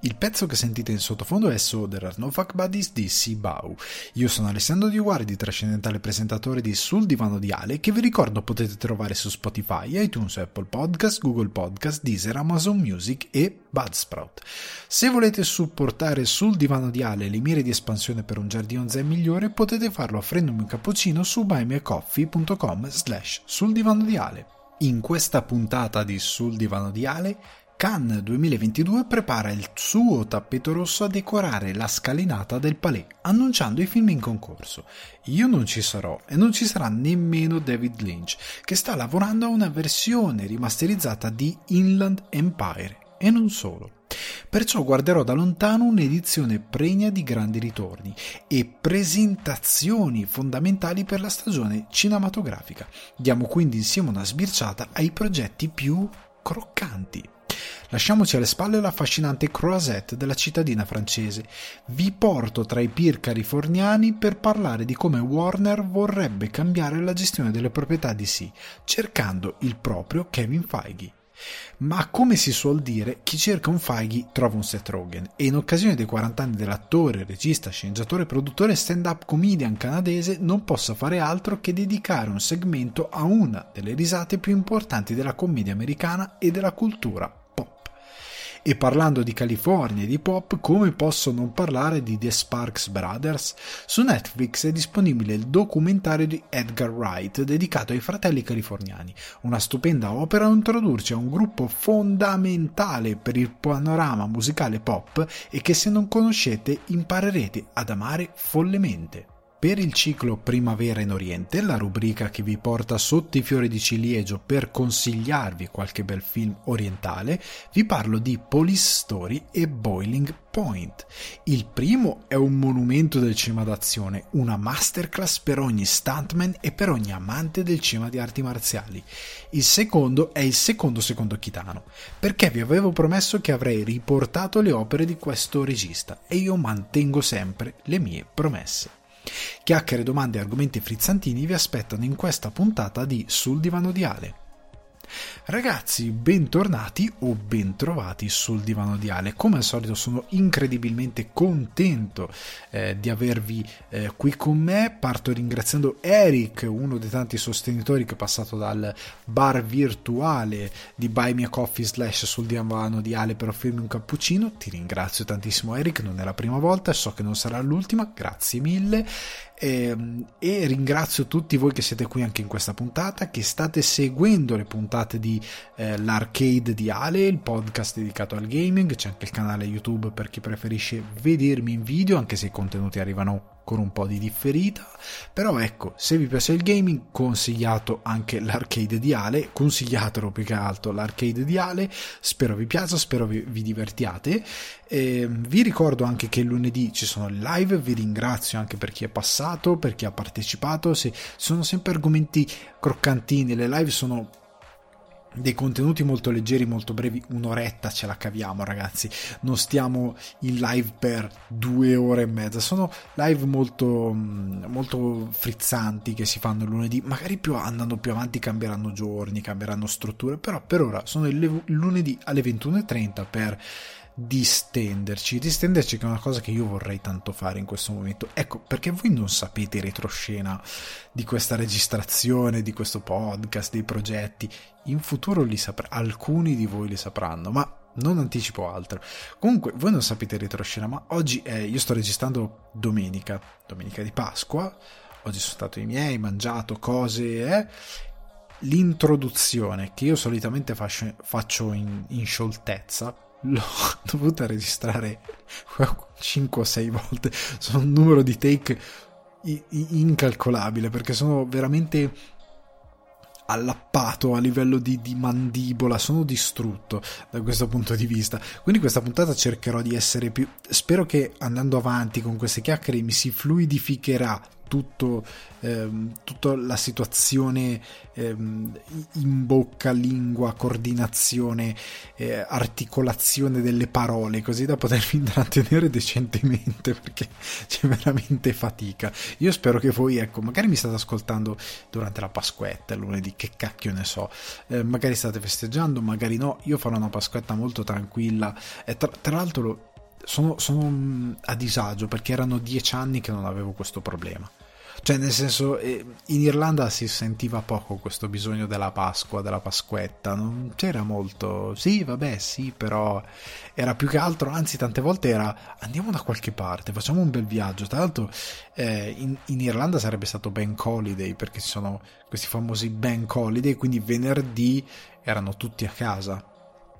Il pezzo che sentite in sottofondo è So There Are No Fuck Buddies di Sibau. Io sono Alessandro Di Guardi, trascendentale presentatore di Sul Divano di Ale, che vi ricordo potete trovare su Spotify, iTunes, Apple Podcast, Google Podcast, Deezer, Amazon Music e Budsprout. Se volete supportare Sul Divano di Ale le mire di espansione per un giardino zen migliore, potete farlo offrendomi un cappuccino su buymeacoffee.com slash sul divano di Ale. In questa puntata di Sul Divano di Ale Cannes 2022 prepara il suo tappeto rosso a decorare la scalinata del Palais, annunciando i film in concorso. Io non ci sarò e non ci sarà nemmeno David Lynch, che sta lavorando a una versione rimasterizzata di Inland Empire, e non solo. Perciò guarderò da lontano un'edizione pregna di grandi ritorni e presentazioni fondamentali per la stagione cinematografica. Diamo quindi insieme una sbirciata ai progetti più croccanti. Lasciamoci alle spalle l'affascinante croisette della cittadina francese. Vi porto tra i peer californiani per parlare di come Warner vorrebbe cambiare la gestione delle proprietà di sì, cercando il proprio Kevin Feige. Ma come si suol dire, chi cerca un Feige trova un Seth Rogen e in occasione dei 40 anni dell'attore, regista, sceneggiatore, produttore e stand-up comedian canadese non posso fare altro che dedicare un segmento a una delle risate più importanti della commedia americana e della cultura e parlando di California e di pop, come posso non parlare di The Sparks Brothers? Su Netflix è disponibile il documentario di Edgar Wright dedicato ai fratelli californiani, una stupenda opera a introdurci a un gruppo fondamentale per il panorama musicale pop e che se non conoscete imparerete ad amare follemente. Per il ciclo Primavera in Oriente, la rubrica che vi porta sotto i fiori di ciliegio per consigliarvi qualche bel film orientale, vi parlo di Police Story e Boiling Point. Il primo è un monumento del cinema d'azione, una masterclass per ogni stuntman e per ogni amante del cinema di arti marziali. Il secondo è il secondo secondo Kitano, perché vi avevo promesso che avrei riportato le opere di questo regista e io mantengo sempre le mie promesse. Chiacchiere, domande e argomenti frizzantini vi aspettano in questa puntata di Sul divano di Ale. Ragazzi, bentornati o bentrovati sul divano di Ale. Come al solito sono incredibilmente contento eh, di avervi eh, qui con me. Parto ringraziando Eric, uno dei tanti sostenitori che è passato dal bar virtuale di Buy Me a Coffee slash sul divano di Ale per offrirmi un cappuccino. Ti ringrazio tantissimo Eric, non è la prima volta, so che non sarà l'ultima, grazie mille. E, ehm, e, ringrazio tutti voi che siete qui anche in questa puntata, che state seguendo le puntate di eh, l'Arcade di Ale, il podcast dedicato al gaming, c'è anche il canale YouTube per chi preferisce vedermi in video, anche se i contenuti arrivano con un po' di differita. Però ecco, se vi piace il gaming, consigliato anche l'arcade di Ale, consigliatelo più che altro l'arcade di Ale, spero vi piaccia, spero vi, vi divertiate. E vi ricordo anche che lunedì ci sono live, vi ringrazio anche per chi è passato, per chi ha partecipato, se sono sempre argomenti croccantini, le live sono dei contenuti molto leggeri, molto brevi, un'oretta ce la caviamo ragazzi, non stiamo in live per due ore e mezza, sono live molto, mm, molto frizzanti che si fanno lunedì, magari più andando più avanti cambieranno giorni, cambieranno strutture, però per ora sono il lunedì alle 21.30 per distenderci, distenderci che è una cosa che io vorrei tanto fare in questo momento. Ecco, perché voi non sapete retroscena di questa registrazione, di questo podcast, dei progetti. In futuro li saprà, alcuni di voi li sapranno, ma non anticipo altro. Comunque, voi non sapete retroscena, ma oggi è, io sto registrando domenica, domenica di Pasqua. Oggi sono stato i miei, mangiato cose, eh? L'introduzione che io solitamente faccio in, in scioltezza l'ho dovuta registrare 5 o 6 volte. Sono un numero di take incalcolabile perché sono veramente allappato a livello di, di, mandibola, sono distrutto da questo punto di vista. Quindi questa puntata cercherò di essere più... Spero che andando avanti con queste chiacchiere mi si fluidificherà tutto, ehm, tutta la situazione ehm, in bocca, lingua, coordinazione, eh, articolazione delle parole, così da potermi intrattenere decentemente perché c'è veramente fatica. Io spero che voi, ecco, magari mi state ascoltando durante la Pasquetta, lunedì, che cacchio ne so, eh, magari state festeggiando, magari no, io farò una Pasquetta molto tranquilla e tra, tra l'altro sono, sono mm, a disagio perché erano dieci anni che non avevo questo problema. Cioè, nel senso, eh, in Irlanda si sentiva poco questo bisogno della Pasqua, della Pasquetta, non c'era molto. Sì, vabbè, sì, però era più che altro, anzi, tante volte era andiamo da qualche parte, facciamo un bel viaggio. Tra l'altro, eh, in, in, Irlanda sarebbe stato Bank Holiday perché ci sono questi famosi Bank Holiday, quindi venerdì erano tutti a casa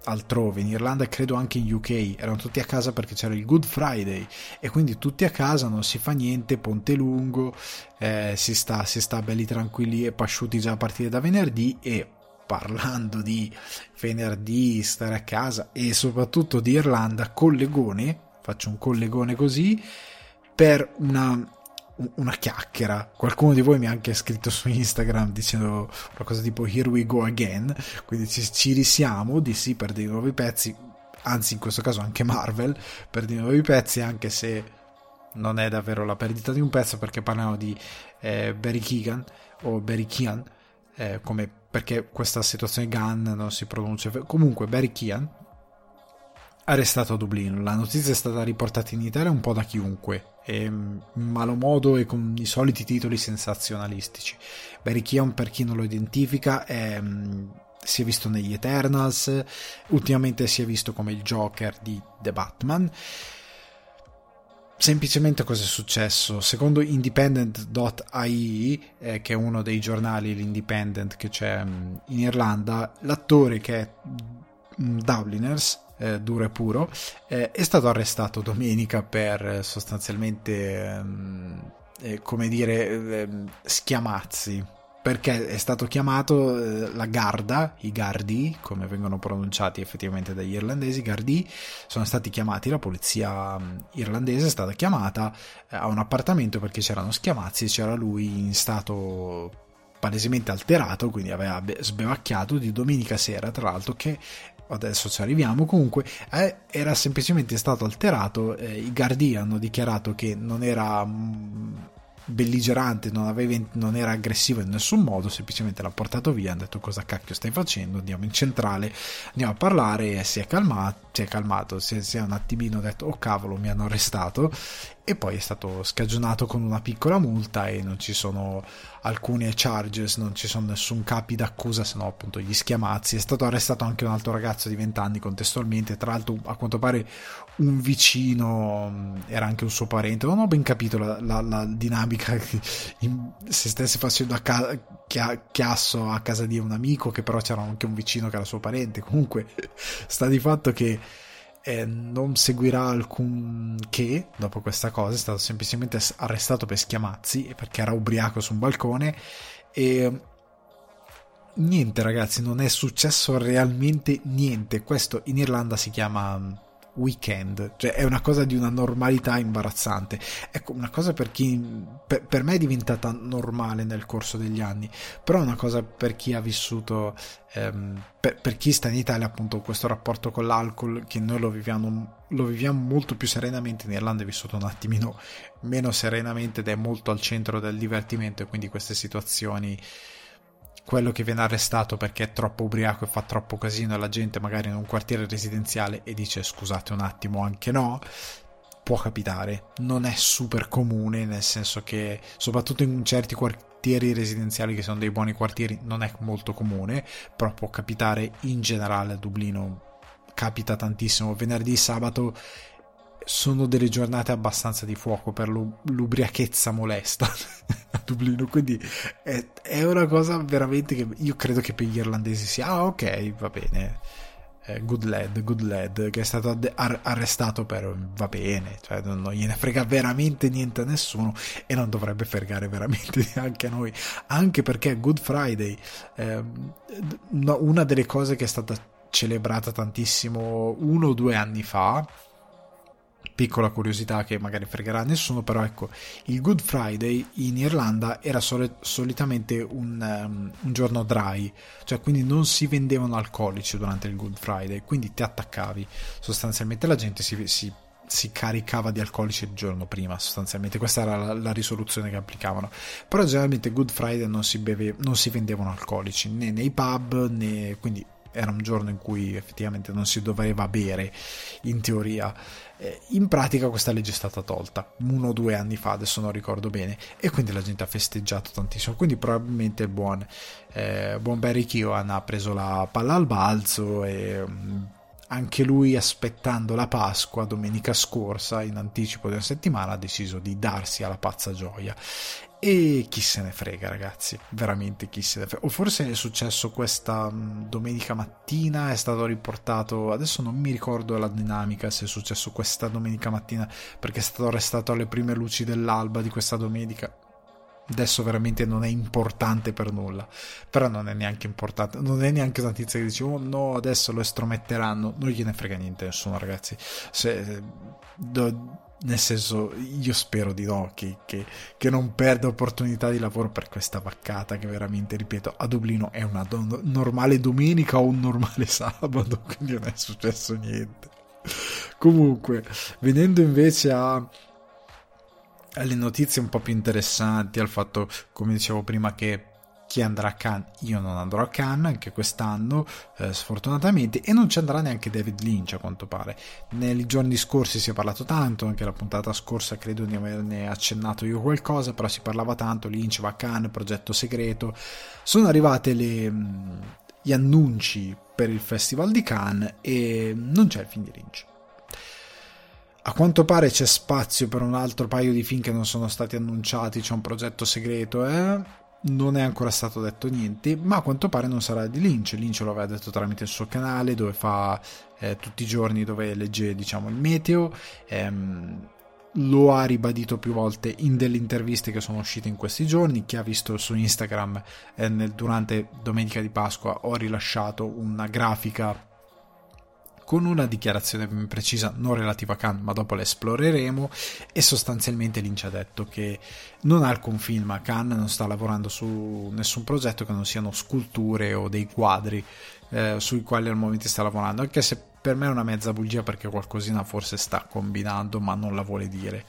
altrove, in Irlanda e credo anche in UK, erano tutti a casa perché c'era il Good Friday e quindi tutti a casa, non si fa niente, ponte lungo, eh, si, sta, si sta belli tranquilli e pasciuti già a partire da venerdì e parlando di venerdì, stare a casa e soprattutto di Irlanda, collegone, faccio un collegone così, per una una chiacchiera. Qualcuno di voi mi ha anche scritto su Instagram dicendo una cosa tipo Here we go again. Quindi ci, ci risiamo di sì per dei nuovi pezzi. Anzi, in questo caso anche Marvel per dei nuovi pezzi, anche se non è davvero la perdita di un pezzo perché parliamo di eh, Barry Keegan o Barry Kean. Eh, come perché questa situazione Gunn non si pronuncia comunque Barry Kean arrestato a Dublino. La notizia è stata riportata in Italia un po' da chiunque, in malo modo e con i soliti titoli sensazionalistici. Barry Keon, per chi non lo identifica, è, si è visto negli Eternals, ultimamente si è visto come il Joker di The Batman. Semplicemente cosa è successo? Secondo independent.ie, eh, che è uno dei giornali, l'Independent che c'è in Irlanda, l'attore che è Dubliners eh, duro e puro, eh, è stato arrestato domenica per eh, sostanzialmente, ehm, eh, come dire, ehm, schiamazzi. Perché è stato chiamato eh, la Garda, i Gardi, come vengono pronunciati effettivamente dagli irlandesi, Gardi, sono stati chiamati, la polizia mm, irlandese è stata chiamata eh, a un appartamento perché c'erano schiamazzi e c'era lui in stato palesemente alterato, quindi aveva sbevacchiato di domenica sera, tra l'altro, che adesso ci arriviamo, comunque eh, era semplicemente stato alterato, eh, i Guardian hanno dichiarato che non era mm, belligerante, non, aveva, non, era aggressivo in nessun modo, semplicemente l'ha portato via, hanno detto cosa cacchio stai facendo, andiamo in centrale, andiamo a parlare e si è calmato, si è calmato, si è, si è un attimino detto oh cavolo mi hanno arrestato e poi è stato scagionato con una piccola multa e non ci sono alcune charges, non ci sono nessun capi d'accusa se no appunto gli schiamazzi. È stato arrestato anche un altro ragazzo di 20 anni contestualmente, tra l'altro a quanto pare un vicino, era anche un suo parente, non ho ben capito la, la, la dinamica, se stesse facendo a ca- chiasso a casa di un amico che però c'era anche un vicino che era suo parente, comunque sta di fatto che eh, non seguirà alcun che dopo questa cosa, è stato semplicemente arrestato per schiamazzi perché era ubriaco su un balcone e niente ragazzi, non è successo realmente niente. Questo in Irlanda si chiama weekend, cioè è una cosa di una normalità imbarazzante. Ecco, una cosa per chi per, per, me è diventata normale nel corso degli anni, però è una cosa per chi ha vissuto ehm, per, per, chi sta in Italia, appunto, questo rapporto con l'alcol che noi lo viviamo, lo viviamo molto più serenamente. In Irlanda è vissuto un attimino meno serenamente ed è molto al centro del divertimento e quindi queste situazioni quello che viene arrestato perché è troppo ubriaco e fa troppo casino e la gente magari in un quartiere residenziale e dice scusate un attimo anche no può capitare. Non è super comune nel senso che soprattutto in certi quartieri residenziali che sono dei buoni quartieri non è molto comune però può capitare in generale a Dublino. Capita tantissimo. Venerdì sabato sono delle giornate abbastanza di fuoco per l'ubriachezza molesta a Dublino, quindi è, è, una cosa veramente che io credo che per gli irlandesi sia, ah ok, va bene, eh, good lad, good lad, che è stato ar- arrestato per, va bene, cioè non, non, gliene frega veramente niente a nessuno e non dovrebbe fregare veramente neanche a noi, anche perché Good Friday, eh, una delle cose che è stata celebrata tantissimo uno o due anni fa, piccola curiosità che magari fregherà nessuno, però ecco, il Good Friday in Irlanda era sol- solitamente un, um, un, giorno dry, cioè quindi non si vendevano alcolici durante il Good Friday, quindi ti attaccavi, sostanzialmente la gente si, si, si caricava di alcolici il giorno prima, sostanzialmente. Questa era la, la risoluzione che applicavano, però generalmente Good Friday non si, beve, non si vendevano alcolici né nei pub né quindi era un giorno in cui effettivamente non si doveva bere in teoria eh, in pratica questa legge è stata tolta uno o due anni fa, adesso non ricordo bene, e quindi la gente ha festeggiato tantissimo. Quindi probabilmente il buon, eh, buon Barry Keoghan ha preso la palla al balzo e mm, anche lui aspettando la Pasqua domenica scorsa in anticipo di una settimana ha deciso di darsi alla pazza gioia e chi se ne frega, ragazzi, veramente chi se ne frega. O forse è successo questa mm, domenica mattina, è stato riportato. Adesso non mi ricordo la dinamica se è successo questa domenica mattina, perché è stato arrestato alle prime luci dell'alba di questa domenica. Adesso veramente non è importante per nulla, però non è neanche importante, non è neanche notizia che dici, oh no, adesso lo estrometteranno, non gliene frega niente nessuno, ragazzi. Se, do, nel senso, io spero di no, che, che, che, non perda opportunità di lavoro per questa vaccata che veramente, ripeto, a Dublino è una do- normale domenica o un normale sabato, quindi non è successo niente. Comunque, venendo invece a alle notizie un po' più interessanti, al fatto, come dicevo prima, che chi andrà a Cannes, io non andrò a Cannes anche quest'anno, eh, sfortunatamente, e non ci andrà neanche David Lynch a quanto pare. Nei giorni scorsi si è parlato tanto, anche la puntata scorsa credo di averne accennato io qualcosa, però si parlava tanto, Lynch va a Cannes, progetto segreto. Sono arrivate le, mm, gli annunci per il Festival di Cannes e non c'è il film di Lynch. A quanto pare c'è spazio per un altro paio di film che non sono stati annunciati, c'è un progetto segreto, eh? non è ancora stato detto niente, ma a quanto pare non sarà di Lynch. Lynch lo aveva detto tramite il suo canale dove fa eh, tutti i giorni dove legge diciamo il meteo. Ehm, lo ha ribadito più volte in delle interviste che sono uscite in questi giorni. Chi ha visto su Instagram eh, nel, durante Domenica di Pasqua ho rilasciato una grafica con una dichiarazione ben precisa non relativa a Kant, ma dopo la esploreremo e sostanzialmente Lynch ha detto che non ha alcun film a Cannes, non sta lavorando su nessun progetto che non siano sculture o dei quadri eh, sui quali al momento sta lavorando, anche se per me è una mezza bugia perché qualcosina forse sta combinando ma non la vuole dire.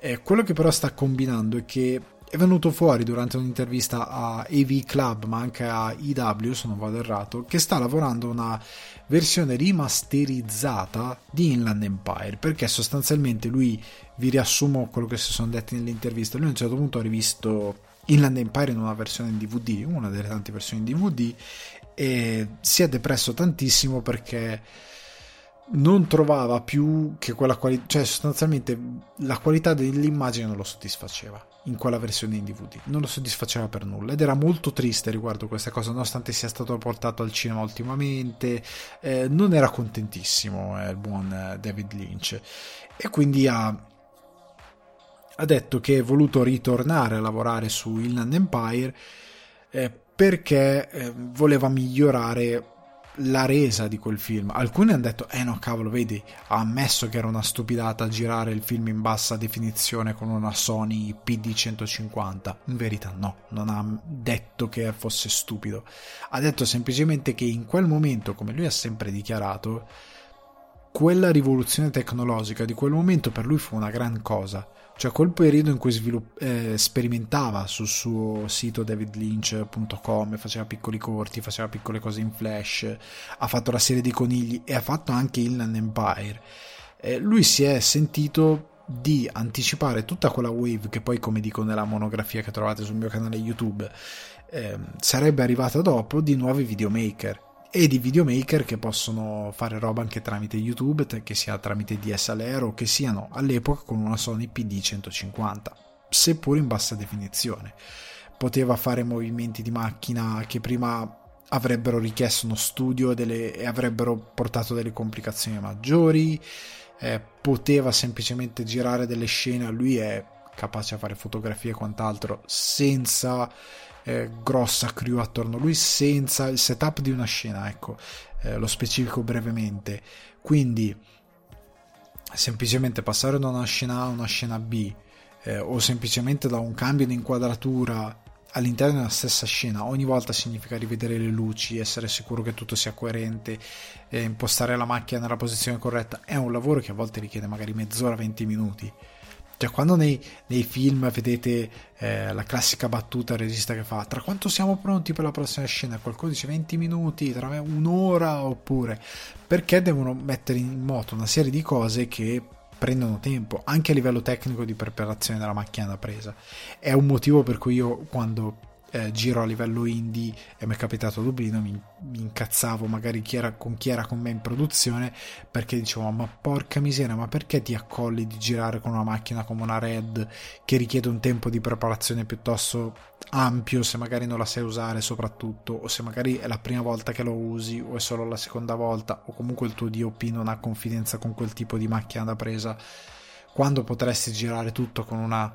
Eh, quello che però sta combinando è che è venuto fuori durante un'intervista a AV Club ma anche a EW se non vado errato che sta lavorando una versione rimasterizzata di Inland Empire perché sostanzialmente lui vi riassumo quello che si sono detti nell'intervista lui a un certo punto ha rivisto Inland Empire in una versione in DVD una delle tante versioni in DVD e si è depresso tantissimo perché non trovava più che quella qualità, cioè sostanzialmente la qualità dell'immagine non lo soddisfaceva in quella versione in DVD, non lo soddisfaceva per nulla ed era molto triste riguardo questa cosa, nonostante sia stato portato al cinema ultimamente, eh, non era contentissimo eh, il buon eh, David Lynch. E quindi ha, ha detto che è voluto ritornare a lavorare su Inland Empire eh, perché eh, voleva migliorare la resa di quel film. Alcuni hanno detto: Eh no, cavolo, vedi, ha ammesso che era una stupidata girare il film in bassa definizione con una Sony PD150. In verità, no, non ha detto che fosse stupido. Ha detto semplicemente che in quel momento, come lui ha sempre dichiarato, quella rivoluzione tecnologica di quel momento per lui fu una gran cosa cioè quel periodo in cui svilupp- eh, sperimentava sul suo sito davidlynch.com, faceva piccoli corti, faceva piccole cose in flash, ha fatto la serie di conigli e ha fatto anche Inland Empire. Eh, lui si è sentito di anticipare tutta quella wave che poi, come dico nella monografia che trovate sul mio canale YouTube, eh, sarebbe arrivata dopo di nuovi videomaker e di videomaker che possono fare roba anche tramite YouTube, che sia tramite DSLR o che siano all'epoca con una Sony PD150, seppur in bassa definizione. Poteva fare movimenti di macchina che prima avrebbero richiesto uno studio delle, e avrebbero portato delle complicazioni maggiori, eh, poteva semplicemente girare delle scene, lui è capace a fare fotografie e quant'altro senza eh, grossa crew attorno a lui senza il setup di una scena, ecco, eh, lo specifico brevemente. Quindi semplicemente passare da una scena A a una scena B eh, o semplicemente da un cambio di inquadratura all'interno della stessa scena ogni volta significa rivedere le luci, essere sicuro che tutto sia coerente, eh, impostare la macchina nella posizione corretta, è un lavoro che a volte richiede magari mezz'ora, 20 minuti. Cioè, quando nei, nei film vedete eh, la classica battuta il regista che fa tra quanto siamo pronti per la prossima scena, qualcuno dice 20 minuti, tra me un'ora oppure perché devono mettere in moto una serie di cose che prendono tempo anche a livello tecnico di preparazione della macchina da presa. È un motivo per cui io quando eh, giro a livello indie e mi è capitato a Dublino mi, mi incazzavo magari chi era, con chi era con me in produzione perché dicevo ma porca miseria ma perché ti accolli di girare con una macchina come una Red che richiede un tempo di preparazione piuttosto ampio se magari non la sai usare soprattutto o se magari è la prima volta che lo usi o è solo la seconda volta o comunque il tuo DOP non ha confidenza con quel tipo di macchina da presa? Quando potresti girare tutto con una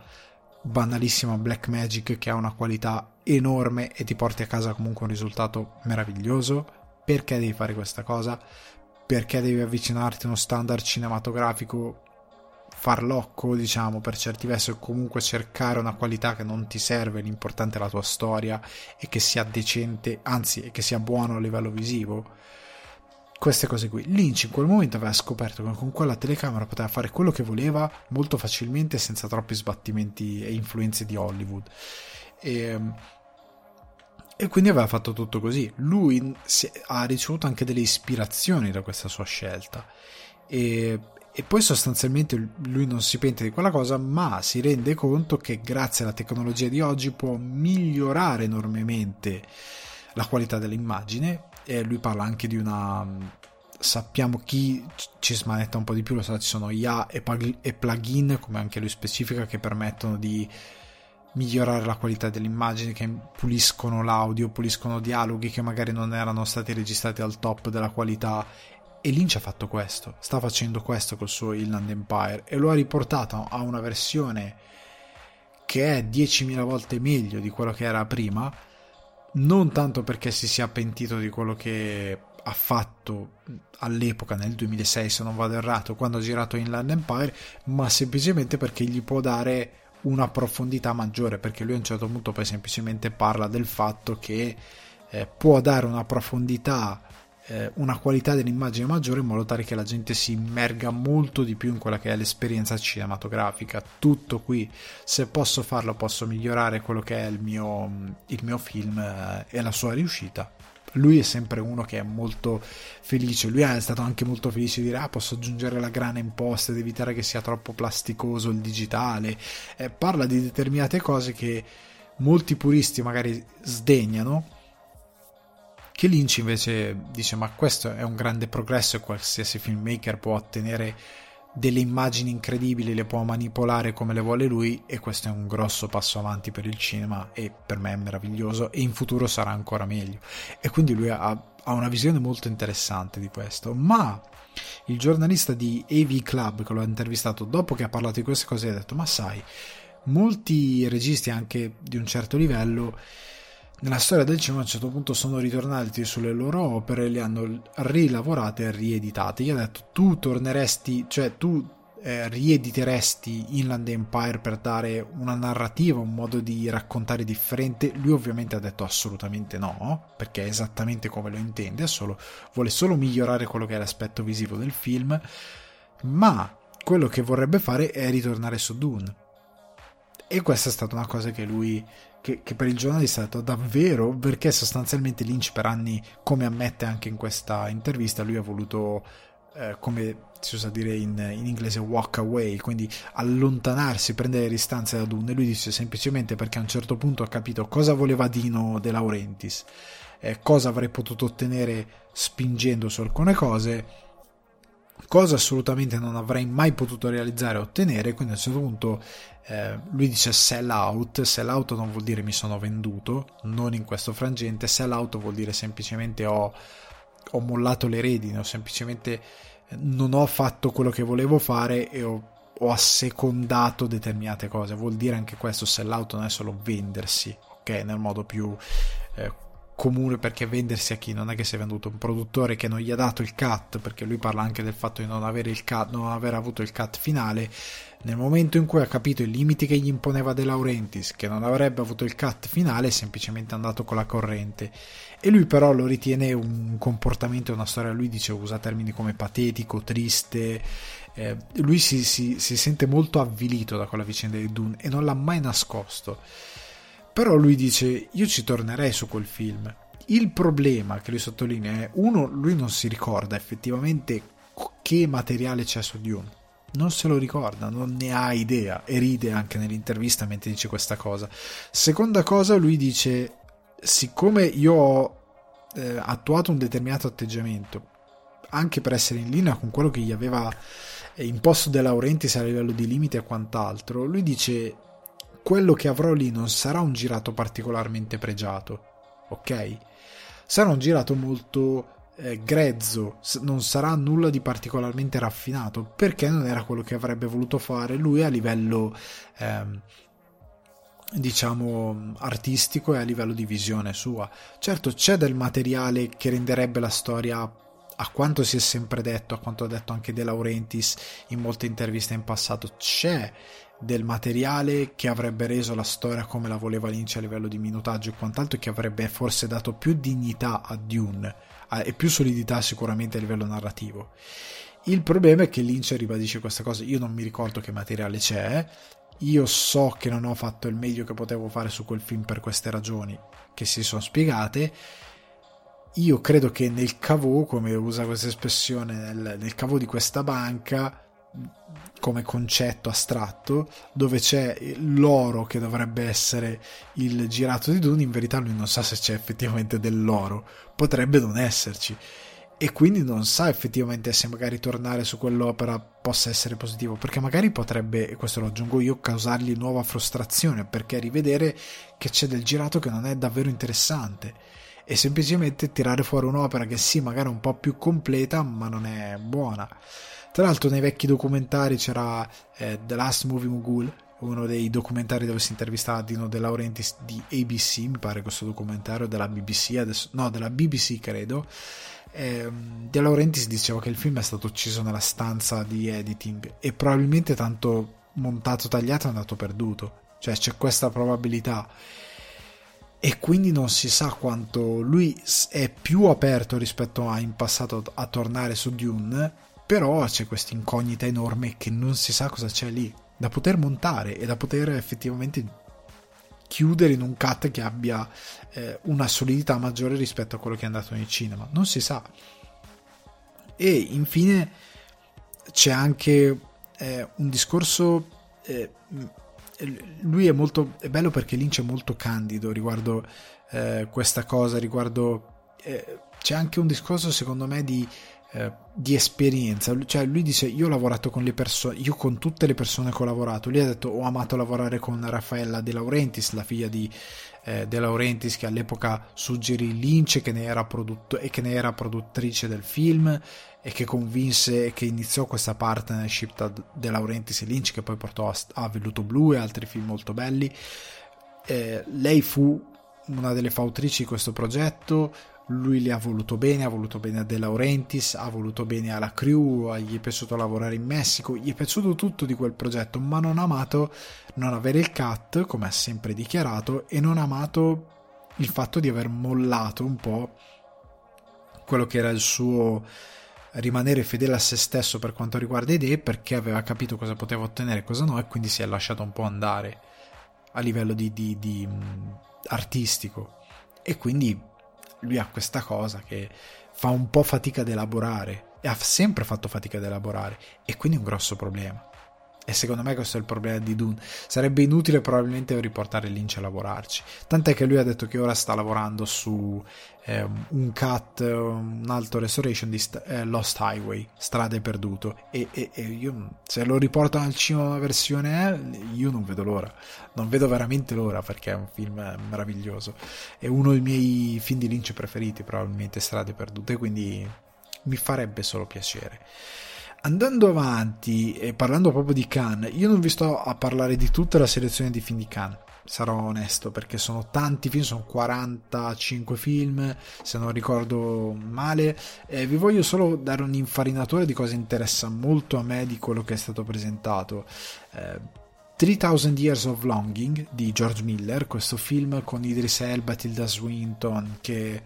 banalissima Black Magic che ha una qualità enorme e ti porti a casa comunque un risultato meraviglioso. Perché devi fare questa cosa? Perché devi avvicinarti a uno standard cinematografico farlocco, diciamo, per certi versi, o comunque cercare una qualità che non ti serve, l'importante è la tua storia e che sia decente, anzi, che sia buono a livello visivo queste cose qui. Lynch in quel momento aveva scoperto che con quella telecamera poteva fare quello che voleva molto facilmente senza troppi sbattimenti e influenze di Hollywood. E, e quindi aveva fatto tutto così. Lui ha ricevuto anche delle ispirazioni da questa sua scelta. E, e poi sostanzialmente lui non si pente di quella cosa, ma si rende conto che grazie alla tecnologia di oggi può migliorare enormemente la qualità dell'immagine e lui parla anche di una sappiamo chi ci smanetta un po' di più lo sa ci sono IA e, plugin come anche lui specifica che permettono di migliorare la qualità dell'immagine che puliscono l'audio puliscono dialoghi che magari non erano stati registrati al top della qualità. E Lynch ha fatto questo sta facendo questo col suo Inland Empire e lo ha riportato a una versione che è 10.000 volte meglio di quello che era prima non tanto perché si sia pentito di quello che ha fatto all'epoca nel 2006 se non vado errato quando ha girato Inland Empire ma semplicemente perché gli può dare una profondità maggiore perché lui a un certo punto poi semplicemente parla del fatto che eh, può dare una profondità eh, una qualità dell'immagine maggiore in modo tale che la gente si immerga molto di più in quella che è l'esperienza cinematografica. Tutto qui, se posso farlo, posso migliorare quello che è il mio, il mio film eh, e la sua riuscita. Lui è sempre uno che è molto felice. Lui è stato anche molto felice di dire: Ah, posso aggiungere la grana in post ed evitare che sia troppo plasticoso il digitale. Eh, parla di determinate cose che molti puristi magari sdegnano che Lynch invece dice ma questo è un grande progresso e qualsiasi filmmaker può ottenere delle immagini incredibili, le può manipolare come le vuole lui e questo è un grosso passo avanti per il cinema e per me è meraviglioso e in futuro sarà ancora meglio. E quindi lui ha, ha una visione molto interessante di questo, ma il giornalista di AV Club che l'ha intervistato dopo che ha parlato di queste cose ha detto ma sai, molti registi anche di un certo livello nella storia del cinema a un certo punto sono ritornati sulle loro opere, le hanno rilavorate e rieditate. Gli ha detto tu torneresti, cioè tu eh, riediteresti Inland Empire per dare una narrativa, un modo di raccontare differente? Lui ovviamente ha detto assolutamente no, perché è esattamente come lo intende, solo, vuole solo migliorare quello che è l'aspetto visivo del film, ma quello che vorrebbe fare è ritornare su Dune. E questa è stata una cosa che lui che, che, per il giornalista è stato davvero perché sostanzialmente Lynch per anni, come ammette anche in questa intervista, lui ha voluto, eh, come si usa dire in, in, inglese, walk away, quindi allontanarsi, prendere distanze da Dune. Lui dice semplicemente perché a un certo punto ha capito cosa voleva Dino De Laurentiis, eh, cosa avrei potuto ottenere spingendo su alcune cose cosa assolutamente non avrei mai potuto realizzare e ottenere, quindi a un certo punto eh, lui dice sell out, sell out non vuol dire mi sono venduto, non in questo frangente, sell out vuol dire semplicemente ho, ho mollato le redine, ho semplicemente eh, non ho fatto quello che volevo fare e ho, ho assecondato determinate cose, vuol dire anche questo, sell out non è solo vendersi, ok, nel modo più... Eh, comune perché vendersi a chi? Non è che si è venduto un produttore che non gli ha dato il cut perché lui parla anche del fatto di non avere il cut non aver avuto il cut finale. Nel momento in cui ha capito i limiti che gli imponeva De Laurentiis che non avrebbe avuto il cut finale è semplicemente andato con la corrente. E lui però lo ritiene un comportamento una storia lui dice usa termini come patetico triste eh, lui si, si, si sente molto avvilito da quella vicenda di Dune e non l'ha mai nascosto però lui dice, io ci tornerei su quel film. Il problema che lui sottolinea è, uno, lui non si ricorda effettivamente che materiale c'è su Dune. Non se lo ricorda, non ne ha idea e ride anche nell'intervista mentre dice questa cosa. Seconda cosa, lui dice, siccome io ho eh, attuato un determinato atteggiamento, anche per essere in linea con quello che gli aveva eh, imposto De Laurentiis a livello di limite e quant'altro, lui dice quello che avrò lì non sarà un girato particolarmente pregiato, ok? Sarà un girato molto eh, grezzo, non sarà nulla di particolarmente raffinato, perché non era quello che avrebbe voluto fare lui a livello ehm, diciamo artistico e a livello di visione sua. Certo, c'è del materiale che renderebbe la storia a quanto si è sempre detto, a quanto ha detto anche De Laurentiis in molte interviste in passato, c'è del materiale che avrebbe reso la storia come la voleva Lynch a livello di minutaggio e quant'altro che avrebbe forse dato più dignità a Dune e più solidità sicuramente a livello narrativo. Il problema è che Lynch ribadisce questa cosa, io non mi ricordo che materiale c'è, io so che non ho fatto il meglio che potevo fare su quel film per queste ragioni che si sono spiegate. Io credo che nel cavò, come usa questa espressione, nel, nel cavò di questa banca come concetto astratto dove c'è l'oro che dovrebbe essere il girato di Dune in verità lui non sa se c'è effettivamente dell'oro potrebbe non esserci. E quindi non sa effettivamente se magari tornare su quell'opera possa essere positivo perché magari potrebbe e questo lo aggiungo io causargli nuova frustrazione perché rivedere che c'è del girato che non è davvero interessante e semplicemente tirare fuori un'opera che sì magari è un po' più completa ma non è buona tra l'altro nei vecchi documentari c'era eh, The Last Movie Mogul, uno dei documentari dove si intervistava Dino De Laurentiis di ABC, mi pare questo documentario della BBC, adesso, no, della BBC credo. Eh, De Laurentiis diceva che il film è stato ucciso nella stanza di editing e probabilmente tanto montato tagliato è andato perduto. Cioè c'è questa probabilità e quindi non si sa quanto lui è più aperto rispetto a in passato a tornare su Dune però c'è questa incognita enorme che non si sa cosa c'è lì da poter montare e da poter effettivamente chiudere in un cut che abbia eh, una solidità maggiore rispetto a quello che è andato nel cinema. Non si sa. E infine c'è anche eh, un discorso eh, lui è molto è bello perché Lynch è molto candido riguardo eh, questa cosa riguardo eh, c'è anche un discorso secondo me di eh, di esperienza, cioè lui dice io ho lavorato con le persone, io con tutte le persone che ho lavorato, lui ha detto ho amato lavorare con Raffaella De Laurentiis, la figlia di eh, De Laurentiis che all'epoca suggerì Lynch che ne era prodotto, e che ne era produttrice del film e che convinse e che iniziò questa partnership tra De Laurentiis e Lynch che poi portò a, a Velluto Blu e altri film molto belli. Eh, lei fu una delle fautrici di questo progetto, lui le ha voluto bene, ha voluto bene a De Laurentiis, ha voluto bene alla crew, gli è piaciuto lavorare in Messico, gli è piaciuto tutto di quel progetto, ma non ha amato non avere il cut, come ha sempre dichiarato, e non ha amato il fatto di aver mollato un po' quello che era il suo rimanere fedele a se stesso per quanto riguarda idee, perché aveva capito cosa poteva ottenere e cosa no, e quindi si è lasciato un po' andare a livello di, di, di artistico. E quindi lui ha questa cosa che fa un po' fatica ad elaborare e ha sempre fatto fatica ad elaborare e quindi è un grosso problema. E secondo me questo è il problema di Dune. Sarebbe inutile probabilmente riportare Lynch a lavorarci. Tant'è che lui ha detto che ora sta lavorando su eh, un cut, un alto restoration di eh, Lost Highway, Strade Perduto. E, e, e, io, se lo riportano al cinema una versione io non vedo l'ora. Non vedo veramente l'ora perché è un film meraviglioso. È uno dei miei film di Lynch preferiti, probabilmente Strade Perdute, quindi mi farebbe solo piacere andando avanti e parlando proprio di Cannes, io non vi sto a parlare di tutta la selezione di film di Cannes, sarò onesto perché sono tanti film, sono 45 film se non ricordo male. Eh, vi voglio solo dare un'infarinatura di cosa interessa molto a me di quello che è stato presentato. Eh, 3000 Years of Longing di George Miller, questo film con Idris Elba, Tilda Swinton che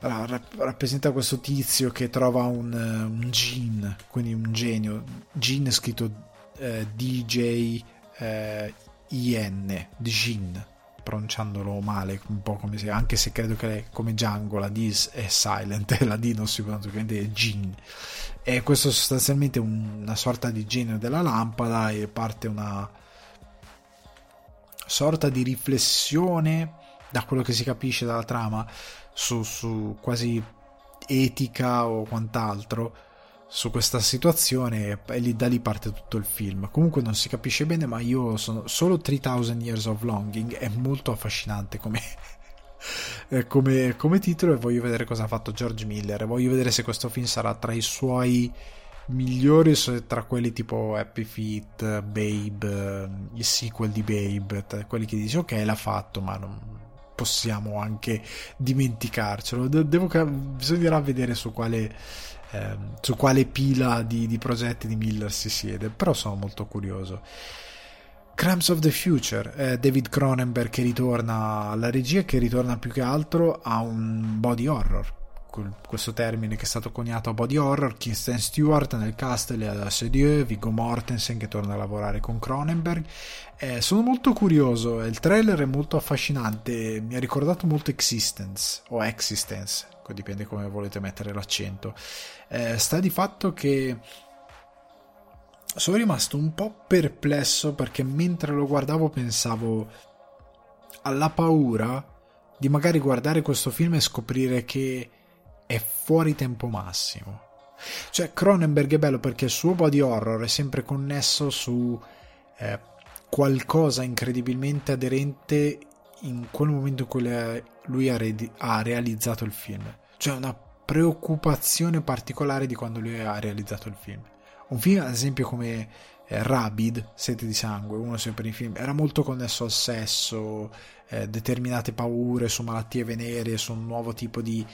rappresenta questo tizio che trova un, un gin, quindi un genio, gin scritto eh, DJ eh, IN, Jin, pronunciandolo male, un po' come se, anche se credo che come Django la D è silent, la D non si pronuncia, quindi è Jin. E questo è sostanzialmente una sorta di genio della lampada e parte una sorta di riflessione, da quello che si capisce dalla trama, su, su quasi etica o quant'altro su questa situazione e lì, da lì parte tutto il film. Comunque non si capisce bene, ma io sono solo 3000 Years of Longing è molto affascinante come, come, come titolo e voglio vedere cosa ha fatto George Miller. Voglio vedere se questo film sarà tra i suoi migliori tra quelli tipo Happy Feet, Babe, il sequel di Babe, quelli che dici ok l'ha fatto ma non possiamo anche dimenticarcelo. Devo, bisognerà vedere su quale eh, su quale pila di, di, progetti di Miller si siede, però sono molto curioso. Crimes of the Future, eh, David Cronenberg che ritorna alla regia, che ritorna più che altro a un body horror. Questo termine che è stato coniato a body horror, Kirsten Stewart nel cast, Lea Sedieu, Viggo Mortensen che torna a lavorare con Cronenberg. Eh, sono molto curioso, il trailer è molto affascinante, mi ha ricordato molto Existence o Existence, dipende come volete mettere l'accento. Eh, sta di fatto che sono rimasto un po' perplesso perché mentre lo guardavo pensavo alla paura di magari guardare questo film e scoprire che è fuori tempo massimo. Cioè, Cronenberg è bello perché il suo body horror è sempre connesso su eh, qualcosa incredibilmente aderente in quel momento in cui lui ha, re- ha realizzato il film. Cioè, una preoccupazione particolare di quando lui ha realizzato il film. Un film, ad esempio, come eh, Rabid, Sete di sangue, uno sempre dei film, era molto connesso al sesso, eh, determinate paure su malattie veneree, su un nuovo tipo di,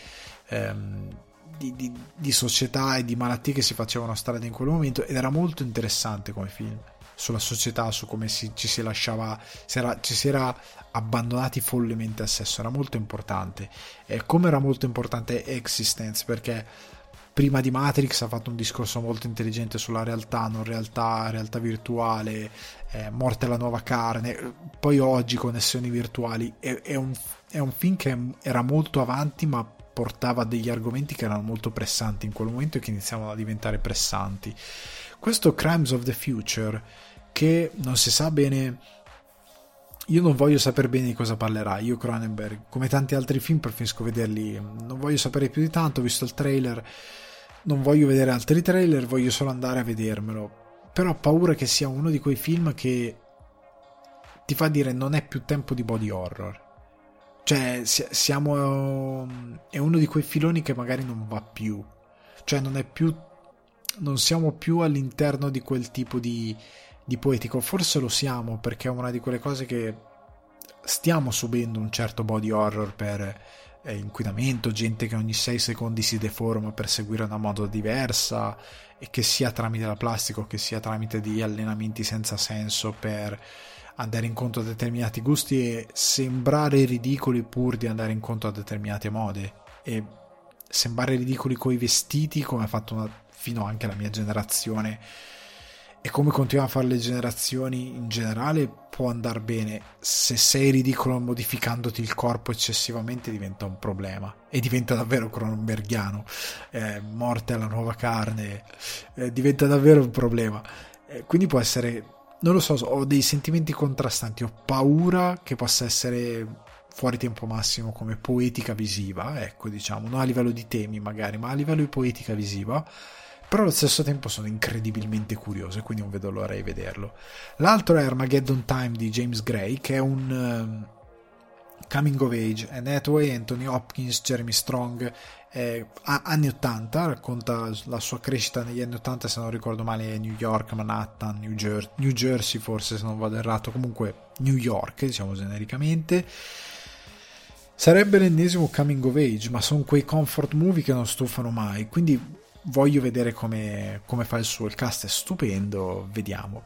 ehm, di, di, di, società e di malattie che si facevano strada in quel momento ed era molto interessante come film sulla società, su come si, ci si lasciava, si era, ci si era abbandonati follemente al sesso, era molto importante. E come era molto importante Existence, perché prima di Matrix ha fatto un discorso molto intelligente sulla realtà, non realtà, realtà virtuale, eh, morte alla nuova carne, poi oggi connessioni virtuali, è, è, un, è un film che era molto avanti ma portava degli argomenti che erano molto pressanti in quel momento e che iniziavano a diventare pressanti. Questo Crimes of the Future, che non si sa bene, io non voglio sapere bene di cosa parlerà. Io, Cronenberg, come tanti altri film, preferisco vederli. Non voglio sapere più di tanto. Ho visto il trailer, non voglio vedere altri trailer, voglio solo andare a vedermelo. Però ho paura che sia uno di quei film che ti fa dire non è più tempo di body horror. Cioè, siamo. È uno di quei filoni che magari non va più. Cioè, non è più non siamo più all'interno di quel tipo di, di poetico, forse lo siamo perché è una di quelle cose che stiamo subendo un certo body horror per eh, inquinamento, gente che ogni 6 secondi si deforma per seguire una moda diversa e che sia tramite la plastica o che sia tramite di allenamenti senza senso per andare incontro a determinati gusti e sembrare ridicoli pur di andare incontro a determinate mode. E sembrare ridicoli coi vestiti come ha fatto una fino anche alla mia generazione. E come continuano a fare le generazioni in generale può andare bene. Se sei ridicolo modificandoti il corpo eccessivamente diventa un problema. E diventa davvero cronenbergiano eh, morte alla nuova carne. Eh, diventa davvero un problema. Eh, quindi può essere non lo so ho dei sentimenti contrastanti ho paura che possa essere fuori tempo massimo come poetica visiva ecco diciamo non a livello di temi magari ma a livello di poetica visiva però allo stesso tempo sono incredibilmente curioso e quindi non vedo l'ora di vederlo. L'altro è Armageddon Time di James Gray, che è un um, coming of age, Anne Hathaway, Anthony Hopkins, Jeremy Strong, eh, anni 80, racconta la sua crescita negli anni 80, se non ricordo male, New York, Manhattan, New, Jer- New Jersey, forse se non vado errato, comunque New York, diciamo genericamente. Sarebbe l'ennesimo coming of age, ma sono quei comfort movie che non stufano mai, quindi voglio vedere come, come fa il suo. Il cast è stupendo, vediamo.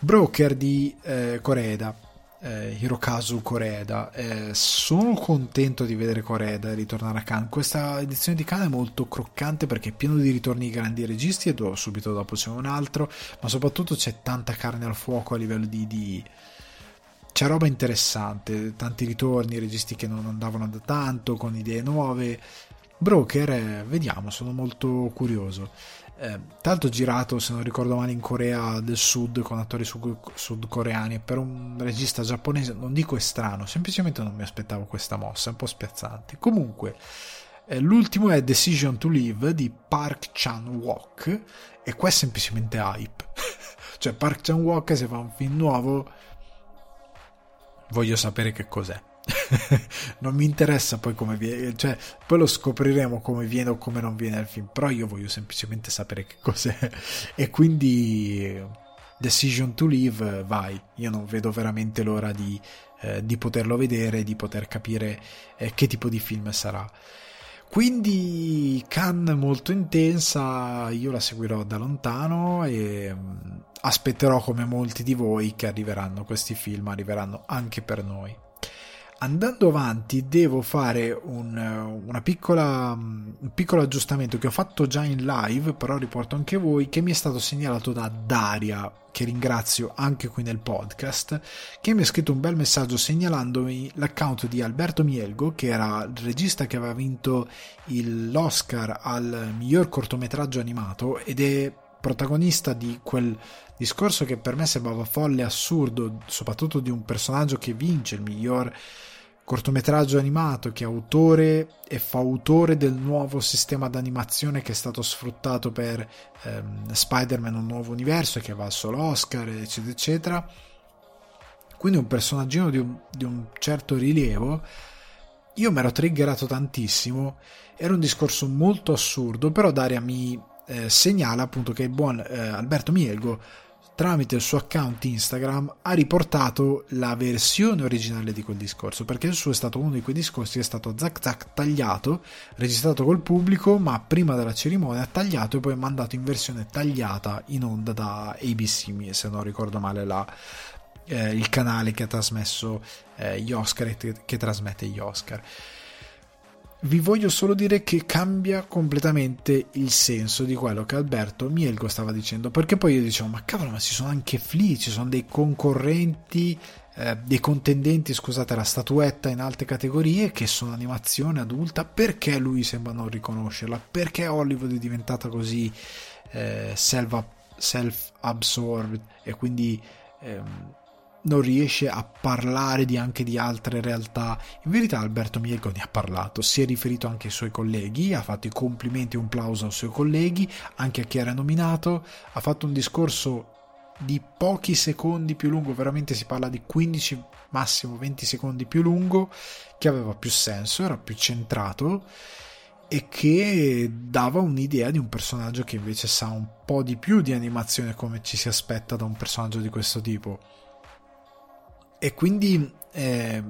Broker di eh, Coreda, eh, Hirokazu Koreda. Eh, sono contento di vedere Koreda ritornare a Cannes. Questa edizione di Cannes è molto croccante perché è pieno di ritorni di grandi registi e subito dopo c'è un altro, ma soprattutto c'è tanta carne al fuoco a livello di, di... C'è roba interessante, tanti ritorni, registi che non andavano da tanto, con idee nuove. Broker, eh, vediamo, sono molto curioso eh, tanto girato se non ricordo male in Corea del Sud con attori sudcoreani per un regista giapponese non dico è strano semplicemente non mi aspettavo questa mossa è un po' spiazzante. Comunque eh, l'ultimo è Decision to Live di Park Chan-wook e qua è semplicemente hype. Cioè Park Chan-wook se fa un film nuovo voglio sapere che cos'è non mi interessa poi come viene, cioè poi lo scopriremo come viene o come non viene il film, però io voglio semplicemente sapere che cos'è. E quindi Decision to Live, vai, io non vedo veramente l'ora di, eh, di poterlo vedere, di poter capire eh, che tipo di film sarà. Quindi Cannes molto intensa, io la seguirò da lontano e mm, aspetterò come molti di voi che arriveranno questi film, arriveranno anche per noi andando avanti devo fare un, piccola, un piccolo aggiustamento che ho fatto già in live, però riporto anche voi, che mi è stato segnalato da Daria, che ringrazio anche qui nel podcast, che mi ha scritto un bel messaggio segnalandomi l'account di Alberto Mielgo, che era il regista che aveva vinto l'Oscar al miglior cortometraggio animato ed è protagonista di quel discorso che per me sembrava folle assurdo, soprattutto di un personaggio che vince il miglior cortometraggio animato che è autore e fa autore del nuovo sistema d'animazione che è stato sfruttato per ehm, Spider-Man Un nuovo universo che va solo Oscar eccetera eccetera. Quindi un personaggino di un, di un certo rilievo. Io mi ero triggerato tantissimo. Era un discorso molto assurdo però Daria mi eh, segnala appunto che il buon eh, Alberto Mielgo tramite il suo account Instagram ha riportato la versione originale di quel discorso perché il suo è stato uno di quei discorsi che è stato zac zac tagliato registrato col pubblico ma prima della cerimonia tagliato e poi mandato in versione tagliata in onda da ABC se non ricordo male la, eh, il canale che ha trasmesso eh, gli Oscar e che trasmette gli Oscar vi voglio solo dire che cambia completamente il senso di quello che Alberto Mielgo stava dicendo, perché poi io dicevo, ma cavolo, ma ci sono anche Flea, ci sono dei concorrenti, eh, dei contendenti, scusate, la statuetta in alte categorie che sono animazione adulta, perché lui sembra non riconoscerla? Perché Hollywood è diventata così eh, self-absorbed e quindi... Ehm, non riesce a parlare di anche di altre realtà. In verità Alberto Mielgo ne ha parlato, si è riferito anche ai suoi colleghi, ha fatto i complimenti e un plauso ai suoi colleghi, anche a chi era nominato, ha fatto un discorso di pochi secondi più lungo, veramente si parla di 15 massimo 20 secondi più lungo, che aveva più senso, era più centrato e che dava un'idea di un personaggio che invece sa un po' di più di animazione come ci si aspetta da un personaggio di questo tipo e quindi eh,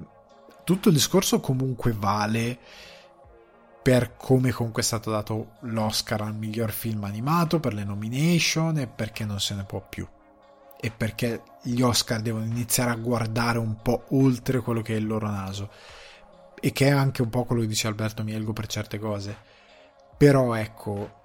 tutto il discorso comunque vale per come comunque è stato dato l'Oscar al miglior film animato, per le nomination e perché non se ne può più. E perché gli Oscar devono iniziare a guardare un po' oltre quello che è il loro naso. E che è anche un po' quello che dice Alberto Mielgo per certe cose. Però ecco,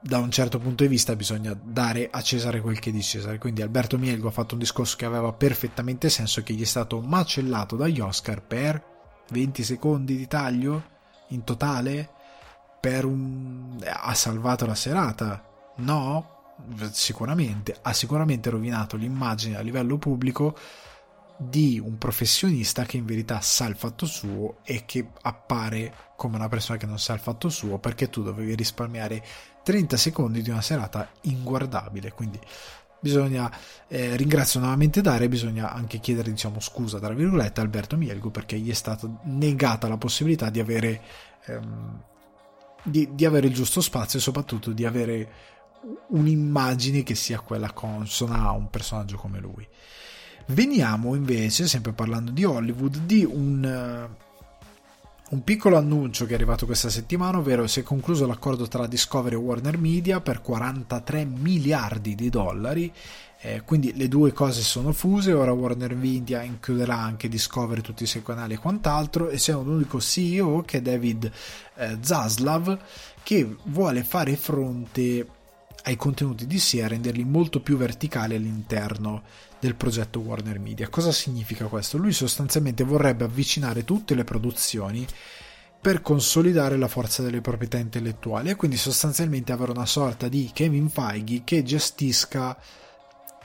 da un certo punto di vista bisogna dare a Cesare quel che è di Cesare. Quindi Alberto Mielgo ha fatto un discorso che aveva perfettamente senso, che gli è stato macellato dagli Oscar per 20 secondi di taglio in totale. Per un... ha salvato la serata? No? Sicuramente. Ha sicuramente rovinato l'immagine a livello pubblico di un professionista che in verità sa il fatto suo e che appare come una persona che non sa il fatto suo perché tu dovevi risparmiare 30 secondi di una serata inguardabile. Quindi bisogna eh, ringrazio nuovamente Dare, bisogna anche chiedere diciamo scusa tra virgolette a Alberto Mielgo perché gli è stata negata la possibilità di avere ehm, di, di avere il giusto spazio e soprattutto di avere un'immagine che sia quella consona a un personaggio come lui. Veniamo invece, sempre parlando di Hollywood, di un, un piccolo annuncio che è arrivato questa settimana, ovvero si è concluso l'accordo tra Discovery e Warner Media per 43 miliardi di dollari. Eh, quindi le due cose sono fuse. Ora Warner Media includerà anche Discovery, tutti i suoi canali e quant'altro. E c'è un unico CEO che è David eh, Zaslav che vuole fare fronte ai contenuti di sé e renderli molto più verticali all'interno del progetto Warner Media. Cosa significa questo? Lui sostanzialmente vorrebbe avvicinare tutte le produzioni per consolidare la forza delle proprietà intellettuali e quindi sostanzialmente avere una sorta di Kevin Feige che gestisca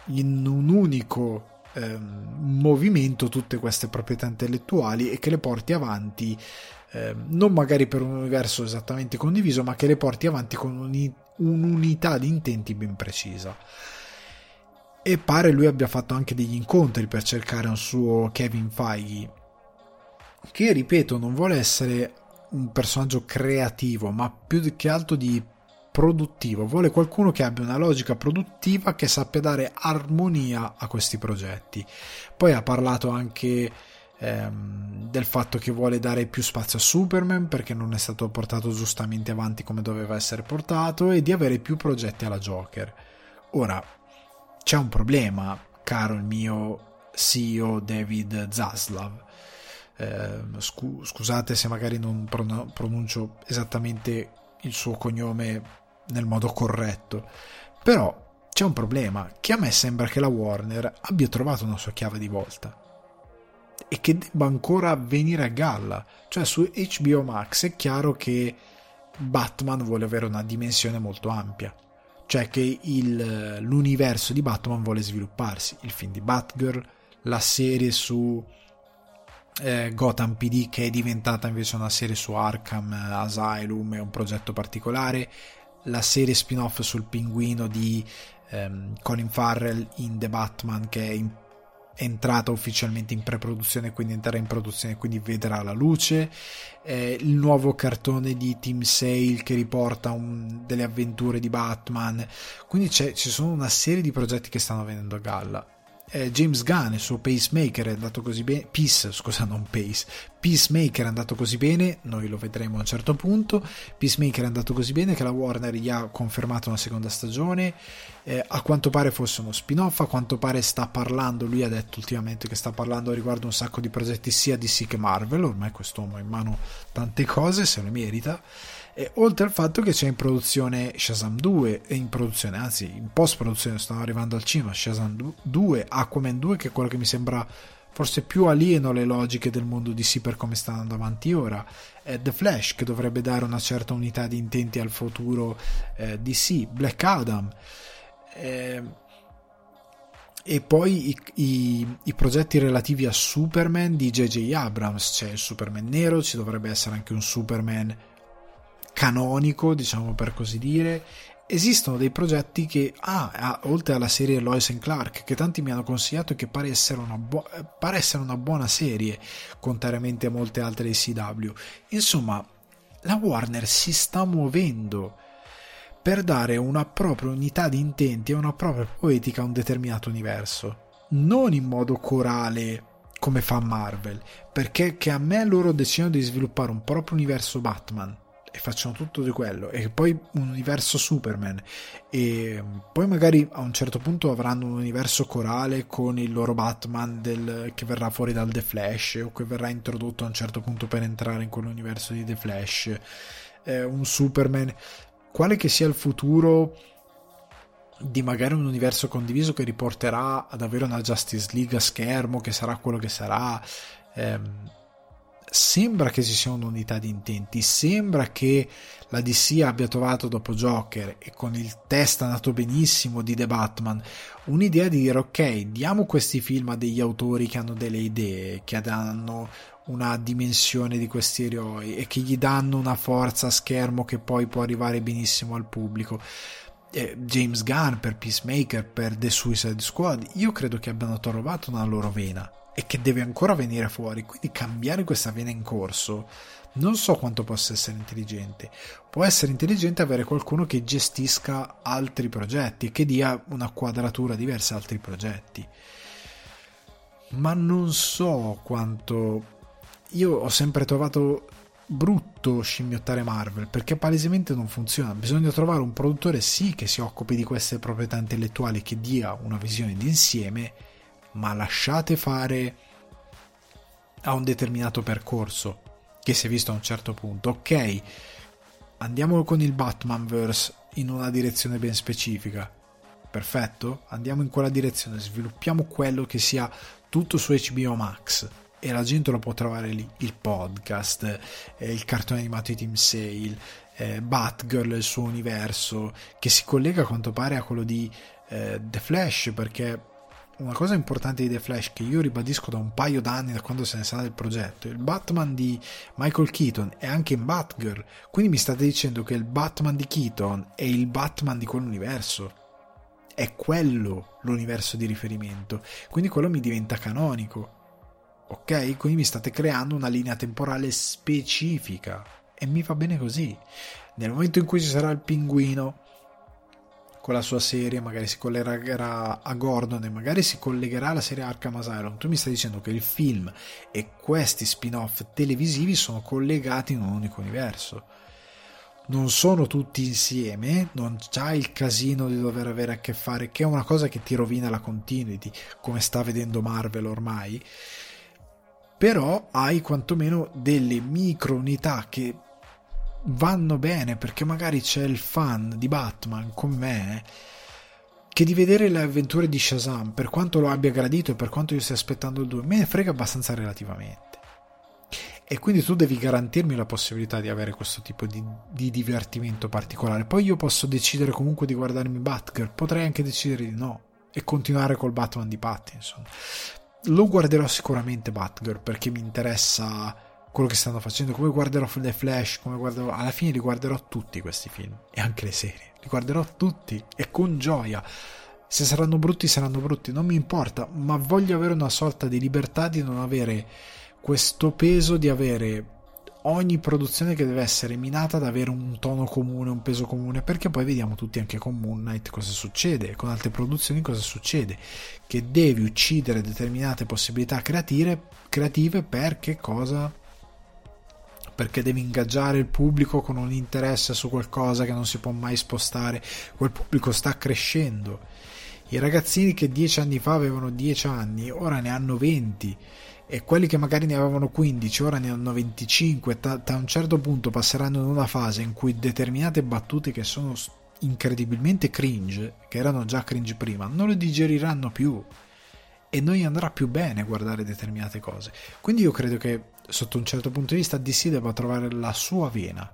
in un unico eh, movimento tutte queste proprietà intellettuali e che le porti avanti eh, non magari per un universo esattamente condiviso ma che le porti avanti con un un'unità di intenti ben precisa. E pare lui abbia fatto anche degli incontri per cercare un suo Kevin Feige, che ripeto non vuole essere un personaggio creativo, ma più che altro di produttivo, vuole qualcuno che abbia una logica produttiva che sappia dare armonia a questi progetti. Poi ha parlato anche ehm, del fatto che vuole dare più spazio a Superman perché non è stato portato giustamente avanti come doveva essere portato e di avere più progetti alla Joker. Ora, c'è un problema, caro il mio CEO David Zaslav. Eh, scu- scusate se magari non pron- pronuncio esattamente il suo cognome nel modo corretto, però c'è un problema che a me sembra che la Warner abbia trovato una sua chiave di volta e che debba ancora venire a galla. Cioè su HBO Max è chiaro che Batman vuole avere una dimensione molto ampia. Cioè che il, l'universo di Batman vuole svilupparsi. Il film di Batgirl, la serie su eh, Gotham PD che è diventata invece una serie su Arkham Asylum, è un progetto particolare. La serie spin-off sul pinguino di ehm, Colin Farrell in The Batman che è in entrata ufficialmente in pre-produzione, quindi entrerà in produzione, quindi vedrà la luce. Eh, il nuovo cartone di Team Sale che riporta un, delle avventure di Batman. Quindi ci sono una serie di progetti che stanno venendo a galla eh, James Gunn, il suo Pacemaker è andato così bene, Peace, scusa, non Pace, Peacemaker è andato così bene, noi lo vedremo a un certo punto, Peacemaker è andato così bene che la Warner gli ha confermato una seconda stagione, eh, a quanto pare fosse uno spin-off, a quanto pare sta parlando, lui ha detto ultimamente che sta parlando riguardo un sacco di progetti sia DC che Marvel, ormai quest'uomo ha in mano tante cose, se le merita, e oltre al fatto che c'è in produzione Shazam 2 e in produzione, anzi in post produzione stanno arrivando al cinema Shazam 2, Aquaman 2 che è quello che mi sembra forse più alieno alle logiche del mondo DC per come sta andando avanti ora, eh, The Flash che dovrebbe dare una certa unità di intenti al futuro eh, DC, Black Adam. Eh, e poi i, i, i, progetti relativi a Superman di JJ Abrams, c'è il Superman nero, ci dovrebbe essere anche un Superman canonico, diciamo per così dire. Esistono dei progetti che, ah, oltre alla serie Lois and Clark, che tanti mi hanno consigliato e che pare essere, una bu- pare essere una buona serie, contrariamente a molte altre di CW. Insomma, la Warner si sta muovendo per dare una propria unità di intenti e una propria poetica a un determinato universo. Non in modo corale come fa Marvel, perché che a me loro decidono di sviluppare un proprio universo Batman e facciano tutto di quello e poi un universo Superman. E poi magari a un certo punto avranno un universo corale con il loro Batman del, che verrà fuori dal The Flash o che verrà introdotto a un certo punto per entrare in quell'universo di The Flash. Eh, un Superman. Quale che sia il futuro di magari un universo condiviso che riporterà ad avere una Justice League a schermo che sarà quello che sarà ehm, sembra che ci sia un'unità di intenti, sembra che la DC abbia trovato dopo Joker e con il test andato benissimo di The Batman un'idea di dire ok, diamo questi film a degli autori che hanno delle idee, che hanno una dimensione di questi eroi e che gli danno una forza a schermo che poi può arrivare benissimo al pubblico. Eh, James Gunn per Peacemaker, per The Suicide Squad, io credo che abbiano trovato una loro vena e che deve ancora venire fuori. Quindi cambiare questa vena in corso non so quanto possa essere intelligente. Può essere intelligente avere qualcuno che gestisca altri progetti e che dia una quadratura diversa a altri progetti. Ma non so quanto. Io ho sempre trovato brutto scimmiottare Marvel perché palesemente non funziona. Bisogna trovare un produttore sì che si occupi di queste proprietà intellettuali, che dia una visione d'insieme, ma lasciate fare a un determinato percorso che si è visto a un certo punto. Ok, andiamo con il Batmanverse in una direzione ben specifica. Perfetto, andiamo in quella direzione, sviluppiamo quello che sia tutto su HBO Max e la gente lo può trovare lì, il podcast, eh, il cartone animato di Team Sale, eh, Batgirl, il suo universo, che si collega a quanto pare a quello di eh, The Flash, perché una cosa importante di The Flash che io ribadisco da un paio d'anni da quando se ne sa del progetto, il Batman di Michael Keaton è anche in Batgirl, quindi mi state dicendo che il Batman di Keaton è il Batman di quell'universo. È quello l'universo di riferimento, quindi quello mi diventa canonico. Ok? Quindi mi state creando una linea temporale specifica e mi va bene così. Nel momento in cui ci sarà il pinguino con la sua serie, magari si collegherà a Gordon e magari si collegherà alla serie Arkham Asylum. Tu mi stai dicendo che il film e questi spin-off televisivi sono collegati in un unico universo. Non sono tutti insieme, non c'hai il casino di dover avere a che fare, che è una cosa che ti rovina la continuity, come sta vedendo Marvel ormai. Però hai quantomeno delle micro unità che vanno bene perché magari c'è il fan di Batman come me che di vedere le avventure di Shazam, per quanto lo abbia gradito e per quanto io stia aspettando il 2, me ne frega abbastanza relativamente. E quindi tu devi garantirmi la possibilità di avere questo tipo di, di divertimento particolare. Poi io posso decidere comunque di guardarmi Batgirl, potrei anche decidere di no e continuare col Batman di Pattinson. Lo guarderò sicuramente Batgirl perché mi interessa quello che stanno facendo, come guarderò The Flash, come guarderò, alla fine li guarderò tutti questi film e anche le serie, li guarderò tutti e con gioia. Se saranno brutti saranno brutti, non mi importa, ma voglio avere una sorta di libertà di non avere questo peso di avere ogni produzione che deve essere minata ad avere un tono comune, un peso comune, perché poi vediamo tutti anche con Moon Knight cosa succede, con altre produzioni cosa succede, che devi uccidere determinate possibilità creative, creative per cosa? Perché devi ingaggiare il pubblico con un interesse su qualcosa che non si può mai spostare. Quel pubblico sta crescendo. I ragazzini che dieci anni fa avevano 10 anni, ora ne hanno 20 e quelli che magari ne avevano 15 ora ne hanno 25 da, un certo punto passeranno in una fase in cui determinate battute che sono incredibilmente cringe che erano già cringe prima non le digeriranno più e non gli andrà più bene guardare determinate cose quindi io credo che sotto un certo punto di vista DC deve trovare la sua vena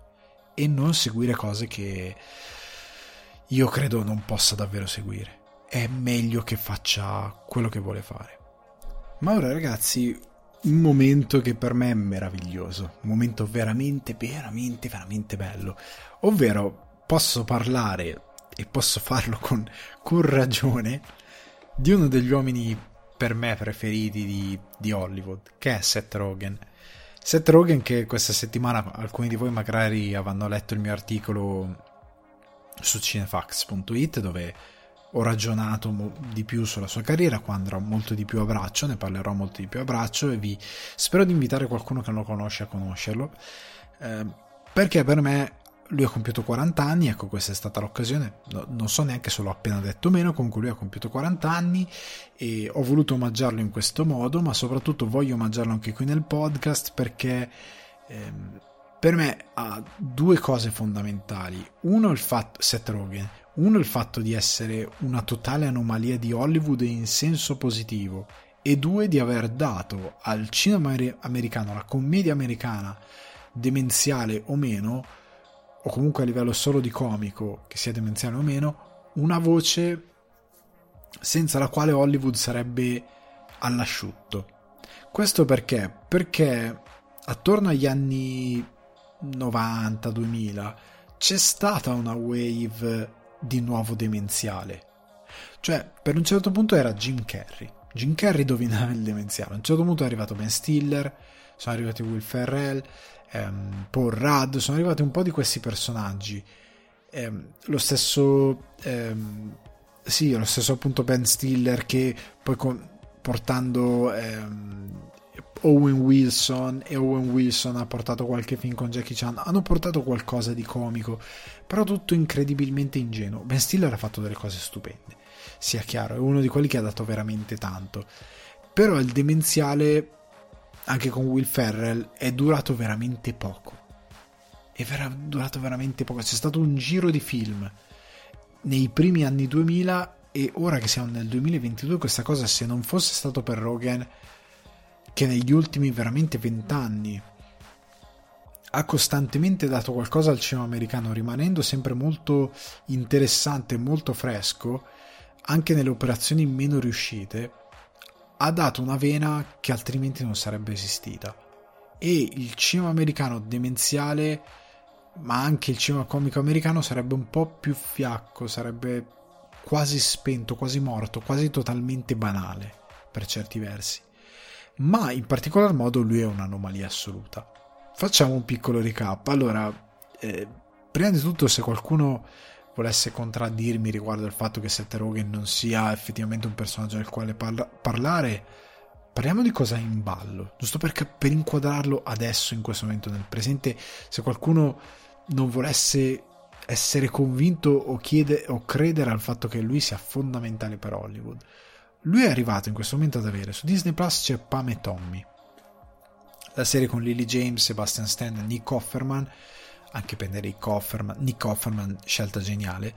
e non seguire cose che io credo non possa davvero seguire. È meglio che faccia quello che vuole fare. Ma ora ragazzi, un momento che per me è meraviglioso, un momento veramente, veramente, veramente bello, ovvero posso parlare e posso farlo con, con ragione di uno degli uomini per me preferiti di, di Hollywood, che è Seth Rogen Seth Rogen che questa settimana alcuni di voi magari avranno letto il mio articolo su cinefax.it dove ho ragionato di più sulla sua carriera, qua andrò molto di più a braccio, ne parlerò molto di più a braccio e vi spero di invitare qualcuno che non lo conosce a conoscerlo, eh, perché per me lui ha compiuto 40 anni, ecco questa è stata l'occasione, no, non so neanche se l'ho appena detto o meno, comunque lui ha compiuto 40 anni e ho voluto omaggiarlo in questo modo, ma soprattutto voglio omaggiarlo anche qui nel podcast perché ehm, per me ha due cose fondamentali. Uno il fatto, Seth Rogen, uno il fatto di essere una totale anomalia di Hollywood in senso positivo e due di aver dato al cinema americano, alla commedia americana, demenziale o meno, o comunque a livello solo di comico, che sia demenziale o meno, una voce senza la quale Hollywood sarebbe all'asciutto. Questo perché? Perché attorno agli anni 90-2000 c'è stata una wave di nuovo demenziale. Cioè, per un certo punto era Jim Carrey. Jim Carrey dominava il demenziale. A un certo punto è arrivato Ben Stiller, sono arrivati Will Ferrell, ehm, Paul sono arrivati un po' di questi personaggi. Ehm, lo stesso, ehm, sì, lo stesso appunto Ben Stiller che poi con, portando ehm, Owen Wilson e Owen Wilson ha portato qualche film con Jackie Chan, hanno portato qualcosa di comico, però tutto incredibilmente ingenuo. Ben Stiller ha fatto delle cose stupende sia chiaro, è uno di quelli che ha dato veramente tanto. Però il demenziale, anche con Will Ferrell, è durato veramente poco. È vera- durato veramente poco. C'è stato un giro di film nei primi anni 2000 e ora che siamo nel 2022 questa cosa se non fosse stato per Rogan che negli ultimi veramente vent'anni ha costantemente dato qualcosa al cinema americano rimanendo sempre molto interessante molto fresco anche nelle operazioni meno riuscite, ha dato una vena che altrimenti non sarebbe esistita. E il cinema americano demenziale, ma anche il cinema comico americano sarebbe un po' più fiacco, sarebbe quasi spento, quasi morto, quasi totalmente banale per certi versi. Ma in particolar modo lui è un'anomalia assoluta. Facciamo un piccolo recap. Allora, eh, prima di tutto, se qualcuno volesse contraddirmi riguardo il fatto che Seth Rogen non sia effettivamente un personaggio del quale parla- parlare, parliamo di cosa è in ballo, giusto per, per inquadrarlo adesso, in questo momento, nel presente, se qualcuno non volesse essere convinto o, chiede, o credere al fatto che lui sia fondamentale per Hollywood. Lui è arrivato in questo momento ad avere su Disney Plus c'è Pam e Tommy, la serie con Lily James, Sebastian Stan e Nick Offerman anche per Nick Offerman, Nick Offerman, scelta geniale,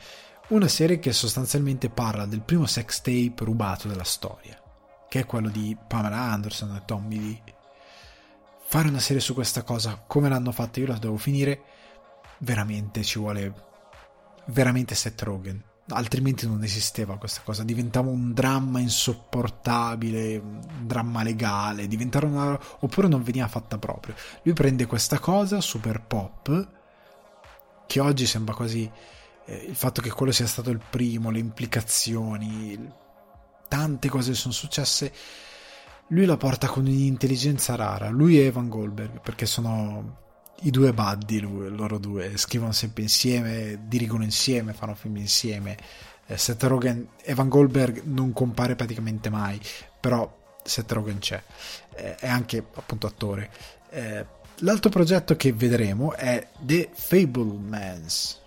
una serie che sostanzialmente parla del primo sex tape rubato della storia, che è quello di Pamela Anderson e Tommy Lee. Fare una serie su questa cosa, come l'hanno fatta, io la devo finire, veramente ci vuole veramente Seth Rogen, altrimenti non esisteva questa cosa, diventava un dramma insopportabile, un dramma legale, diventava una... oppure non veniva fatta proprio. Lui prende questa cosa super pop che oggi sembra quasi eh, il fatto che quello sia stato il primo, le implicazioni, tante cose sono successe. Lui la porta con un'intelligenza rara. Lui e Evan Goldberg, perché sono i due buddy, lui, loro due, scrivono sempre insieme, dirigono insieme, fanno film insieme. Eh, Seth Rogen, Evan Goldberg non compare praticamente mai, però Seth Rogen c'è, eh, è anche appunto attore. Eh, L'altro progetto che vedremo è The Fablemans,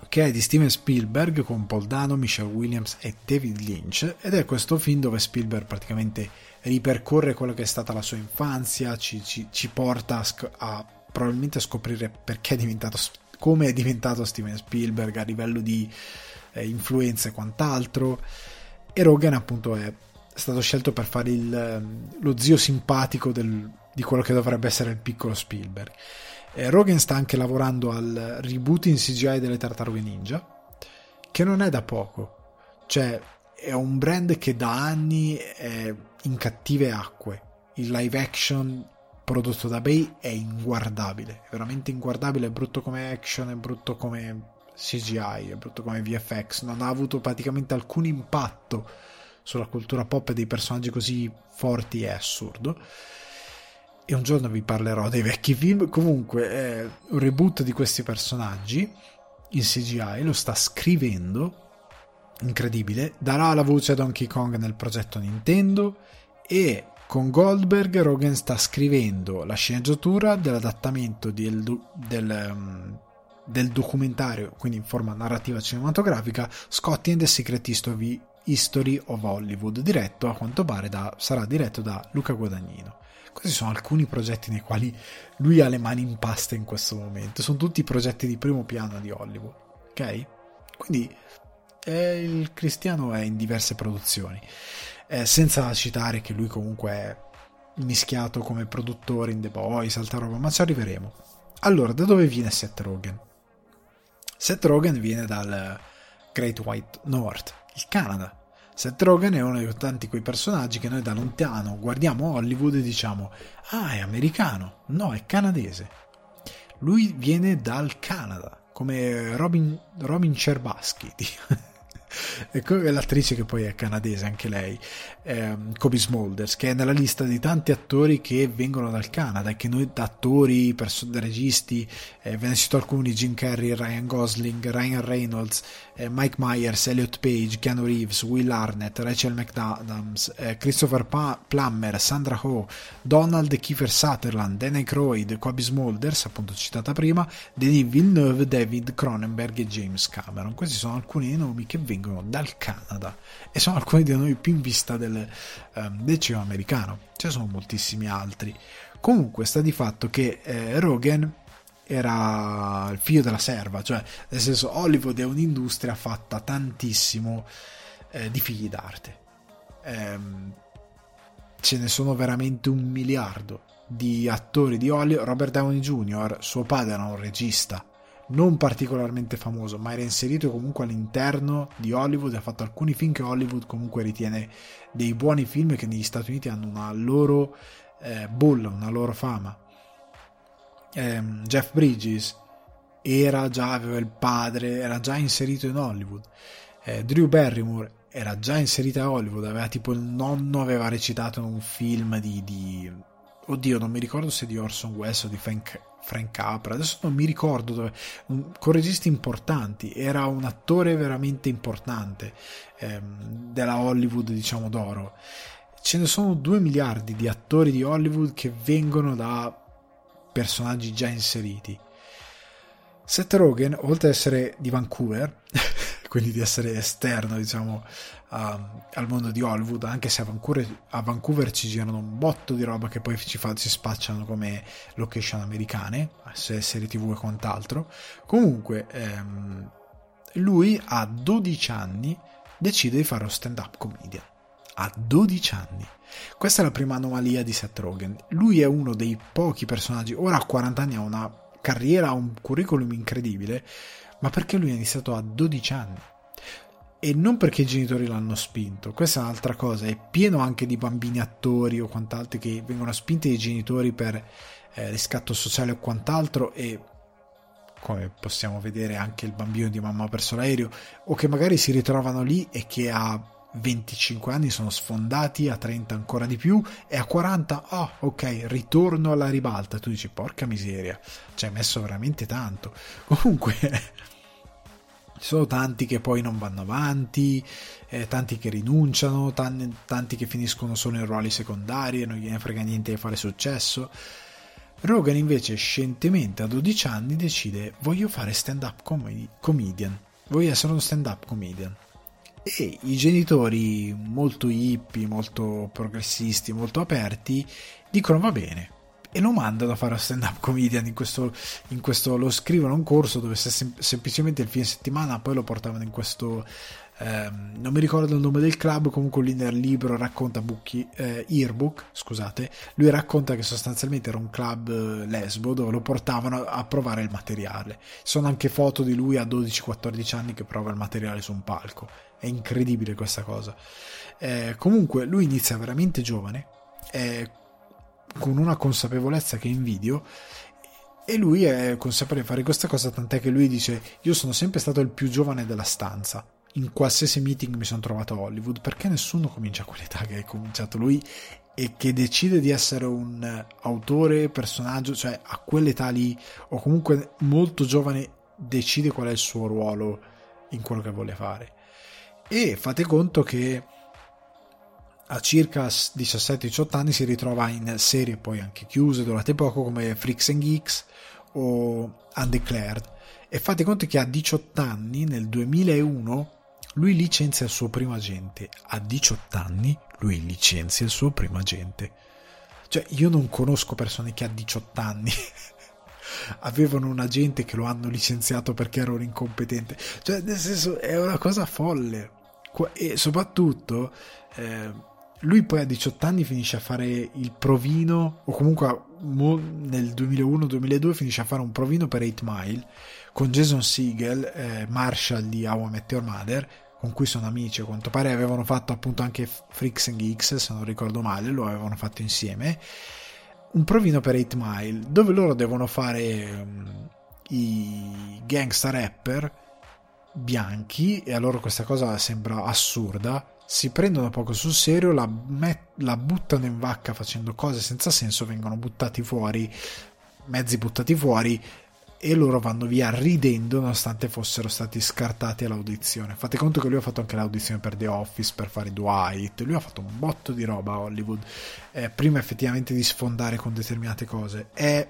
ok, di Steven Spielberg con Paul Dano, Michelle Williams e David Lynch ed è questo film dove Spielberg praticamente ripercorre quello che è stata la sua infanzia, ci, ci, ci porta a, a, probabilmente a scoprire perché è diventato come è diventato Steven Spielberg a livello di eh, influenza e quant'altro. E Rogan appunto è stato scelto per fare il, lo zio simpatico del di quello che dovrebbe essere il piccolo Spielberg. Eh, Rogan sta anche lavorando al reboot in CGI delle Tartarughe Ninja, che non è da poco. Cioè, è un brand che da anni è in cattive acque. Il live action prodotto da Bay è inguardabile, è veramente inguardabile, è brutto come action, è brutto come CGI, è brutto come VFX, non ha avuto praticamente alcun impatto sulla cultura pop dei personaggi così forti, è assurdo e un giorno vi parlerò dei vecchi film. Comunque, è un reboot di questi personaggi in CGI, lo sta scrivendo, incredibile, darà la voce a Donkey Kong nel progetto Nintendo e con Goldberg Rogan sta scrivendo la sceneggiatura dell'adattamento del, del, um, del documentario, quindi in forma narrativa cinematografica, Scotty and the Secret History, History of Hollywood, diretto a quanto pare da, sarà diretto da Luca Guadagnino. Questi sono alcuni progetti nei quali lui ha le mani in pasta in questo momento. Sono tutti progetti di primo piano di Hollywood. Ok? Quindi eh, il cristiano è in diverse produzioni. Eh, senza citare che lui comunque è mischiato come produttore in The Boys, altra roba, ma ci arriveremo. Allora, da dove viene Seth Rogen? Seth Rogen viene dal Great White North, il Canada. Seth Rogen è uno di tanti quei personaggi che noi da lontano guardiamo Hollywood e diciamo ah è americano, no è canadese. Lui viene dal Canada, come Robin, Robin Cerbaschi. l'attrice che poi è canadese anche lei ehm, Kobe Smulders che è nella lista di tanti attori che vengono dal Canada e che noi da attori, perso- registi eh, ve ne cito alcuni Jim Carrey, Ryan Gosling, Ryan Reynolds Mike Myers, Elliot Page, Keanu Reeves, Will Arnett, Rachel McAdams eh, Christopher pa- Plummer, Sandra Ho Donald Kiefer Sutherland, Dan Aykroyd, Kobe Smulders appunto citata prima Denis Villeneuve, David Cronenberg e James Cameron questi sono alcuni dei nomi che vengono dal Canada e sono alcuni dei nomi più in vista del, um, del cinema americano. Ce ne sono moltissimi altri. Comunque sta di fatto che eh, Rogan era il figlio della serva, cioè nel senso Hollywood è un'industria fatta tantissimo eh, di figli d'arte. Ehm, ce ne sono veramente un miliardo di attori di Hollywood. Robert Downey Jr., suo padre era un regista non particolarmente famoso, ma era inserito comunque all'interno di Hollywood e ha fatto alcuni film che Hollywood comunque ritiene dei buoni film che negli Stati Uniti hanno una loro eh, bolla, una loro fama. Eh, Jeff Bridges era già, aveva il padre, era già inserito in Hollywood. Eh, Drew Barrymore era già inserita a Hollywood, aveva tipo il nonno aveva recitato in un film di, di oddio non mi ricordo se di Orson Welles o di Frank, Frank Capra, adesso non mi ricordo dove, con registi importanti, era un attore veramente importante ehm, della Hollywood, diciamo d'oro. Ce ne sono due miliardi di attori di Hollywood che vengono da personaggi già inseriti. Seth Rogen, oltre ad essere di Vancouver, quindi di essere esterno, diciamo, uh, al mondo di Hollywood, anche se a Vancouver, a Vancouver, ci girano un botto di roba che poi ci, fa, si spacciano come location americane, serie tv e quant'altro. Comunque, ehm, lui a 12 anni decide di fare lo stand-up comedian. A 12 anni. Questa è la prima anomalia di Seth Rogen. Lui è uno dei pochi personaggi, ora a 40 anni ha una carriera, ha un curriculum incredibile, ma perché lui ha iniziato a 12 anni e non perché i genitori l'hanno spinto, questa è un'altra cosa, è pieno anche di bambini attori o quant'altro che vengono spinti dai genitori per eh, riscatto sociale o quant'altro e come possiamo vedere anche il bambino di mamma ha perso l'aereo o che magari si ritrovano lì e che a 25 anni sono sfondati, a 30 ancora di più e a 40, oh ah, ok, ritorno alla ribalta, tu dici porca miseria, ci hai messo veramente tanto. Comunque ci sono tanti che poi non vanno avanti, eh, tanti che rinunciano, tanti, tanti, che finiscono solo in ruoli secondari e non gliene frega niente di fare successo. Rogan invece scientemente a 12 anni decide voglio fare stand up com- comedian, voglio essere uno stand up comedian. E i genitori molto hippie, molto progressisti, molto aperti dicono va bene, e lo mandano a fare a stand up comedian in questo, in questo lo scrivono un corso dove sem- semplicemente il fine settimana poi lo portavano in questo ehm, non mi ricordo il nome del club comunque lì nel libro racconta Bucchi, eh, Earbook scusate lui racconta che sostanzialmente era un club eh, lesbo dove lo portavano a provare il materiale. Sono anche foto di lui a 12-14 anni che prova il materiale su un palco è incredibile questa cosa. Eh, comunque lui inizia veramente giovane eh, con una consapevolezza che invidio e lui è consapevole di fare questa cosa tant'è che lui dice io sono sempre stato il più giovane della stanza. In qualsiasi meeting mi sono trovato a Hollywood. Perché nessuno comincia a quell'età che hai cominciato lui e che decide di essere un autore, personaggio, cioè a quell'età lì o comunque molto giovane decide qual è il suo ruolo in quello che vuole fare. E fate conto che a circa 17-18 anni si ritrova in serie poi anche chiuse durate poco come Freaks and Geeks o Undeclared e fate conto che a 18 anni nel 2001 lui licenzia il suo primo agente. A 18 anni lui licenzia il suo primo agente. Cioè io non conosco persone che a 18 anni avevano un agente che lo hanno licenziato perché erano incompetente. Cioè nel senso è una cosa folle e soprattutto eh, lui poi a 18 anni finisce a fare il provino, o comunque nel 2001-2002 finisce a fare un provino per 8 Mile con Jason Siegel, eh, Marshall di How I Met Your Mother, con cui sono amici. A quanto pare avevano fatto appunto anche Freaks and Geeks, se non ricordo male, lo avevano fatto insieme. Un provino per 8 Mile, dove loro devono fare um, i gangsta rapper bianchi, e a loro questa cosa sembra assurda, si prendono poco sul serio, la, met- la buttano in vacca facendo cose senza senso, vengono buttati fuori, mezzi buttati fuori, e loro vanno via ridendo nonostante fossero stati scartati all'audizione. Fate conto che lui ha fatto anche l'audizione per The Office, per fare Dwight, lui ha fatto un botto di roba a Hollywood, eh, prima effettivamente di sfondare con determinate cose. È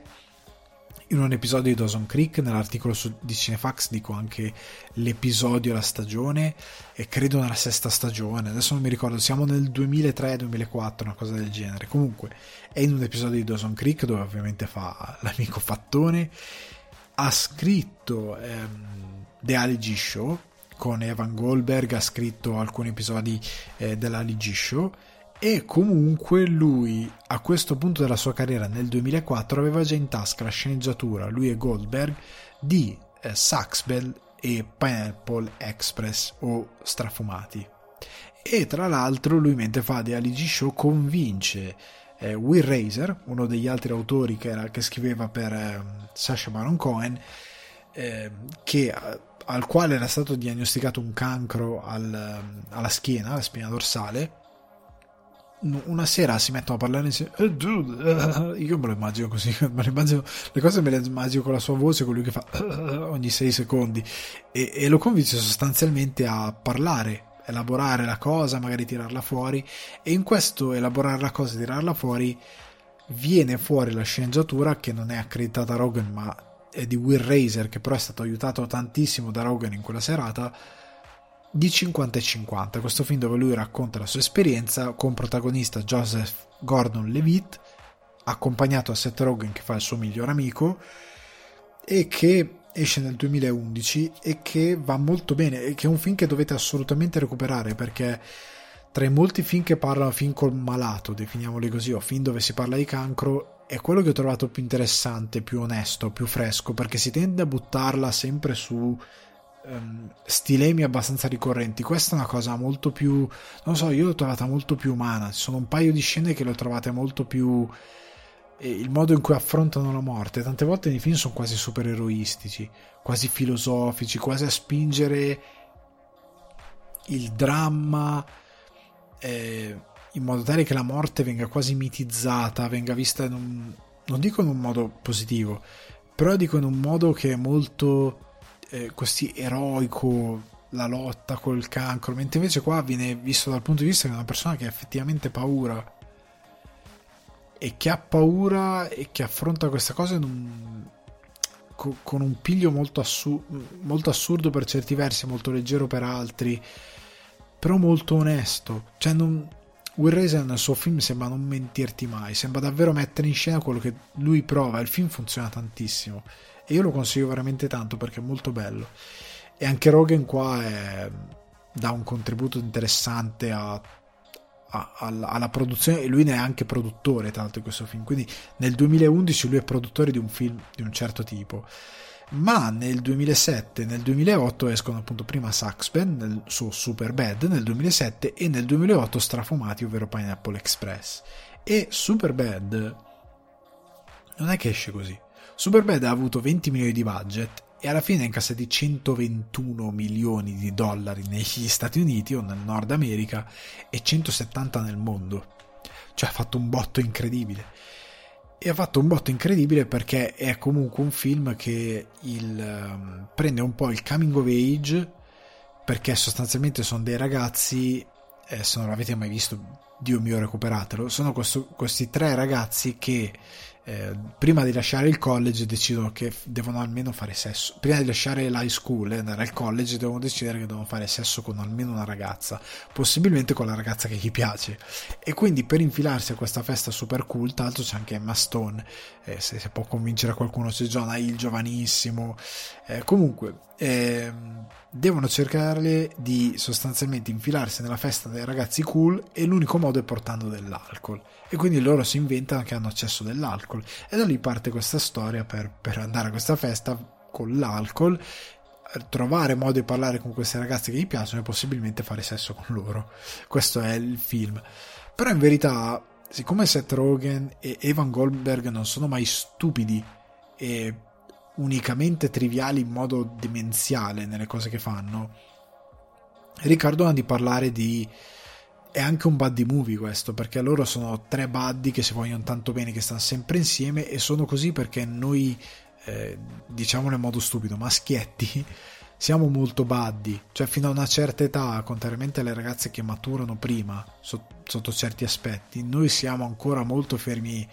in un episodio di Dawson Creek, nell'articolo su, di Cinefax dico anche l'episodio, la stagione, e credo nella sesta stagione, adesso non mi ricordo, siamo nel 2003-2004, una cosa del genere. Comunque è in un episodio di Dawson Creek dove ovviamente fa l'amico Fattone. Ha scritto ehm, The Ali G Show con Evan Goldberg, ha scritto alcuni episodi eh, dell'Ali G Show e comunque lui a questo punto della sua carriera nel 2004 aveva già in tasca la sceneggiatura, lui e Goldberg, di eh, Saxbell e Pineapple Express o Strafumati. E tra l'altro lui mentre fa The Ali G Show convince eh, Will Razer, uno degli altri autori che, era, che scriveva per eh, Sasha Baron Cohen, eh, che, al quale era stato diagnosticato un cancro al, alla schiena, alla spina dorsale. Una sera si mettono a parlare insieme. Eh, io me lo immagino così. Me lo immagino, le cose me le immagino con la sua voce, con lui che fa ogni 6 secondi. E, e lo convince sostanzialmente a parlare elaborare la cosa, magari tirarla fuori e in questo elaborare la cosa tirarla fuori viene fuori la sceneggiatura che non è accreditata a Rogan ma è di Will Razer che però è stato aiutato tantissimo da Rogan in quella serata di 50 e 50 questo film dove lui racconta la sua esperienza con protagonista Joseph Gordon-Levitt accompagnato a Seth Rogen che fa il suo miglior amico e che esce nel 2011 e che va molto bene e che è un film che dovete assolutamente recuperare perché tra i molti film che parlano film col malato, definiamoli così, o film dove si parla di cancro, è quello che ho trovato più interessante, più onesto, più fresco, perché si tende a buttarla sempre su um, stilemi abbastanza ricorrenti. Questa è una cosa molto più, non so, io l'ho trovata molto più umana. Ci sono un paio di scene che l'ho trovate molto più il modo in cui affrontano la morte. Tante volte nei film sono quasi supereroistici, quasi filosofici, quasi a spingere il dramma eh, in modo tale che la morte venga quasi mitizzata, venga vista in un, non dico in un modo positivo, però dico in un modo che è molto eh, così eroico la lotta col cancro, mentre invece qua viene visto dal punto di vista di una persona che ha effettivamente paura e che ha paura e che affronta questa cosa un, con, con, un piglio molto, assu- molto assurdo per certi versi, molto leggero per altri, però molto onesto. Cioè, non, Will Razer nel suo film sembra non mentirti mai, sembra davvero mettere in scena quello che lui prova. Il film funziona tantissimo e io lo consiglio veramente tanto perché è molto bello. E anche Rogan qua è, dà un contributo interessante a alla, alla, produzione. E lui ne è anche produttore tra l'altro di questo film. Quindi nel 2011 lui è produttore di un film di un certo tipo. Ma nel 2007 e nel 2008 escono appunto prima Saxben nel suo Super Bad nel 2007 e nel 2008 Strafumati ovvero Pineapple Express. E Super Bad non è che esce così Super Bad ha avuto 20 milioni di budget e alla fine ha incassati 121 milioni di dollari negli Stati Uniti o nel Nord America e 170 nel mondo. Cioè ha fatto un botto incredibile. E ha fatto un botto incredibile perché è comunque un film che il, um, prende un po' il coming of age perché sostanzialmente sono dei ragazzi, eh, se non l'avete mai visto, Dio mio recuperatelo, sono questo, questi tre ragazzi che eh, prima di lasciare il college decidono che devono almeno fare sesso. Prima di lasciare l'high school e andare al college devono decidere che devono fare sesso con almeno una ragazza, possibilmente con la ragazza che gli piace. E quindi per infilarsi a questa festa super cool, l'altro c'è anche Emma Stone, eh, se, se, può convincere qualcuno, c'è Jonah Hill giovanissimo. Eh, comunque, ehm, devono cercare di sostanzialmente infilarsi nella festa dei ragazzi cool e l'unico modo è portando dell'alcol e quindi loro si inventano che hanno accesso dell'alcol e da lì parte questa storia per, per andare a questa festa con l'alcol trovare modo di parlare con queste ragazze che gli piacciono e possibilmente fare sesso con loro. Questo è il film. Però in verità siccome Seth Rogen e Evan Goldberg non sono mai stupidi e unicamente triviali in modo demenziale nelle cose che fanno, ricordano di parlare di è anche un buddy movie questo, perché loro sono tre buddy che si vogliono tanto bene, che stanno sempre insieme e sono così perché noi, eh, diciamolo in modo stupido, maschietti, siamo molto buddy, cioè fino a una certa età, contrariamente alle ragazze che maturano prima sotto, sotto certi aspetti, noi siamo ancora molto fermi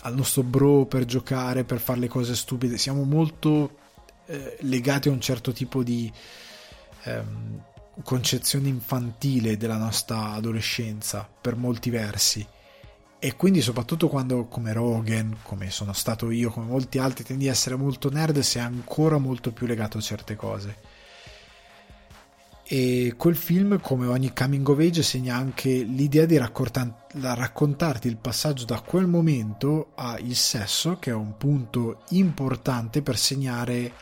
al nostro bro per giocare, per fare le cose stupide, siamo molto eh, legati a un certo tipo di... Ehm, concezione infantile della nostra adolescenza per molti versi. E quindi soprattutto quando come Rogan, come sono stato io, come molti altri tendi a essere molto nerd sei ancora molto più legato a certe cose. E quel film come ogni coming of age segna anche l'idea di raccontarti il passaggio da quel momento al sesso che è un punto importante per segnare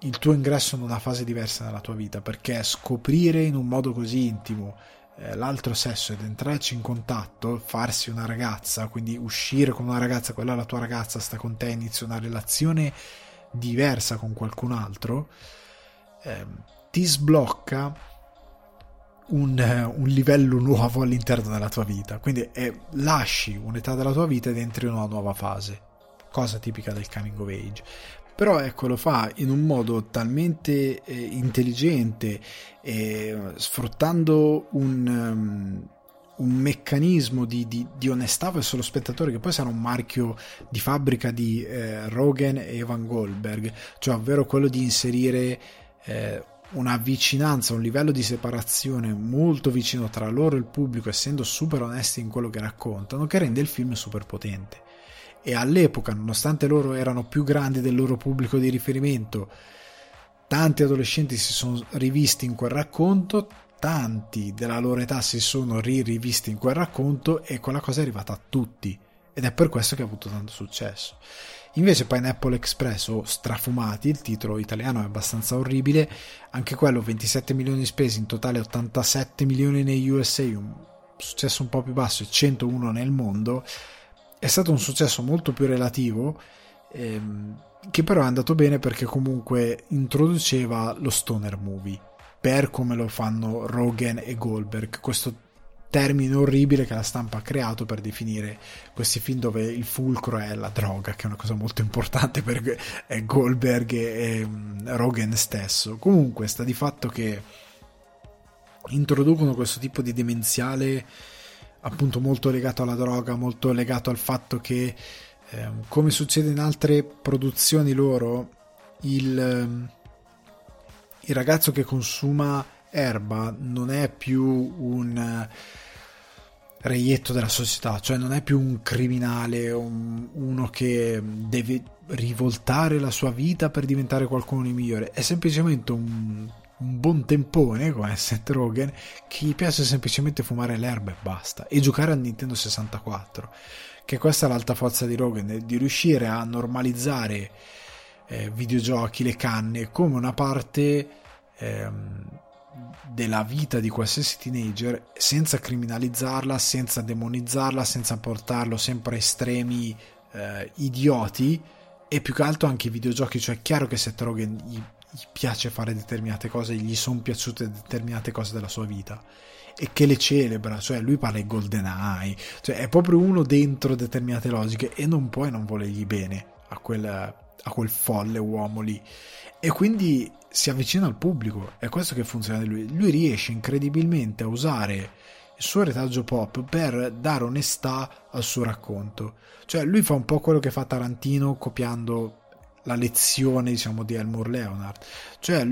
il tuo ingresso in una fase diversa nella tua vita, perché scoprire in un modo così intimo eh, l'altro sesso ed entrarci in contatto, farsi una ragazza, quindi uscire con una ragazza, quella la tua ragazza, sta con te, inizia una relazione diversa con qualcun altro, eh, ti sblocca un, un, livello nuovo all'interno della tua vita. Quindi eh, lasci un'età della tua vita ed entri in una nuova fase, cosa tipica del coming of age però ecco lo fa in un modo talmente eh, intelligente eh, sfruttando un, um, un meccanismo di, di, di, onestà verso lo spettatore che poi sarà un marchio di fabbrica di eh, Rogan e Evan Goldberg cioè ovvero quello di inserire eh, una vicinanza, un livello di separazione molto vicino tra loro e il pubblico, essendo super onesti in quello che raccontano, che rende il film super potente e all'epoca, nonostante loro erano più grandi del loro pubblico di riferimento, tanti adolescenti si sono rivisti in quel racconto, tanti della loro età si sono rivisti in quel racconto e quella cosa è arrivata a tutti ed è per questo che ha avuto tanto successo. Invece Pineapple Express o Strafumati, il titolo italiano è abbastanza orribile, anche quello 27 milioni spesi, in totale 87 milioni nei USA, un successo un po' più basso e 101 nel mondo, è stato un successo molto più relativo ehm, che però è andato bene perché comunque introduceva lo stoner movie per come lo fanno Rogan e Goldberg questo termine orribile che la stampa ha creato per definire questi film dove il fulcro è la droga che è una cosa molto importante per Goldberg e Rogan stesso. Comunque sta di fatto che introducono questo tipo di demenziale appunto molto legato alla droga, molto legato al fatto che, eh, come succede in altre produzioni loro, il, ehm, il, ragazzo che consuma erba non è più un reietto della società, cioè non è più un criminale, un, uno che deve rivoltare la sua vita per diventare qualcuno di migliore, è semplicemente un un buon tempone come Seth Rogen che gli piace semplicemente fumare l'erba e basta e giocare al Nintendo 64 che questa è l'alta forza di Rogen di riuscire a normalizzare eh, videogiochi, le canne come una parte ehm, della vita di qualsiasi teenager senza criminalizzarla, senza demonizzarla, senza portarlo sempre a estremi eh, idioti e più che altro anche i videogiochi, cioè è chiaro che Seth Rogen gli gli piace fare determinate cose, gli sono piaciute determinate cose della sua vita. E che le celebra, cioè lui parla di GoldenEye, cioè è proprio uno dentro determinate logiche e non puoi non volergli bene a quel, a quel folle uomo lì. E quindi si avvicina al pubblico, è questo che funziona di lui, lui riesce incredibilmente a usare il suo retaggio pop per dare onestà al suo racconto, cioè lui fa un po' quello che fa Tarantino copiando la lezione diciamo di Elmore Leonard. Cioè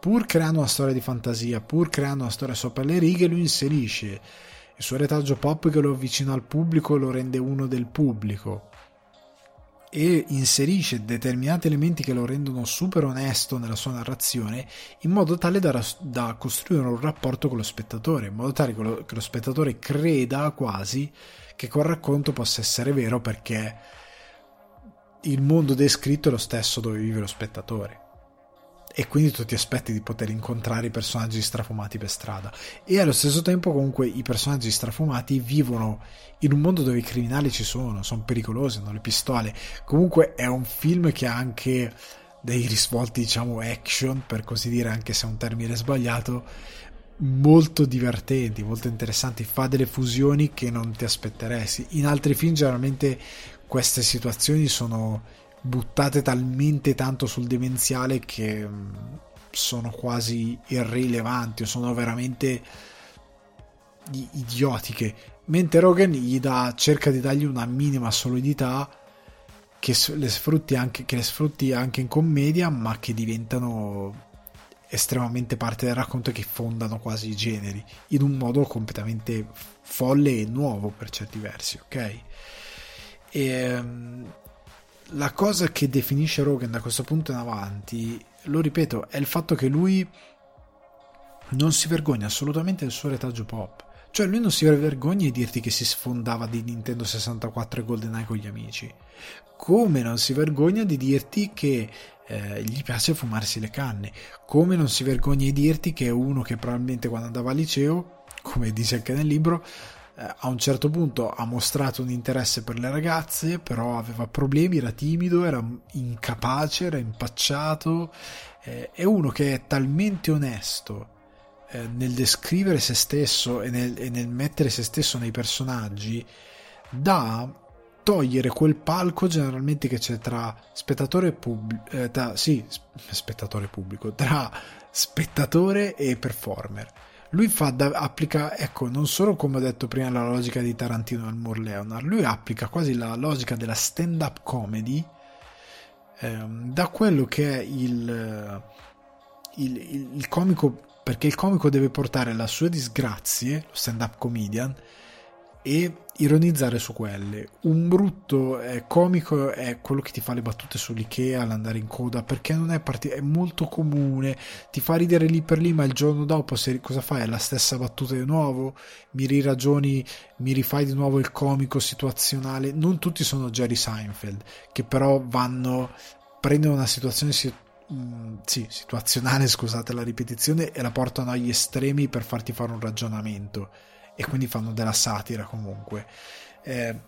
pur creando una storia di fantasia pur creando una storia sopra le righe lui inserisce il suo retaggio pop che lo avvicina al pubblico e lo rende uno del pubblico. E inserisce determinati elementi che lo rendono super onesto nella sua narrazione in modo tale da, da costruire un rapporto con lo spettatore in modo tale che lo, che lo spettatore creda quasi che quel racconto possa essere vero perché il mondo descritto è lo stesso dove vive lo spettatore. e quindi tu ti aspetti di poter incontrare i personaggi strafumati per strada e allo stesso tempo comunque i personaggi strafumati vivono in un mondo dove i criminali ci sono, sono pericolosi, hanno le pistole comunque è un film che ha anche dei risvolti diciamo action per così dire anche se è un termine sbagliato molto divertenti, molto interessanti, fa delle fusioni che non ti aspetteresti. In altri film generalmente queste situazioni sono buttate talmente tanto sul demenziale che mm, sono quasi irrilevanti o sono veramente idiotiche. Mentre Rogan gli dà, cerca di dargli una minima solidità che le sfrutti anche, che le sfrutti anche in commedia, ma che diventano estremamente parte del racconto e che fondano quasi i generi in un modo completamente folle e nuovo per certi versi, ok? E, ehm, la cosa che definisce Rogan da questo punto in avanti, lo ripeto, è il fatto che lui non si vergogna assolutamente del suo retaggio pop. Cioè lui non si vergogna di dirti che si sfondava di Nintendo 64 e GoldenEye con gli amici. Come non si vergogna di dirti che eh, gli piace fumarsi le canne. Come non si vergogna di dirti che è uno che probabilmente quando andava al liceo, come dice anche nel libro, a un certo punto ha mostrato un interesse per le ragazze, però aveva problemi, era timido, era incapace, era impacciato. Eh, è uno che è talmente onesto eh, nel descrivere se stesso e nel, e nel, mettere se stesso nei personaggi da togliere quel palco generalmente che c'è tra spettatore pubblico, eh, sì, spettatore pubblico, tra spettatore e performer lui fa da, applica, ecco, non solo come ho detto prima la logica di Tarantino al Moore Leonard, lui applica quasi la logica della stand-up comedy ehm, da quello che è il, il, il, il comico, perché il comico deve portare le sue disgrazie, lo stand-up comedian, e ironizzare su quelle. Un brutto eh, comico è quello che ti fa le battute sull'Ikea all'andare in coda perché non è, part- è molto comune, ti fa ridere lì per lì, ma il giorno dopo se, cosa fai? È la stessa battuta di nuovo, mi riragioni, mi rifai di nuovo il comico situazionale. Non tutti sono Jerry Seinfeld, che però vanno, prendono una situazione si- mm, sì, situazionale, scusate la ripetizione, e la portano agli estremi per farti fare un ragionamento e quindi fanno della satira comunque. Eh,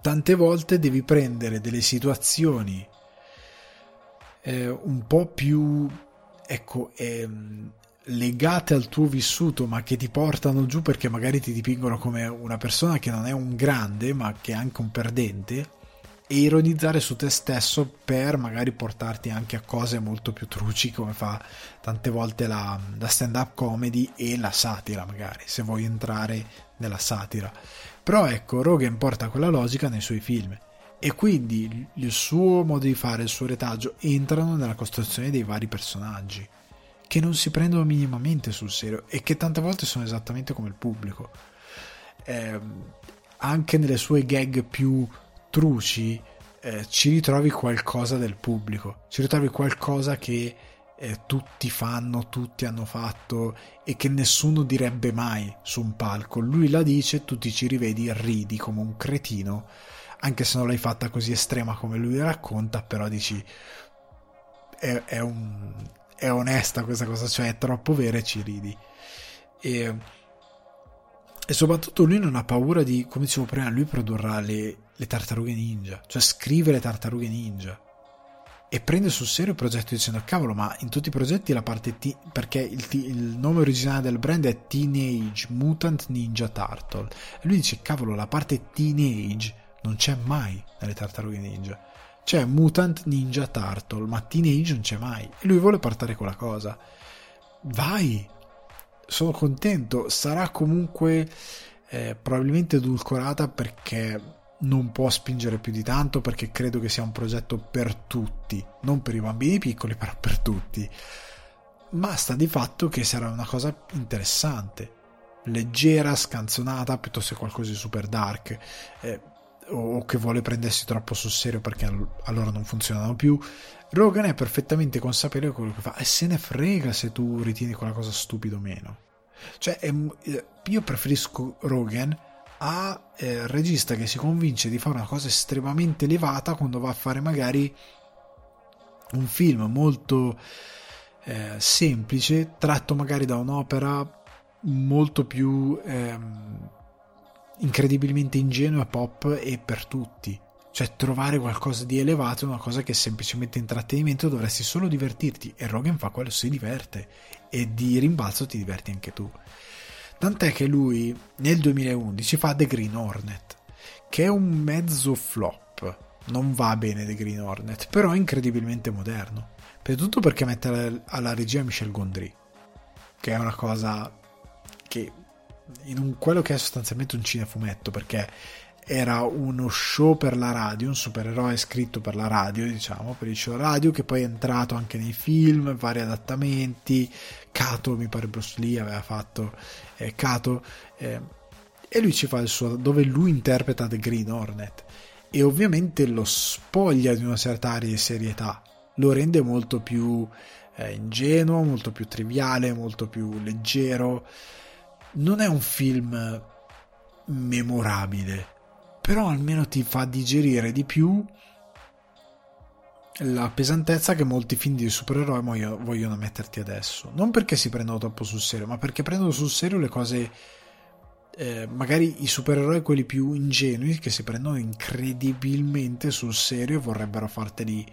tante volte devi prendere delle situazioni eh, un po' più ecco ehm, legate al tuo vissuto ma che ti portano giù perché magari ti dipingono come una persona che non è un grande ma che è anche un perdente e ironizzare su te stesso per magari portarti anche a cose molto più truci come fa tante volte la, la stand up comedy e la satira magari se vuoi entrare nella satira. Però ecco Rogan porta quella logica nei suoi film e quindi il suo modo di fare il suo retaggio entrano nella costruzione dei vari personaggi che non si prendono minimamente sul serio e che tante volte sono esattamente come il pubblico. Eh, anche nelle sue gag più truci eh, ci ritrovi qualcosa del pubblico, ci ritrovi qualcosa che eh, tutti fanno, tutti hanno fatto e che nessuno direbbe mai su un palco. Lui la dice, tu ti ci rivedi ridi come un cretino, anche se non l'hai fatta così estrema come lui racconta, però dici è, è, un, è onesta questa cosa, cioè è troppo vera e ci ridi. E, e soprattutto lui non ha paura di, come dicevo prima, lui produrrà le, le tartarughe ninja, cioè scrive le tartarughe ninja e prende sul serio il progetto dicendo cavolo ma in tutti i progetti la parte T perché il, il, nome originale del brand è Teenage Mutant Ninja Turtle. E lui dice cavolo la parte teenage non c'è mai nelle tartarughe ninja. C'è Mutant Ninja Turtle ma teenage non c'è mai. E lui vuole portare quella cosa. Vai sono contento. Sarà comunque eh, probabilmente edulcorata perché non può spingere più di tanto perché credo che sia un progetto per tutti, non per i bambini piccoli, però per tutti. Ma sta di fatto che sarà una cosa interessante, leggera, scanzonata, piuttosto che qualcosa di super dark, eh, o che vuole prendersi troppo sul serio perché allora non funzionano più. Rogan è perfettamente consapevole di quello che fa e se ne frega se tu ritieni quella cosa stupida o meno. Cioè, è, eh, io preferisco Rogan a eh, regista che si convince di fare una cosa estremamente elevata quando va a fare magari un film molto eh, semplice, tratto magari da un'opera molto più ehm, incredibilmente ingenua, pop e per tutti. Cioè, trovare qualcosa di elevato è una cosa che è semplicemente intrattenimento, dovresti solo divertirti. E Rogan fa quello, si diverte. E di rimbalzo ti diverti anche tu. Tant'è che lui nel 2011 fa The Green Hornet, che è un mezzo flop. Non va bene The Green Hornet, però è incredibilmente moderno. Per tutto perché mette alla regia Michel Gondry, che è una cosa che in un, quello che è sostanzialmente un cinefumetto, perché era uno show per la radio, un supereroe scritto per la radio, diciamo, per il show radio, che poi è entrato anche nei film, vari adattamenti. Kato, mi pare Bruce Lee aveva fatto eh, Kato, eh, e lui ci fa il suo, dove lui interpreta The Green Hornet. E ovviamente lo spoglia di una certa area di serietà, lo rende molto più eh, ingenuo, molto più triviale, molto più leggero. Non è un film memorabile, però almeno ti fa digerire di più la pesantezza che molti film di supereroi vogliono metterti adesso. Non perché si prendono troppo sul serio, ma perché prendono sul serio le cose. Eh, magari i supereroi, quelli più ingenui, che si prendono incredibilmente sul serio e vorrebbero farteli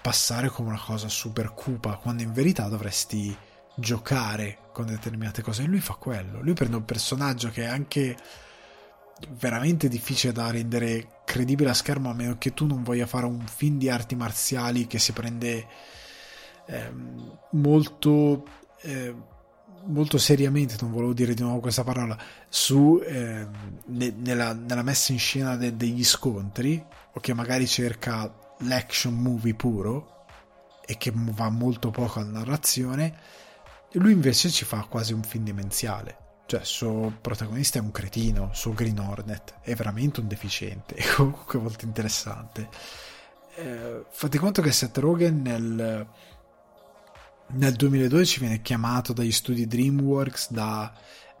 passare come una cosa super cupa, quando in verità dovresti giocare con determinate cose. E lui fa quello. Lui prende un personaggio che è anche veramente difficile da rendere credibile a schermo a meno che tu non voglia fare un film di arti marziali che si prende eh, molto eh, molto seriamente non volevo dire di nuovo questa parola su eh, ne, nella, nella, messa in scena de, degli scontri o che magari cerca l'action movie puro e che va molto poco alla narrazione lui invece ci fa quasi un film demenziale cioè, il suo protagonista è un cretino, suo Green Hornet è veramente un deficiente, è comunque molto interessante. Eh, fate conto che Seth Rogen nel, nel 2012 viene chiamato dagli studi DreamWorks da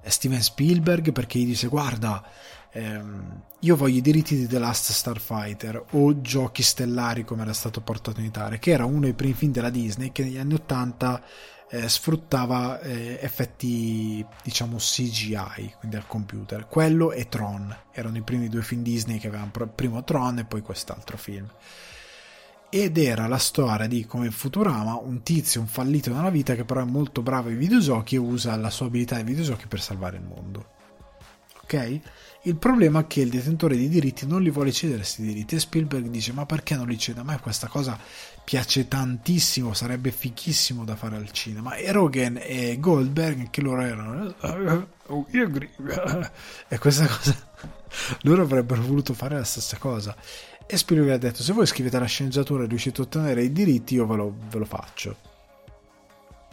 Steven Spielberg perché gli dice guarda ehm, io voglio i diritti di The Last Starfighter o Giochi Stellari come era stato portato in Italia che era uno dei primi film della Disney che negli anni 80 eh, sfruttava eh, effetti diciamo CGI, quindi al computer. Quello e Tron erano i primi due film Disney che avevano primo Tron e poi quest'altro film. Ed era la storia di come in Futurama un tizio, un fallito nella vita che però è molto bravo ai videogiochi e usa la sua abilità ai videogiochi per salvare il mondo. Ok? Il problema è che il detentore dei diritti non li vuole cedere questi diritti e Spielberg dice ma perché non li cede? A me questa cosa piace tantissimo, sarebbe fichissimo da fare al cinema. E Rogan e Goldberg, che loro erano... Oh, io e questa cosa... Loro avrebbero voluto fare la stessa cosa. E Spielberg ha detto, se voi scrivete la sceneggiatura e riuscite a ottenere i diritti, io ve lo, ve lo faccio.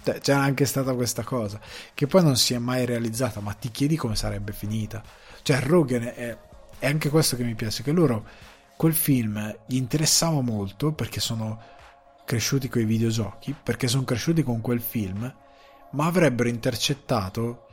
Cioè, c'è anche stata questa cosa, che poi non si è mai realizzata, ma ti chiedi come sarebbe finita. Cioè, Rogan è, è anche questo che mi piace, che loro quel film gli interessava molto perché sono cresciuti con i videogiochi, perché sono cresciuti con quel film, ma avrebbero intercettato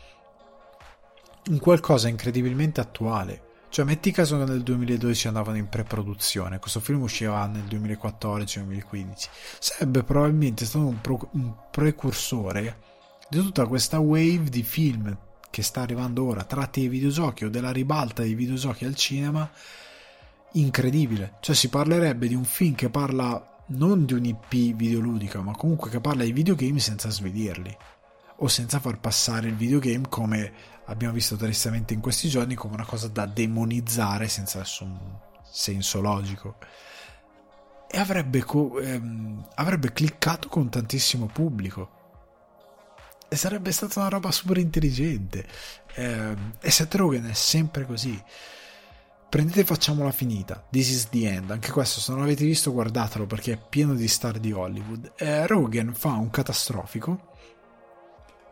un qualcosa incredibilmente attuale. Cioè, metti caso che nel 2012 andavano in pre-produzione, questo film usciva nel 2014-2015, sarebbe probabilmente stato un, pro- un precursore di tutta questa wave di film che sta arrivando ora, tratti dai videogiochi o della ribalta dei videogiochi al cinema, incredibile. Cioè, si parlerebbe di un film che parla non di un IP videoludica, ma comunque che parla di videogame senza svedirli o senza far passare il videogame come abbiamo visto tristemente in questi giorni come una cosa da demonizzare senza nessun senso logico. E avrebbe, co- ehm, avrebbe cliccato con tantissimo pubblico. E sarebbe stata una roba super intelligente. Eh, e Seth Rogen è sempre così prendete e facciamola finita. This is the end. Anche questo, se non l'avete visto, guardatelo perché è pieno di star di Hollywood. Eh, Rogan fa un catastrofico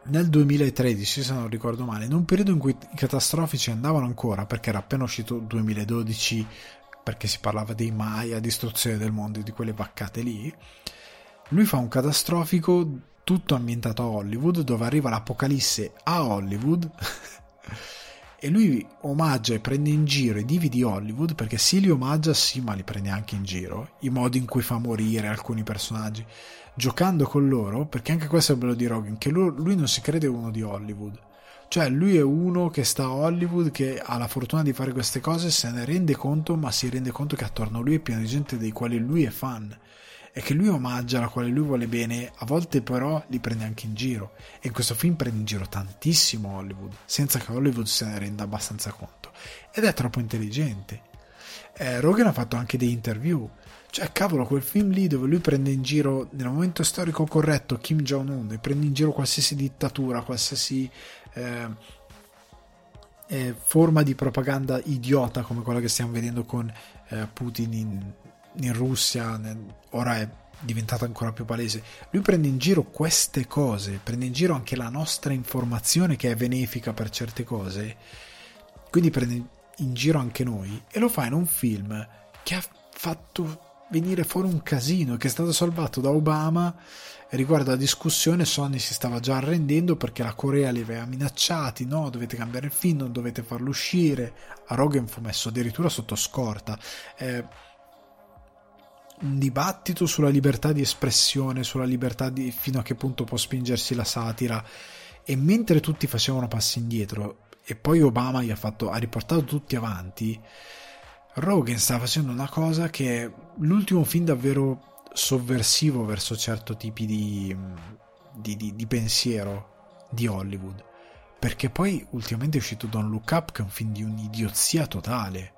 nel 2013, se non ricordo male, in un periodo in cui i catastrofici andavano ancora perché era appena uscito 2012 perché si parlava dei Maya, distruzione del mondo e di quelle vaccate lì. Lui fa un catastrofico tutto ambientato a Hollywood dove arriva l'apocalisse a Hollywood e lui omaggia e prende in giro i divi di Hollywood perché sì li omaggia sì ma li prende anche in giro i modi in cui fa morire alcuni personaggi. Giocando con loro perché anche questo è bello di Rogan che lui, lui non si crede uno di Hollywood. Cioè lui è uno che sta a Hollywood che ha la fortuna di fare queste cose se ne rende conto ma si rende conto che attorno a lui è pieno di gente dei quali lui è fan e che lui omaggia, la quale lui vuole bene, a volte però li prende anche in giro. E in questo film prende in giro tantissimo Hollywood, senza che Hollywood se ne renda abbastanza conto. Ed è troppo intelligente. Eh, Rogan ha fatto anche dei interview. Cioè, cavolo, quel film lì dove lui prende in giro, nel momento storico corretto, Kim Jong-un e prende in giro qualsiasi dittatura, qualsiasi eh, eh, forma di propaganda idiota come quella che stiamo vedendo con eh, Putin in, in Russia, ora è diventata ancora più palese. Lui prende in giro queste cose, prende in giro anche la nostra informazione che è benefica per certe cose, quindi prende in giro anche noi e lo fa in un film che ha fatto venire fuori un casino, che è stato salvato da Obama riguardo alla discussione Sony si stava già arrendendo perché la Corea li aveva minacciati, no, dovete cambiare il film, non dovete farlo uscire, a Rogan fu messo addirittura sotto scorta. Eh, un dibattito sulla libertà di espressione, sulla libertà di fino a che punto può spingersi la satira. E mentre tutti facevano passi indietro, e poi Obama gli ha, fatto, ha riportato tutti avanti, Rogan sta facendo una cosa che è l'ultimo film davvero sovversivo verso certi tipi di, di, di, di pensiero di Hollywood. Perché poi ultimamente è uscito Don't Look Up, che è un film di un'idiozia totale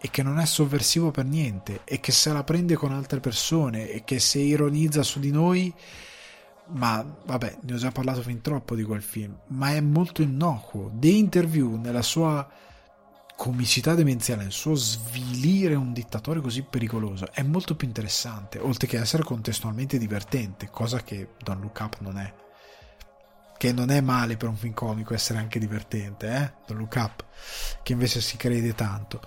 e che non è sovversivo per niente e che se la prende con altre persone e che se ironizza su di noi ma vabbè ne ho già parlato fin troppo di quel film ma è molto innocuo. The Interview nella sua comicità demenziale nel suo svilire un dittatore così pericoloso è molto più interessante oltre che essere contestualmente divertente cosa che Don Look Up non è. Che non è male per un film comico essere anche divertente eh? Don't Look Up che invece si crede tanto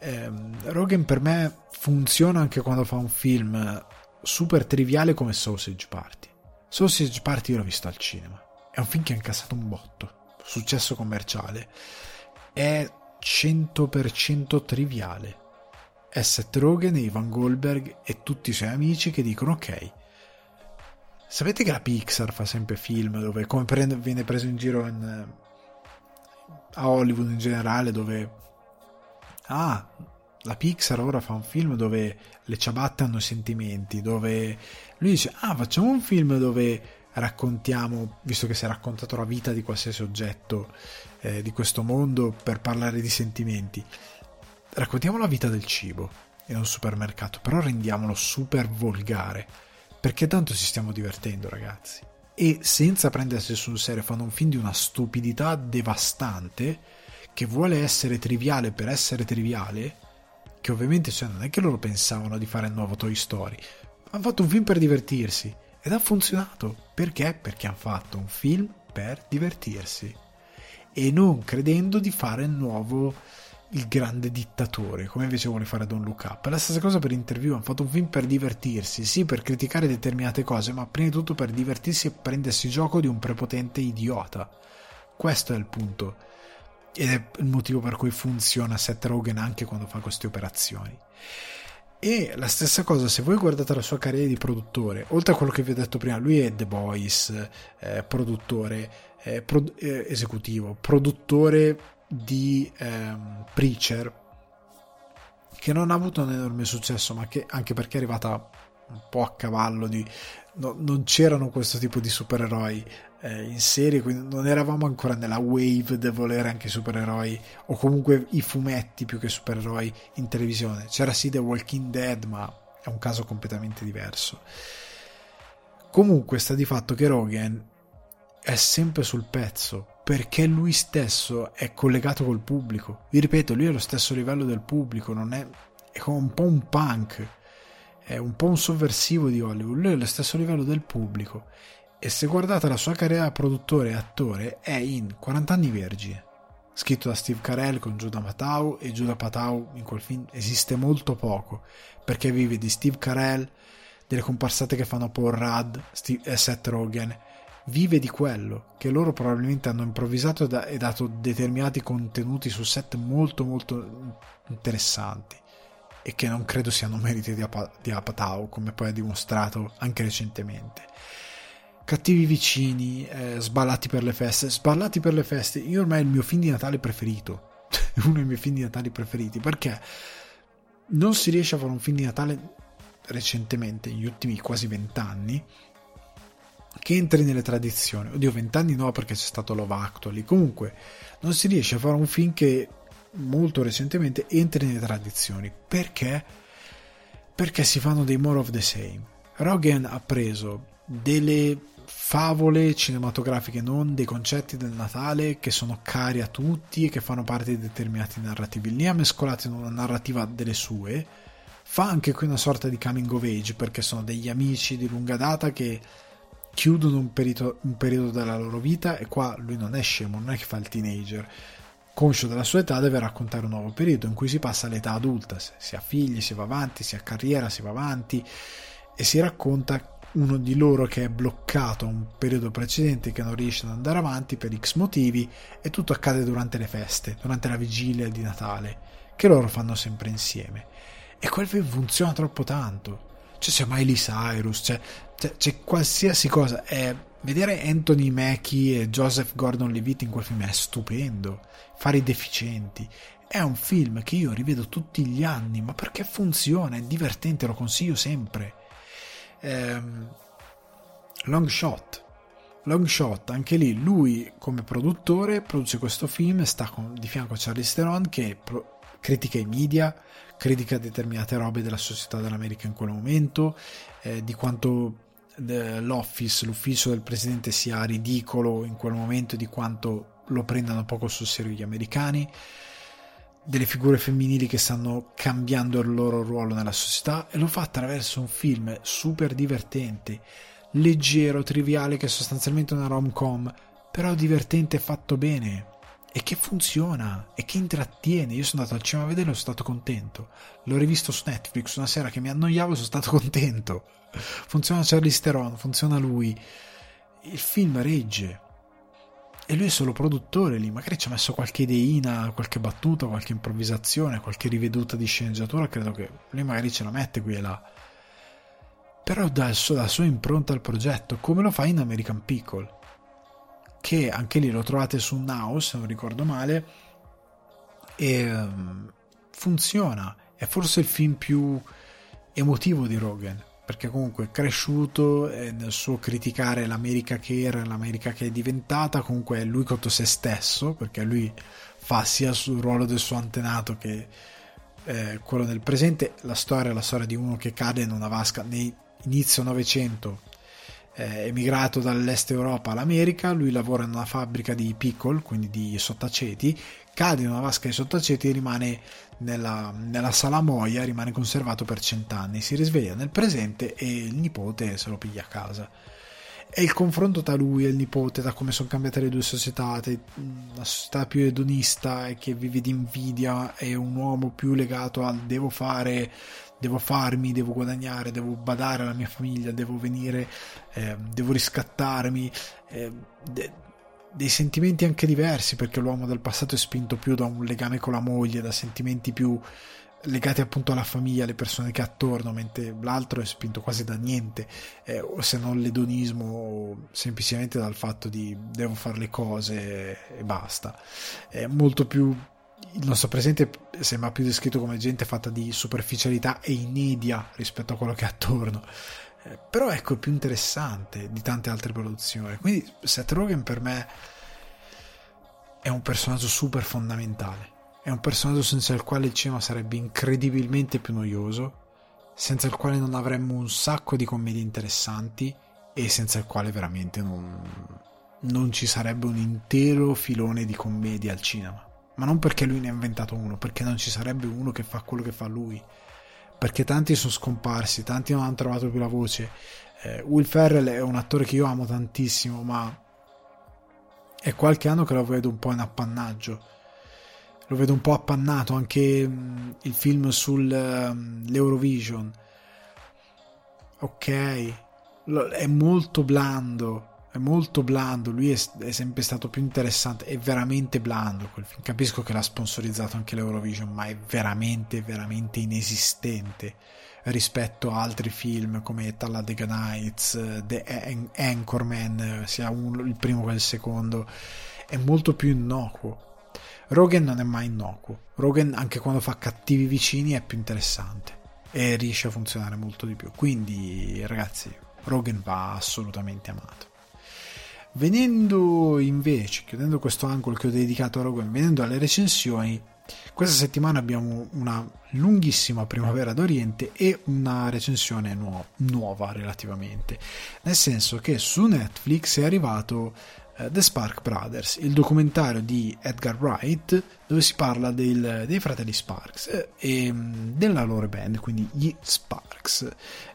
ehm, Rogan per me funziona anche quando fa un film super triviale come Sausage Party. Sausage Party io l'ho visto al cinema. È un film che ha incassato un botto, successo commerciale. È 100% triviale. È Seth Rogen e Ivan Goldberg e tutti i suoi amici che dicono ok. Sapete che la Pixar fa sempre film dove, come viene preso in giro in, a Hollywood in generale, dove ah, la Pixar ora fa un film dove le ciabatte hanno sentimenti, dove lui dice, ah, facciamo un film dove raccontiamo, visto che si è raccontato la vita di qualsiasi oggetto eh, di questo mondo per parlare di sentimenti, raccontiamo la vita del cibo in un supermercato, però rendiamolo super volgare, perché tanto ci stiamo divertendo ragazzi. E senza prendersi sul serio fanno un film di una stupidità devastante che vuole essere triviale per essere triviale, che ovviamente cioè, non è che loro pensavano di fare il nuovo Toy Story, hanno fatto un film per divertirsi ed ha funzionato. Perché? Perché hanno fatto un film per divertirsi e non credendo di fare il nuovo il grande dittatore, come invece vuole fare Don Look Up. La stessa cosa per interview, hanno fatto un film per divertirsi, sì, per criticare determinate cose, ma prima di tutto per divertirsi e prendersi gioco di un prepotente idiota. Questo è il punto ed è il motivo per cui funziona Seth Rogen anche quando fa queste operazioni. E la stessa cosa, se voi guardate la sua carriera di produttore, oltre a quello che vi ho detto prima, lui è The Boys, eh, produttore, eh, pro- eh, esecutivo, produttore di ehm, Preacher, che non ha avuto un enorme successo, ma che anche perché è arrivata un po' a cavallo di... No, non c'erano questo tipo di supereroi eh, in serie, quindi non eravamo ancora nella wave del volere anche i supereroi o comunque i fumetti più che supereroi in televisione. C'era sì The Walking Dead, ma è un caso completamente diverso. Comunque sta di fatto che Rogan è sempre sul pezzo perché lui stesso è collegato col pubblico. Vi ripeto, lui è allo stesso livello del pubblico, non è, è un po' un punk, è un po' un sovversivo di Hollywood, lui è allo stesso livello del pubblico. E se guardate la sua carriera produttore e attore è in 40 anni vergine. Scritto da Steve Carell con Judah Patau e Judah Patau in quel film esiste molto poco perché vive di Steve Carell delle comparsate che fanno Paul Rudd Steve, e Seth Rogen. Vive di quello, che loro probabilmente hanno improvvisato e dato determinati contenuti su set molto molto interessanti e che non credo siano meriti di, Ap- di Apatow, come poi ha dimostrato anche recentemente. Cattivi vicini, eh, sballati per le feste, sballati per le feste, io ormai è il mio film di Natale preferito, uno dei miei film di Natale preferiti, perché non si riesce a fare un film di Natale recentemente, negli ultimi quasi vent'anni, che entri nelle tradizioni. Oddio, vent'anni no, perché c'è stato Love Actually. Comunque, non si riesce a fare un film che molto recentemente entri nelle tradizioni. Perché? Perché si fanno dei more of the same. Rogan ha preso delle favole cinematografiche, non dei concetti del Natale che sono cari a tutti e che fanno parte di determinati narrativi. Li ha mescolati in una narrativa delle sue. Fa anche qui una sorta di coming of age perché sono degli amici di lunga data che chiudono un periodo, un periodo della loro vita e qua lui non è scemo, non è che fa il teenager conscio della sua età deve raccontare un nuovo periodo in cui si passa all'età adulta, si ha figli, si va avanti, si ha carriera, si va avanti e si racconta uno di loro che è bloccato a un periodo precedente che non riesce ad andare avanti per X motivi e tutto accade durante le feste, durante la vigilia di Natale, che loro fanno sempre insieme. E quel film funziona troppo tanto. Cioè c'è Miley Cyrus, c'è, c'è, c'è qualsiasi cosa. È, vedere Anthony Mackie e Joseph Gordon-Levitt in quel film è stupendo fare i deficienti. È un film che io rivedo tutti gli anni, ma perché funziona, è divertente, lo consiglio sempre. Ehm, long Shot. Long Shot, anche lì lui come produttore produce questo film, sta con, di fianco a Charlie Theron che pro, critica i media, critica determinate robe della società dell'America in quel momento, eh, di quanto l'office, l'ufficio del presidente sia ridicolo in quel momento, di quanto lo prendano poco sul serio gli americani, delle figure femminili che stanno cambiando il loro ruolo nella società e lo fa attraverso un film super divertente, leggero, triviale, che è sostanzialmente una rom-com, però divertente e fatto bene e che funziona e che intrattiene. Io sono andato al cinema a vederlo e sono stato contento. L'ho rivisto su Netflix una sera che mi annoiavo e sono stato contento. Funziona Charlie Theron, funziona lui. Il film regge e lui è solo produttore lì, magari ci ha messo qualche ideina, qualche battuta, qualche improvvisazione, qualche riveduta di sceneggiatura, credo che lui magari ce la mette qui e là. Però dà la sua impronta al progetto, come lo fa in American Pickle, che anche lì lo trovate su Now, se non ricordo male, e um, funziona, è forse il film più emotivo di Rogan perché comunque è cresciuto nel suo criticare l'America che era l'America che è diventata, comunque è lui contro se stesso, perché lui fa sia sul ruolo del suo antenato che eh, quello del presente, la storia è la storia di uno che cade in una vasca nei inizio Novecento, eh, emigrato dall'est Europa all'America, lui lavora in una fabbrica di pickle, quindi di sottaceti, cade in una vasca di sottaceti e rimane nella, nella salamoia, rimane conservato per cent'anni, si risveglia nel presente e il nipote se lo piglia a casa. E il confronto tra lui e il nipote, da come sono cambiate le due società, una società più edonista e che vive di invidia e un uomo più legato al devo fare, devo farmi, devo guadagnare, devo badare alla mia famiglia, devo venire, eh, devo riscattarmi. Eh, de- dei sentimenti anche diversi perché l'uomo del passato è spinto più da un legame con la moglie, da sentimenti più legati appunto alla famiglia, alle persone che ha attorno, mentre l'altro è spinto quasi da niente, eh, se non l'edonismo o semplicemente dal fatto di devo fare le cose e basta. È molto più il nostro presente sembra più descritto come gente fatta di superficialità e inedia rispetto a quello che ha attorno. Eh, però ecco è più interessante di tante altre produzioni. Quindi Seth Rogen per me è un personaggio super fondamentale. È un personaggio senza il quale il cinema sarebbe incredibilmente più noioso senza il quale non avremmo un sacco di commedie interessanti e senza il quale veramente non, non ci sarebbe un intero filone di commedie al cinema ma non perché lui ne ha inventato uno perché non ci sarebbe uno che fa quello che fa lui perché tanti sono scomparsi, tanti non hanno trovato più la voce. Eh, Will Ferrell è un attore che io amo tantissimo, ma è qualche anno che lo vedo un po' in appannaggio. Lo vedo un po' appannato anche mh, mm, il film sull'Eurovision. Um, ok, è molto blando, è molto blando, lui è, è, sempre stato più interessante, è veramente blando quel film. Capisco che l'ha sponsorizzato anche l'Eurovision, ma è veramente, veramente inesistente rispetto a altri film come Talladega Nights, The Anchorman, sia un, il primo che il secondo, è molto più innocuo. Rogan non è mai innocuo. Rogan, anche quando fa cattivi vicini, è più interessante e riesce a funzionare molto di più. Quindi, ragazzi, Rogan va assolutamente amato. Venendo invece, chiudendo questo angolo che ho dedicato a Rogan, venendo alle recensioni, questa settimana abbiamo una lunghissima primavera d'Oriente e una recensione nuova, nuova relativamente, nel senso che su Netflix è arrivato uh, The Spark Brothers, il documentario di Edgar Wright dove si parla del, dei fratelli Sparks eh, e mm, della loro band, quindi gli Sparks.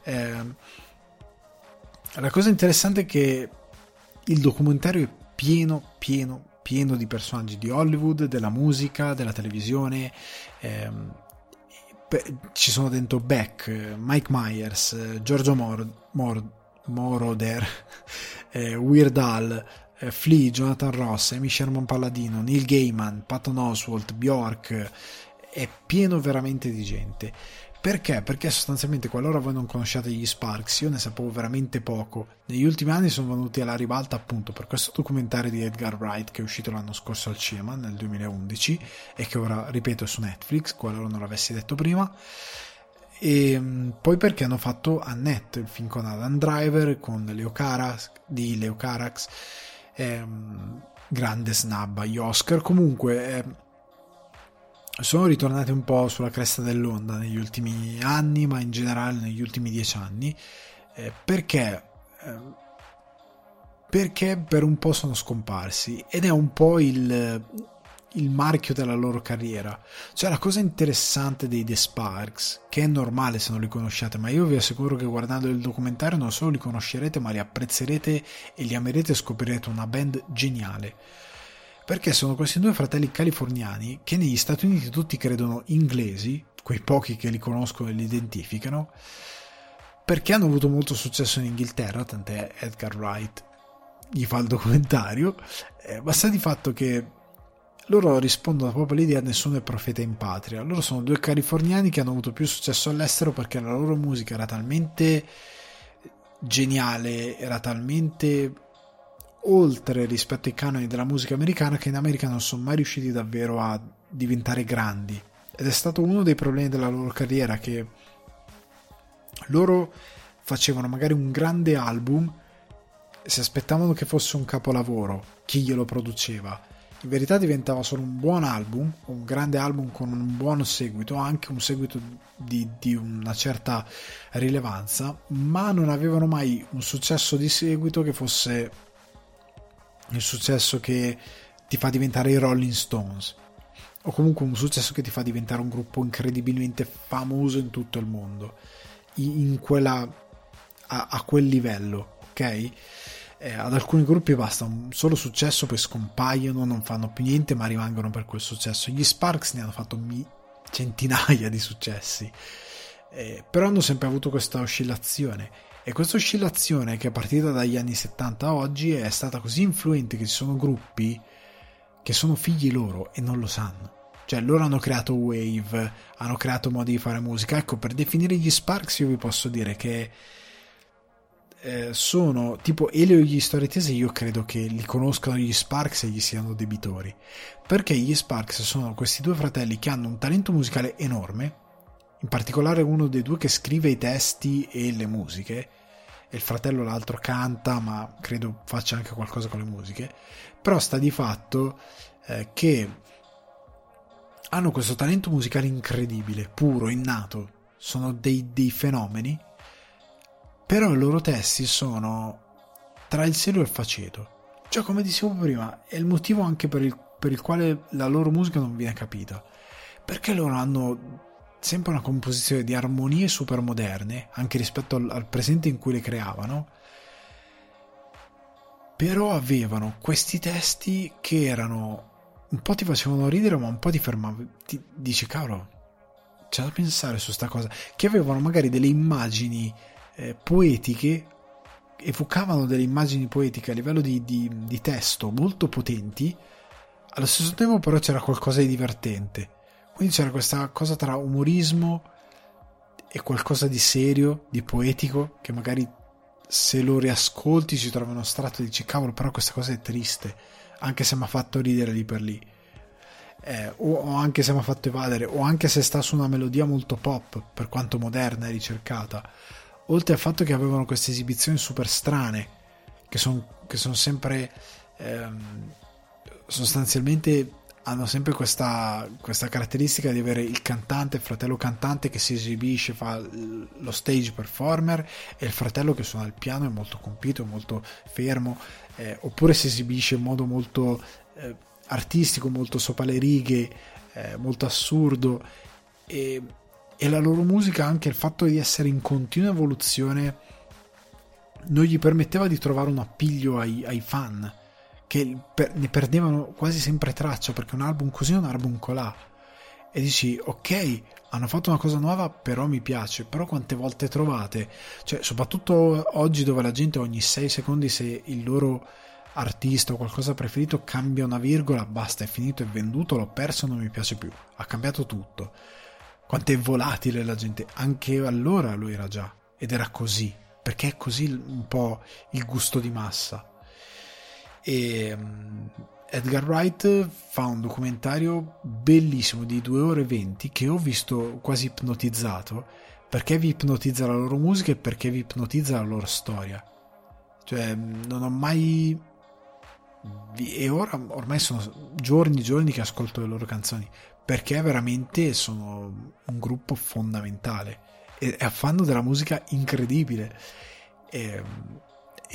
Eh, la cosa interessante è che il documentario è pieno, pieno, pieno di personaggi di Hollywood, della musica, della televisione. Ehm, ci sono dentro Beck, Mike Myers, Giorgio Mor- Mor- Moroder, eh, Weird Al, eh, Flea, Jonathan Ross, Amy Sherman Palladino, Neil Gaiman, Patton Oswalt, Bjork. È pieno veramente di gente. Perché? Perché sostanzialmente qualora voi non conosciate gli Sparks, io ne sapevo veramente poco. Negli ultimi anni sono venuti alla ribalta appunto per questo documentario di Edgar Wright che è uscito l'anno scorso al cinema, nel 2011, e che ora, ripeto, su Netflix, qualora non l'avessi detto prima. E mm, poi perché hanno fatto Annette, il film con Adam Driver, con Leo Carax, di Leo Carax, ehm, grande snab agli Oscar. Comunque... Eh, sono ritornati un po' sulla cresta dell'onda negli ultimi anni, ma in generale negli ultimi dieci anni, eh, perché, eh, perché per un po' sono scomparsi ed è un po' il, il marchio della loro carriera. Cioè la cosa interessante dei The Sparks, che è normale se non li conosciate, ma io vi assicuro che guardando il documentario non solo li conoscerete, ma li apprezzerete e li amerete e scoprirete una band geniale perché sono questi due fratelli californiani che negli Stati Uniti tutti credono inglesi, quei pochi che li conoscono e li identificano, perché hanno avuto molto successo in Inghilterra, tant'è Edgar Wright gli fa il documentario, eh, basta di fatto che loro rispondono proprio all'idea nessuno è profeta in patria. Loro sono due californiani che hanno avuto più successo all'estero perché la loro musica era talmente geniale, era talmente oltre rispetto ai canoni della musica americana che in America non sono mai riusciti davvero a diventare grandi. Ed è stato uno dei problemi della loro carriera che loro facevano magari un grande album si aspettavano che fosse un capolavoro chi glielo produceva. In verità diventava solo un buon album un grande album con un buon seguito anche un seguito di, di una certa rilevanza ma non avevano mai un successo di seguito che fosse il successo che ti fa diventare i Rolling Stones. O comunque un successo che ti fa diventare un gruppo incredibilmente famoso in tutto il mondo. Quella a, a quel livello ok? Eh, ad alcuni gruppi basta un solo successo poi scompaiono non fanno più niente ma rimangono per quel successo. Gli Sparks ne hanno fatto mi- centinaia di successi. Eh, però hanno sempre avuto questa oscillazione e questa oscillazione che è partita dagli anni 70 a oggi è stata così influente che ci sono gruppi che sono figli loro e non lo sanno. Cioè loro hanno creato wave, hanno creato modi di fare musica. Ecco, per definire gli Sparks io vi posso dire che eh, sono tipo Elio e gli storie tese io credo che li conoscano gli Sparks e gli siano debitori. Perché gli Sparks sono questi due fratelli che hanno un talento musicale enorme, in particolare uno dei due che scrive i testi e le musiche, e il fratello l'altro canta, ma credo faccia anche qualcosa con le musiche, però sta di fatto eh, che hanno questo talento musicale incredibile, puro, innato, sono dei, dei fenomeni, però i loro testi sono tra il cielo e il faceto. Cioè, come dicevo prima, è il motivo anche per il, per il quale la loro musica non viene capita. Perché loro hanno sempre una composizione di armonie super moderne, anche rispetto al, al presente in cui le creavano, però avevano questi testi che erano un po' ti facevano ridere, ma un po' ti fermavano. Ti dici, cavolo, c'è da pensare su sta cosa. Che avevano magari delle immagini eh, poetiche evocavano delle immagini poetiche a livello di, di, di testo molto potenti, allo stesso tempo però c'era qualcosa di divertente. Quindi c'era questa cosa tra umorismo e qualcosa di serio, di poetico, che magari se lo riascolti ci trovi uno strato e dici cavolo però questa cosa è triste, anche se mi ha fatto ridere lì per lì. Eh, o, o, anche se mi ha fatto evadere, o anche se sta su una melodia molto pop, per quanto moderna e ricercata oltre al fatto che avevano queste esibizioni super strane, che sono sempre ehm, sostanzialmente hanno sempre questa, questa, caratteristica di avere il cantante, il fratello cantante che si esibisce, fa lo stage performer e il fratello che suona il piano è molto compito, molto fermo, eh, oppure si esibisce in modo molto eh, artistico, molto sopra le righe, eh, molto assurdo. E e la loro musica, anche il fatto di essere in continua evoluzione, non gli permetteva di trovare un appiglio ai, ai fan, che ne perdevano quasi sempre traccia, perché un album così è un album colà. E dici, ok, hanno fatto una cosa nuova, però mi piace, però quante volte trovate? Cioè, soprattutto oggi dove la gente ogni 6 secondi se il loro artista o qualcosa preferito cambia una virgola, basta, è finito, è venduto, l'ho perso, non mi piace più, ha cambiato tutto quanto è volatile la gente. Anche allora lo era già, ed era così, perché è così un po' il gusto di massa. E um, Edgar Wright fa un documentario bellissimo di 2 ore e 20 che ho visto quasi ipnotizzato perché vi ipnotizza la loro musica e perché vi ipnotizza la loro storia. Cioè, non ho mai e ora ormai sono giorni e giorni che ascolto le loro canzoni perché veramente sono un gruppo fondamentale e, fanno della musica incredibile e,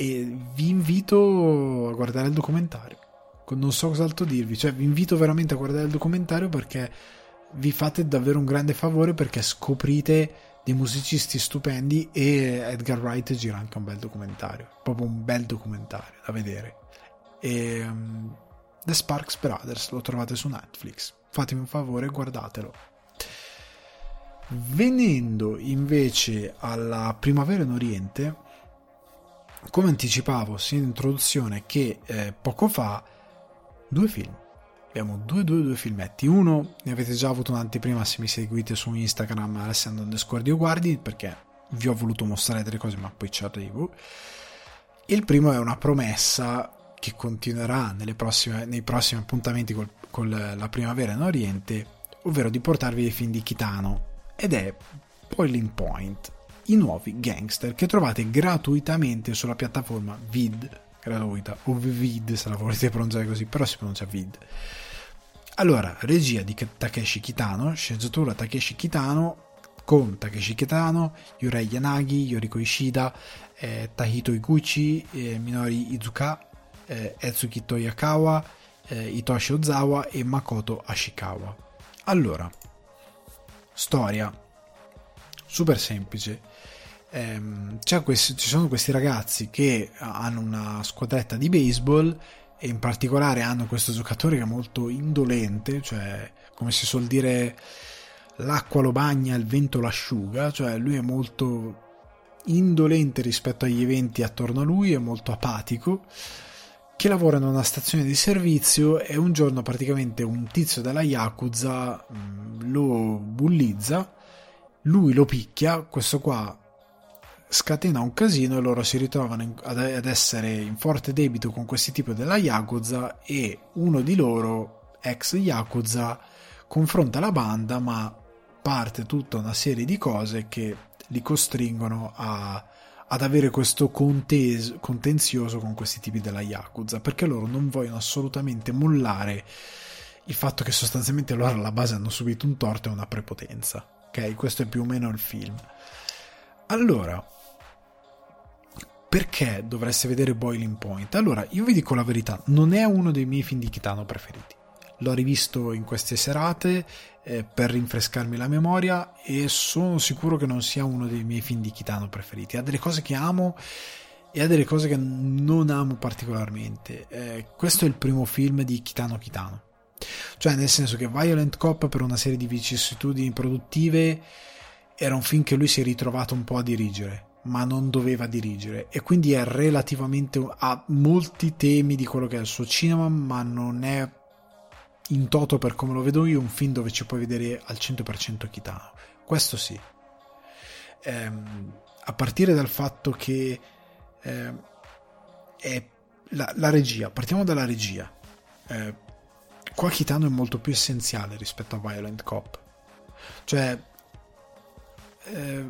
e, vi invito a guardare il documentario. Non so cos'altro dirvi. Cioè vi invito veramente a guardare il documentario perché vi fate davvero un grande favore perché scoprite dei musicisti stupendi e Edgar Wright gira anche un bel documentario. Proprio un bel documentario da vedere. E um, The Sparks Brothers lo trovate su Netflix. Fatemi un favore e guardatelo. Venendo invece alla primavera in Oriente, come anticipavo sia in introduzione che eh, poco fa, due film. Abbiamo due, due, due filmetti. Uno, ne avete già avuto un'anteprima se mi seguite su Instagram Alessandro underscore Dio Guardi, perché vi ho voluto mostrare delle cose, ma poi ci arrivo. Il primo è una promessa che continuerà prossime, nei prossimi appuntamenti con la primavera in Oriente, ovvero di portarvi dei film di Kitano, ed è Boiling Point, i nuovi gangster che trovate gratuitamente sulla piattaforma Vid, gratuita, o Vid se la volete pronunciare così, però si pronuncia Vid. Allora, regia di Takeshi Kitano, sceneggiatura Takeshi Kitano, con Takeshi Kitano, Yurei Yanagi, Yoriko Ishida, eh, Tahito Iguchi, eh, Minori Izuka, eh, Etsuki Toyakawa, eh, Hitoshi Ozawa e Makoto Ashikawa. Allora, storia super semplice. Ehm, questi, ci sono questi ragazzi che hanno una squadretta di baseball e in particolare hanno questo giocatore che è molto indolente, cioè come si suol dire l'acqua lo bagna, il vento l'asciuga, cioè lui è molto indolente rispetto agli eventi attorno a lui, è molto apatico che lavora in una stazione di servizio e un giorno praticamente un tizio della Yakuza mm, lo bullizza, lui lo picchia, questo qua scatena un casino e loro si ritrovano ad essere in forte debito con questi tipi della Yakuza e uno di loro, ex Yakuza, confronta la banda ma parte tutta una serie di cose che li costringono a ad avere questo contes- contenzioso con questi tipi della Yakuza, perché loro non vogliono assolutamente mollare il fatto che sostanzialmente loro alla base hanno subito un torto e una prepotenza. Ok, questo è più o meno il film. Allora, perché dovreste vedere Boiling Point? Allora, io vi dico la verità, non è uno dei miei film di Kitano preferiti. L'ho rivisto in queste serate eh, per rinfrescarmi la memoria e sono sicuro che non sia uno dei miei film di Kitano preferiti. Ha delle cose che amo e ha delle cose che non amo particolarmente. Eh, questo è il primo film di Kitano Kitano. Cioè, nel senso che Violent Cop per una serie di vicissitudini produttive era un film che lui si è ritrovato un po' a dirigere. Ma non doveva dirigere. E quindi è relativamente ha molti temi di quello che è il suo cinema ma non è in toto per come lo vedo io un film dove ci puoi vedere al 100% Kitano. Questo sì. Ehm, a partire dal fatto che eh, è la, la, regia partiamo dalla regia. Eh, qua Kitano è molto più essenziale rispetto a Violent Cop. Cioè eh,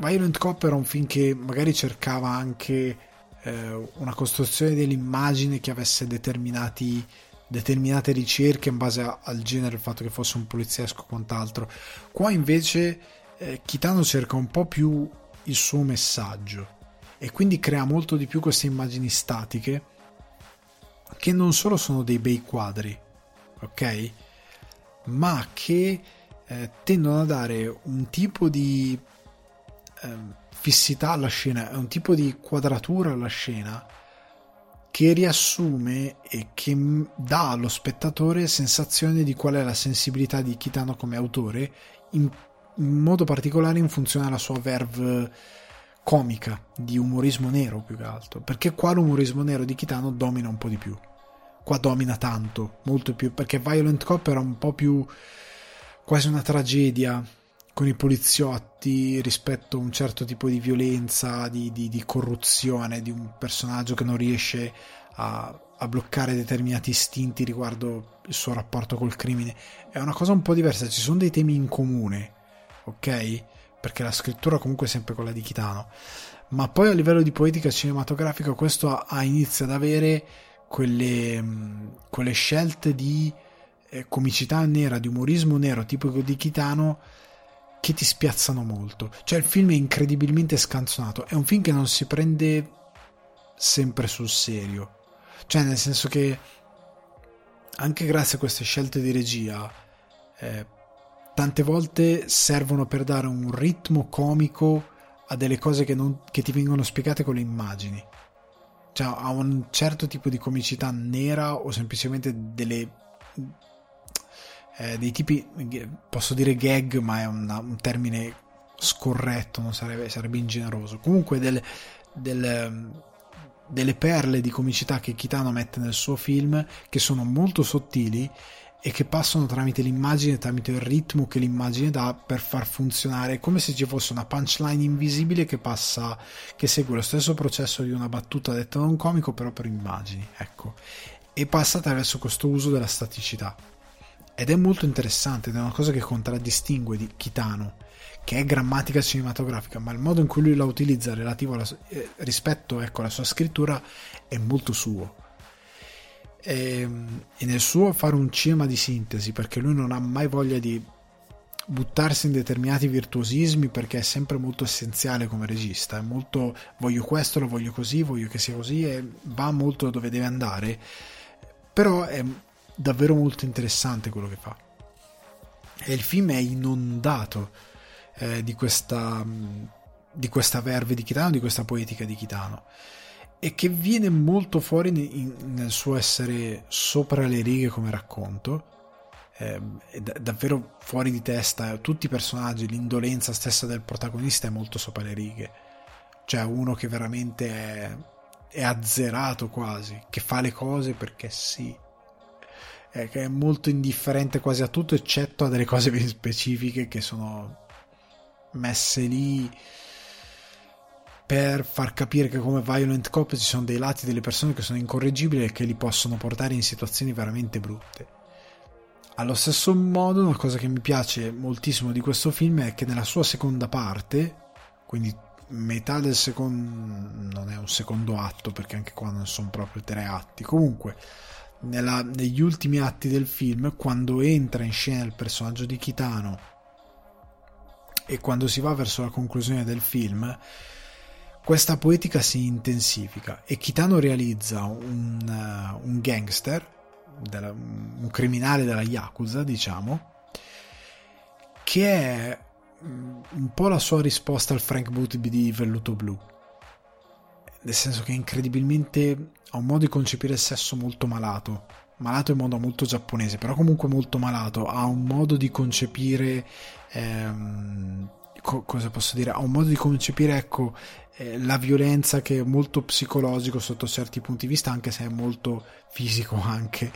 Violent Cop era un film che magari cercava anche eh, una costruzione dell'immagine che avesse determinate ricerche in base a, al genere, il fatto che fosse un poliziesco o quant'altro. Qua invece eh, Kitano cerca un po' più il suo messaggio e quindi crea molto di più queste immagini statiche che non solo sono dei bei quadri, ok? Ma che eh, tendono a dare un tipo di Ehm, fissità alla scena, è un tipo di quadratura alla scena che riassume e che dà allo spettatore sensazione di qual è la sensibilità di Kitano come autore, in, in modo particolare in funzione alla sua verve comica, di umorismo nero più che altro, perché qua l'umorismo nero di Kitano domina un po' di più. Qua domina tanto, molto più, perché Violent Cop era un po' più quasi una tragedia, con i poliziotti rispetto a un certo tipo di violenza, di, di, di corruzione, di un personaggio che non riesce a, a, bloccare determinati istinti riguardo il suo rapporto col crimine. È una cosa un po' diversa, ci sono dei temi in comune, ok? Perché la scrittura comunque è sempre quella di Kitano. Ma poi a livello di poetica cinematografica questo ha, ha inizia ad avere quelle, quelle scelte di eh, comicità nera, di umorismo nero tipico di Kitano che ti spiazzano molto. Cioè il film è incredibilmente scanzonato, è un film che non si prende sempre sul serio. Cioè nel senso che anche grazie a queste scelte di regia eh, tante volte servono per dare un ritmo comico a delle cose che, non, che ti vengono spiegate con le immagini. Cioè a un certo tipo di comicità nera o semplicemente delle eh, dei tipi, posso dire gag, ma è una, un termine scorretto, non sarebbe, sarebbe ingeneroso. Comunque del, del, delle perle di comicità che Kitano mette nel suo film, che sono molto sottili e che passano tramite l'immagine, tramite il ritmo che l'immagine dà per far funzionare, come se ci fosse una punchline invisibile che passa, che segue lo stesso processo di una battuta detta da un comico, però per immagini, ecco. E passa attraverso questo uso della staticità ed è molto interessante ed è una cosa che contraddistingue di Kitano che è grammatica cinematografica ma il modo in cui lui la utilizza alla, eh, rispetto ecco, alla sua scrittura è molto suo. E, ehm, e nel suo fare un cinema di sintesi perché lui non ha mai voglia di buttarsi in determinati virtuosismi perché è sempre molto essenziale come regista è molto voglio questo, lo voglio così, voglio che sia così e va molto dove deve andare però è davvero molto interessante quello che fa. E il film è inondato eh, di, questa, di questa verve di Kitano, di questa poetica di Kitano e che viene molto fuori nel suo essere sopra le righe come racconto è davvero fuori di testa. Tutti i personaggi l'indolenza stessa del protagonista è molto sopra le righe. Cioè uno che veramente è, è azzerato quasi che fa le cose perché sì eh, che è molto indifferente quasi a tutto, eccetto a delle cose ben specifiche che sono messe lì per far capire che come Violent Cop ci sono dei lati delle persone che sono incorreggibili e che li possono portare in situazioni veramente brutte. Allo stesso modo, una cosa che mi piace moltissimo di questo film è che nella sua seconda parte, quindi metà del secondo non è un secondo atto perché anche qua non sono proprio tre atti comunque nella, negli ultimi atti del film, quando entra in scena il personaggio di Kitano e quando si va verso la conclusione del film, questa poetica si intensifica e Kitano realizza un, uh, un gangster, della, un criminale della Yakuza, diciamo, che è mm, un po' la sua risposta al Frank Boothby di Velluto Blu nel senso che incredibilmente ha un modo di concepire il sesso molto malato, malato in modo molto giapponese, però comunque molto malato, ha un modo di concepire ehm, co- cosa posso dire? Ha un modo di concepire, ecco, eh, la violenza che è molto psicologico sotto certi punti di vista, anche se è molto fisico anche.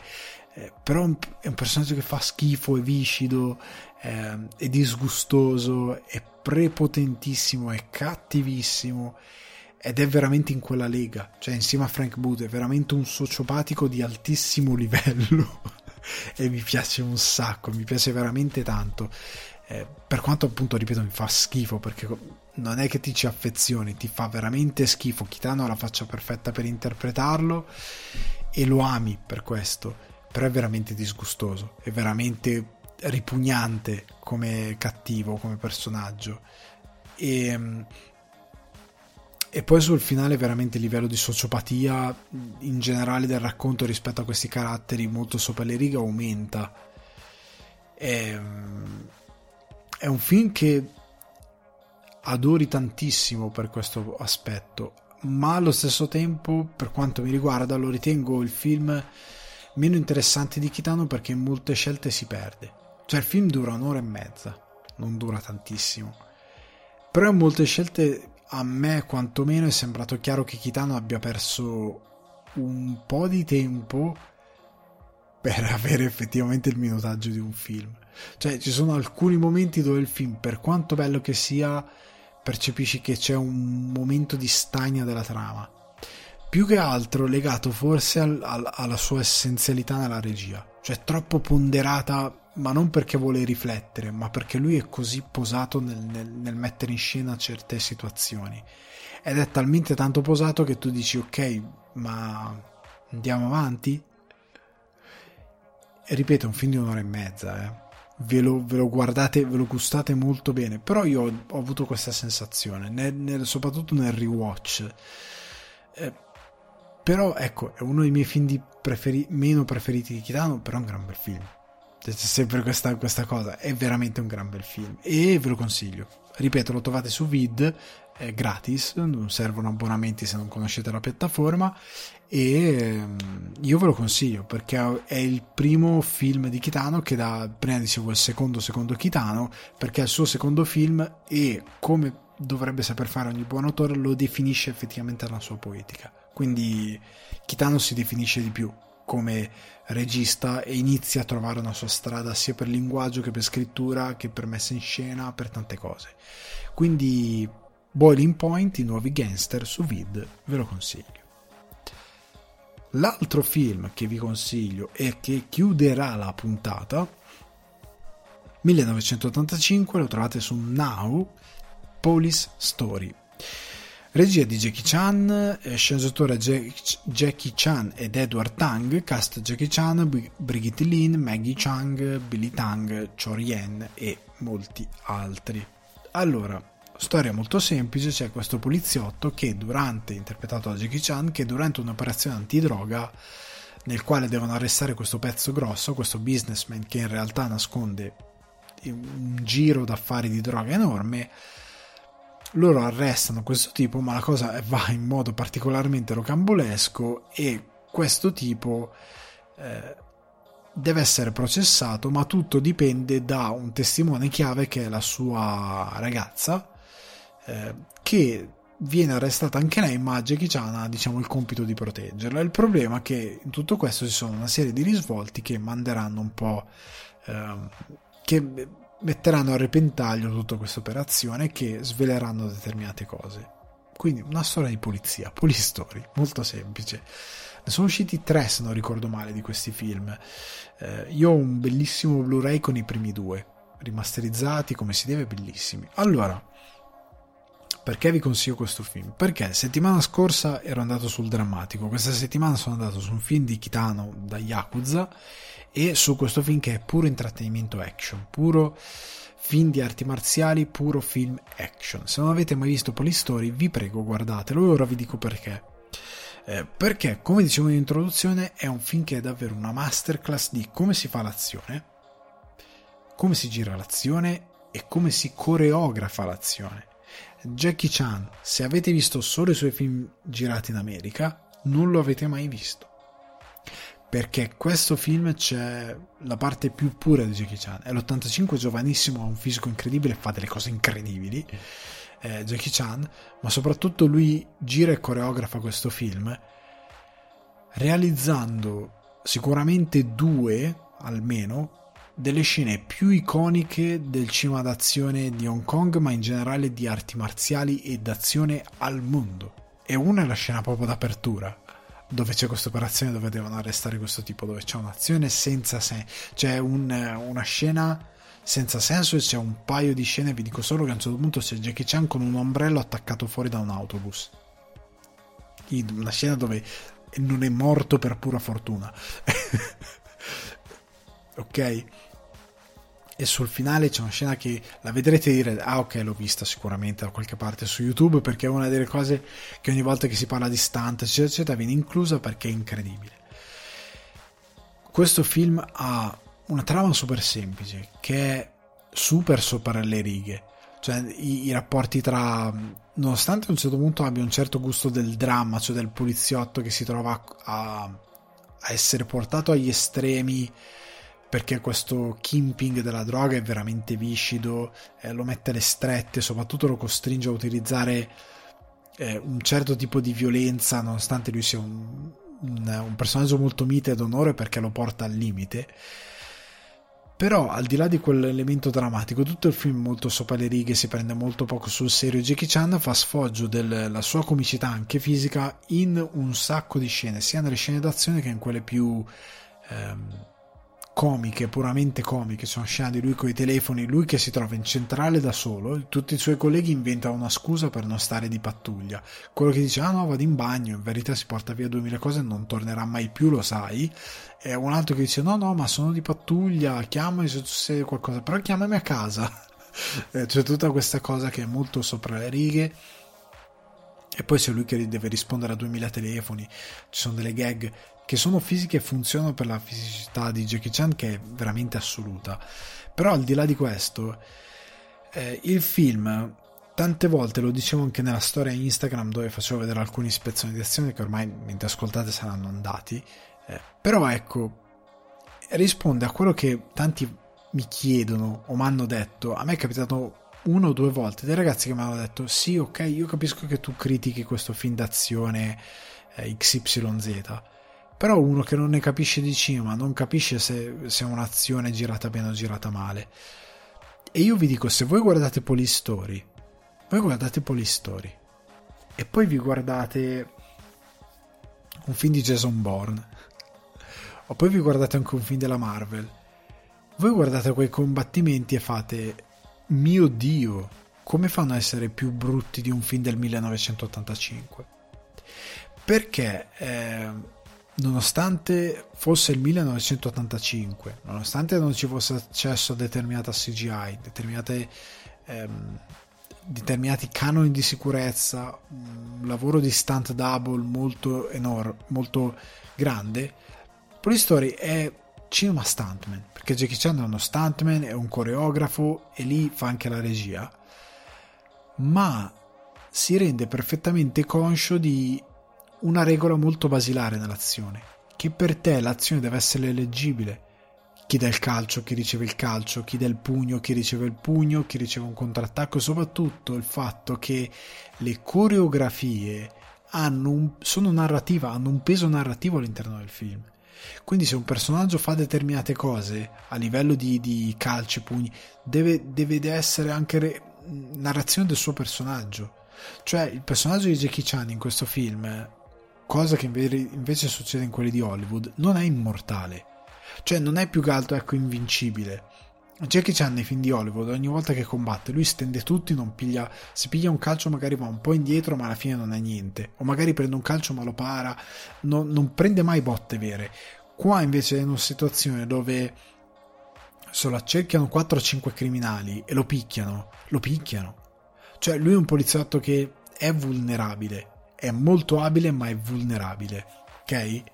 Eh, però è un personaggio che fa schifo, è viscido, eh, è disgustoso, è prepotentissimo, è cattivissimo ed è veramente in quella lega, cioè insieme a Frank Booth è veramente un sociopatico di altissimo livello e mi piace un sacco, mi piace veramente tanto. Eh, per quanto appunto, ripeto, mi fa schifo perché non è che ti ci affezioni, ti fa veramente schifo. Kitano ha la faccia perfetta per interpretarlo e lo ami per questo, però è veramente disgustoso, è veramente ripugnante come cattivo, come personaggio. E ehm, e poi sul finale veramente il livello di sociopatia in generale del racconto rispetto a questi caratteri molto sopra le righe aumenta. È, è un film che adori tantissimo per questo aspetto, ma allo stesso tempo, per quanto mi riguarda, lo ritengo il film meno interessante di Kitano perché in molte scelte si perde. Cioè il film dura un'ora e mezza, non dura tantissimo. Però in molte scelte a me quantomeno è sembrato chiaro che Kitano abbia perso un po' di tempo per avere effettivamente il minutaggio di un film. Cioè, ci sono alcuni momenti dove il film, per quanto bello che sia, percepisci che c'è un momento di stagna della trama. Più che altro legato forse al, al, alla sua essenzialità nella regia. Cioè, troppo ponderata ma non perché vuole riflettere, ma perché lui è così posato nel, nel, nel, mettere in scena certe situazioni. Ed è talmente tanto posato che tu dici ok, ma andiamo avanti? E ripeto, è un film di un'ora e mezza, eh. ve, lo, ve, lo, guardate, ve lo gustate molto bene, però io ho, ho avuto questa sensazione, nel, soprattutto nel rewatch. Eh, però ecco, è uno dei miei film preferi- meno preferiti di Kitano, però è un gran bel film c'è sempre questa, questa, cosa. È veramente un gran bel film e ve lo consiglio. Ripeto, lo trovate su Vid, è gratis, non servono abbonamenti se non conoscete la piattaforma e ehm, io ve lo consiglio perché è il primo film di Kitano che da prima dicevo il secondo secondo Kitano perché è il suo secondo film e come dovrebbe saper fare ogni buon autore lo definisce effettivamente la sua poetica quindi Kitano si definisce di più come regista e inizia a trovare una sua strada sia per linguaggio che per scrittura che per messa in scena, per tante cose. Quindi Boiling Point, i nuovi gangster su Vid, ve lo consiglio. L'altro film che vi consiglio e che chiuderà la puntata 1985 lo trovate su Now Police Story Regia di Jackie Chan, eh, sceneggiatura Jackie Chan ed Edward Tang, cast Jackie Chan, Brigitte Lin, Maggie Chang, Billy Tang, Cho Yen e molti altri. Allora, storia molto semplice, c'è questo poliziotto che durante, interpretato da Jackie Chan, che durante un'operazione antidroga nel quale devono arrestare questo pezzo grosso, questo businessman che in realtà nasconde un giro d'affari di droga enorme, loro arrestano questo tipo, ma la cosa va in modo particolarmente rocambolesco e questo tipo eh, deve essere processato, ma tutto dipende da un testimone chiave che è la sua ragazza, eh, che viene arrestata anche lei, ma Jackie ha diciamo, il compito di proteggerla. Il problema è che in tutto questo ci sono una serie di risvolti che manderanno un po'... Eh, che metteranno a repentaglio tutta questa operazione che sveleranno determinate cose. Quindi una storia di polizia, Polistory, molto semplice. Ne sono usciti tre, se non ricordo male, di questi film. Eh, io ho un bellissimo Blu-ray con i primi due, rimasterizzati come si deve, bellissimi. Allora, perché vi consiglio questo film? Perché settimana scorsa ero andato sul drammatico, questa settimana sono andato su un film di Kitano da Yakuza e su questo film che è puro intrattenimento action, puro film di arti marziali, puro film action. Se non avete mai visto Polistory, vi prego guardatelo e ora vi dico perché. Eh, perché, come dicevo in introduzione, è un film che è davvero una masterclass di come si fa l'azione, come si gira l'azione e come si coreografa l'azione. Jackie Chan, se avete visto solo i suoi film girati in America, non lo avete mai visto perché questo film c'è la parte più pura di Jackie Chan. È l'85 giovanissimo, ha un fisico incredibile, fa delle cose incredibili. Eh, Jackie Chan, ma soprattutto lui gira e coreografa questo film realizzando sicuramente due almeno delle scene più iconiche del cinema d'azione di Hong Kong, ma in generale di arti marziali e d'azione al mondo. E una è la scena proprio d'apertura, dove c'è questa operazione dove devono arrestare questo tipo, dove c'è un'azione senza senso, c'è un, una scena senza senso e c'è un paio di scene, vi dico solo che a un certo punto c'è Jackie Chan con un ombrello attaccato fuori da un autobus. Una scena dove non è morto per pura fortuna. ok? E sul finale c'è una scena che la vedrete dire: Ah, ok, l'ho vista sicuramente da qualche parte su YouTube perché è una delle cose che ogni volta che si parla di stunt, eccetera, eccetera, viene inclusa perché è incredibile. Questo film ha una trama super semplice che è super sopra le righe cioè i, i, rapporti tra nonostante a un certo punto abbia un certo gusto del dramma cioè del poliziotto che si trova a, a essere portato agli estremi perché questo kimping della droga è veramente viscido eh, lo mette alle strette soprattutto lo costringe a utilizzare eh, un certo tipo di violenza nonostante lui sia un, un, un personaggio molto mite ed onore perché lo porta al limite però al di là di quell'elemento drammatico, tutto il film molto sopra le righe, si prende molto poco sul serio. Jackie Chan fa sfoggio della sua comicità anche fisica in un sacco di scene, sia nelle scene d'azione che in quelle più ehm, comiche, puramente comiche. Una scena di lui con i telefoni, lui che si trova in centrale da solo, tutti i suoi colleghi inventano una scusa per non stare di pattuglia. Quello che dice, ah no, vado in bagno, in verità si porta via 2000 cose e non tornerà mai più, lo sai. E un altro che dice, no, no, ma sono di pattuglia, chiamami se succede qualcosa, però chiamami a casa. Eh, c'è tutta questa cosa che è molto sopra le righe. E poi c'è lui che deve rispondere a 2000 telefoni, ci sono delle gag che sono fisiche e funzionano per la fisicità di Jackie Chan che è veramente assoluta. Però al di là di questo, eh, il film tante volte lo dicevo anche nella storia Instagram dove facevo vedere alcune ispezioni di azione che ormai mentre ascoltate saranno andati. Eh, però ecco, risponde a quello che tanti mi chiedono o mi hanno detto. A me è capitato uno o due volte dei ragazzi che mi hanno detto: Sì, ok, io capisco che tu critichi questo film d'azione eh, XYZ però uno che non ne capisce di cinema non capisce se, se è un'azione girata bene o girata male. E io vi dico, se voi guardate Police Story, voi guardate Police Story e poi vi guardate un film di Jason Bourne o poi vi guardate anche un film della Marvel, voi guardate quei combattimenti e fate mio dio, come fanno a essere più brutti di un film del 1985? Perché eh, nonostante fosse il 1985, nonostante non ci fosse accesso a determinata CGI, ehm, determinati canoni di sicurezza, un lavoro di stunt double molto enorme, molto grande, Police Story è cinema stuntman, perché Jackie Chan è uno stuntman, è un coreografo e lì fa anche la regia, ma si rende perfettamente conscio di una regola molto basilare nell'azione, che per te l'azione deve essere leggibile. Chi dà il calcio, chi riceve il calcio, chi dà il pugno, chi riceve il pugno, chi riceve un contrattacco soprattutto il fatto che le coreografie hanno un, sono narrativa, hanno un peso narrativo all'interno del film. Quindi se un personaggio fa determinate cose a livello di, di calci, pugni, deve, deve essere anche re, narrazione del suo personaggio. Cioè il personaggio di Jackie Chan in questo film cosa che invece succede in quelli di Hollywood, non è immortale. Cioè non è più che altro ecco invincibile. Jackie Chan nei film di Hollywood ogni volta che combatte lui stende tutti, non piglia, se piglia un calcio magari va un po' indietro ma alla fine non è niente, o magari prende un calcio ma lo para, non, non prende mai botte vere. Qua invece è una situazione dove se lo accerchiano 4-5 criminali e lo picchiano, lo picchiano. Cioè lui è un poliziotto che è vulnerabile, è molto abile ma è vulnerabile, ok?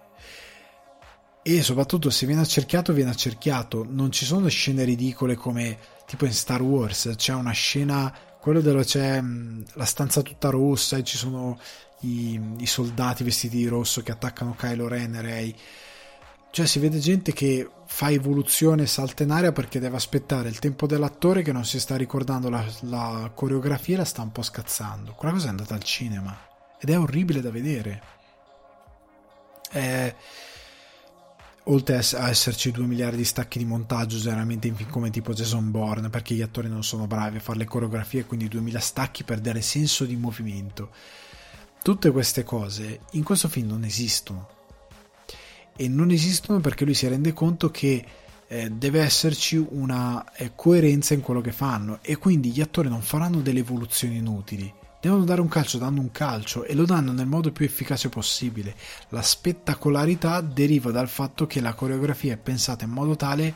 E soprattutto se viene accerchiato, viene accerchiato. Non ci sono scene ridicole come tipo in Star Wars, c'è una scena, quello dove c'è mm, la stanza tutta rossa e ci sono i, i soldati vestiti di rosso che attaccano Kylo Ren e Rey. Cioè si vede gente che fa evoluzione salta in aria perché deve aspettare il tempo dell'attore che non si sta ricordando la, la coreografia e la sta un po' scazzando. Quella cosa è andata al cinema ed è orribile da vedere. È... Oltre a esserci 2 miliardi di stacchi di montaggio, generalmente in film come tipo Jason Bourne, perché gli attori non sono bravi a fare le coreografie, quindi 2000 stacchi per dare senso di movimento. Tutte queste cose in questo film non esistono e non esistono perché lui si rende conto che eh, deve esserci una eh, coerenza in quello che fanno e quindi gli attori non faranno delle evoluzioni inutili. Devono dare un calcio, danno un calcio e lo danno nel modo più efficace possibile. La spettacolarità deriva dal fatto che la coreografia è pensata in modo tale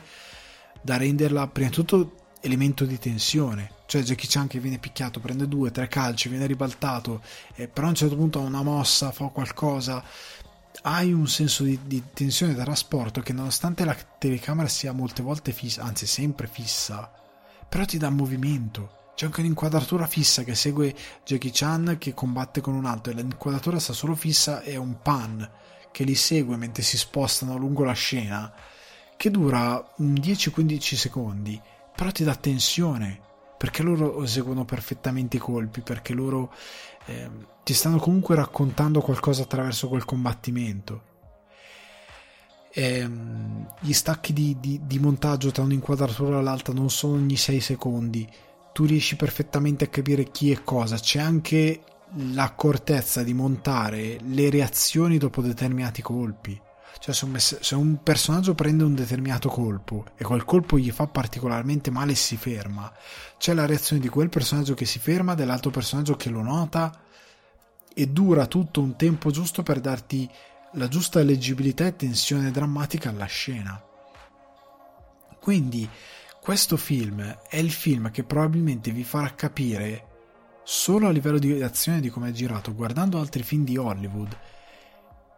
da renderla prima di tutto elemento di tensione. Cioè Jackie Chan che viene picchiato, prende due, tre calci, viene ribaltato, eh, però a un certo punto ha una mossa, fa qualcosa hai un senso di, di, tensione da trasporto che nonostante la telecamera sia molte volte fissa, anzi sempre fissa, però ti dà movimento. C'è anche un'inquadratura fissa che segue Jackie Chan che combatte con un altro e l'inquadratura sta solo fissa e un pan che li segue mentre si spostano lungo la scena che dura un 10-15 secondi, però ti dà tensione perché loro eseguono perfettamente i colpi, perché loro eh, ti stanno comunque raccontando qualcosa attraverso quel combattimento. Eh, gli stacchi di, di, di, montaggio tra un'inquadratura e l'altra non sono ogni 6 secondi, tu riesci perfettamente a capire chi e cosa, c'è anche l'accortezza di montare le reazioni dopo determinati colpi. Cioè, se un personaggio prende un determinato colpo e quel colpo gli fa particolarmente male e si ferma, c'è la reazione di quel personaggio che si ferma, dell'altro personaggio che lo nota e dura tutto un tempo giusto per darti la giusta leggibilità e tensione drammatica alla scena. Quindi, questo film è il film che probabilmente vi farà capire solo a livello di azione di come è girato, guardando altri film di Hollywood,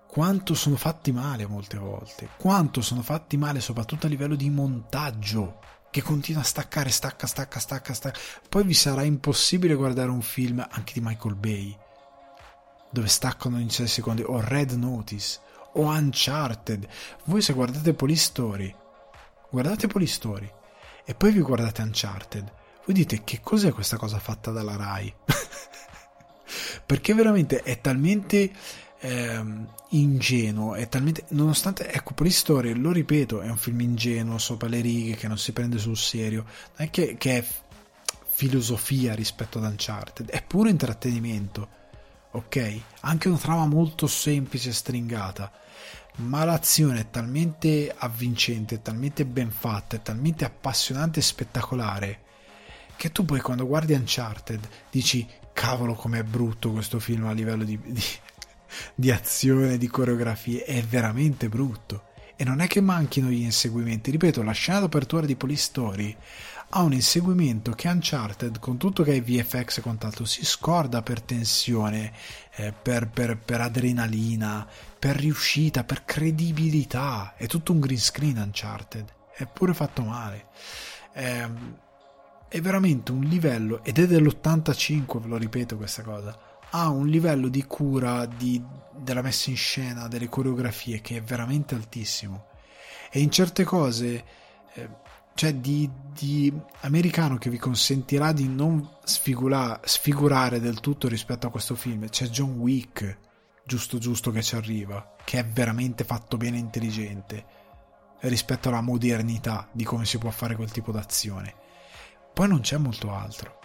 quanto sono fatti male molte volte, quanto sono fatti male soprattutto a livello di montaggio, che continua a staccare, stacca, stacca, stacca, stacca. Poi vi sarà impossibile guardare un film anche di Michael Bay, dove staccano in 6 secondi, o Red Notice, o Uncharted. Voi se guardate Polistory, guardate Polistory, e poi vi guardate Uncharted, voi dite che cos'è questa cosa fatta dalla Rai? Perché veramente è talmente ehm, ingenuo, è talmente nonostante ecco Polistory, lo ripeto, è un film ingenuo sopra le righe che non si prende sul serio, non è che, che è filosofia rispetto ad Uncharted, è puro intrattenimento. Ok? Anche una trama molto semplice e stringata, ma l'azione è talmente avvincente, talmente ben fatta, è talmente appassionante e spettacolare che tu poi quando guardi Uncharted dici cavolo com'è brutto questo film a livello di, di, di azione, di coreografie, è veramente brutto. E non è che manchino gli inseguimenti, ripeto, la scena d'apertura di Polistory ha un inseguimento che Uncharted, con tutto che è VFX e quant'altro, si scorda per tensione, eh, per, per, per, adrenalina, per riuscita, per credibilità. È tutto un green screen Uncharted, è pure fatto male. È, è veramente un livello, ed è dell'85, ve lo ripeto questa cosa ha un livello di cura di, della messa in scena, delle coreografie che è veramente altissimo. E in certe cose, eh, cioè di, di, americano che vi consentirà di non sfigura, sfigurare del tutto rispetto a questo film, c'è John Wick, giusto giusto che ci arriva, che è veramente fatto bene e intelligente rispetto alla modernità di come si può fare quel tipo d'azione. Poi non c'è molto altro.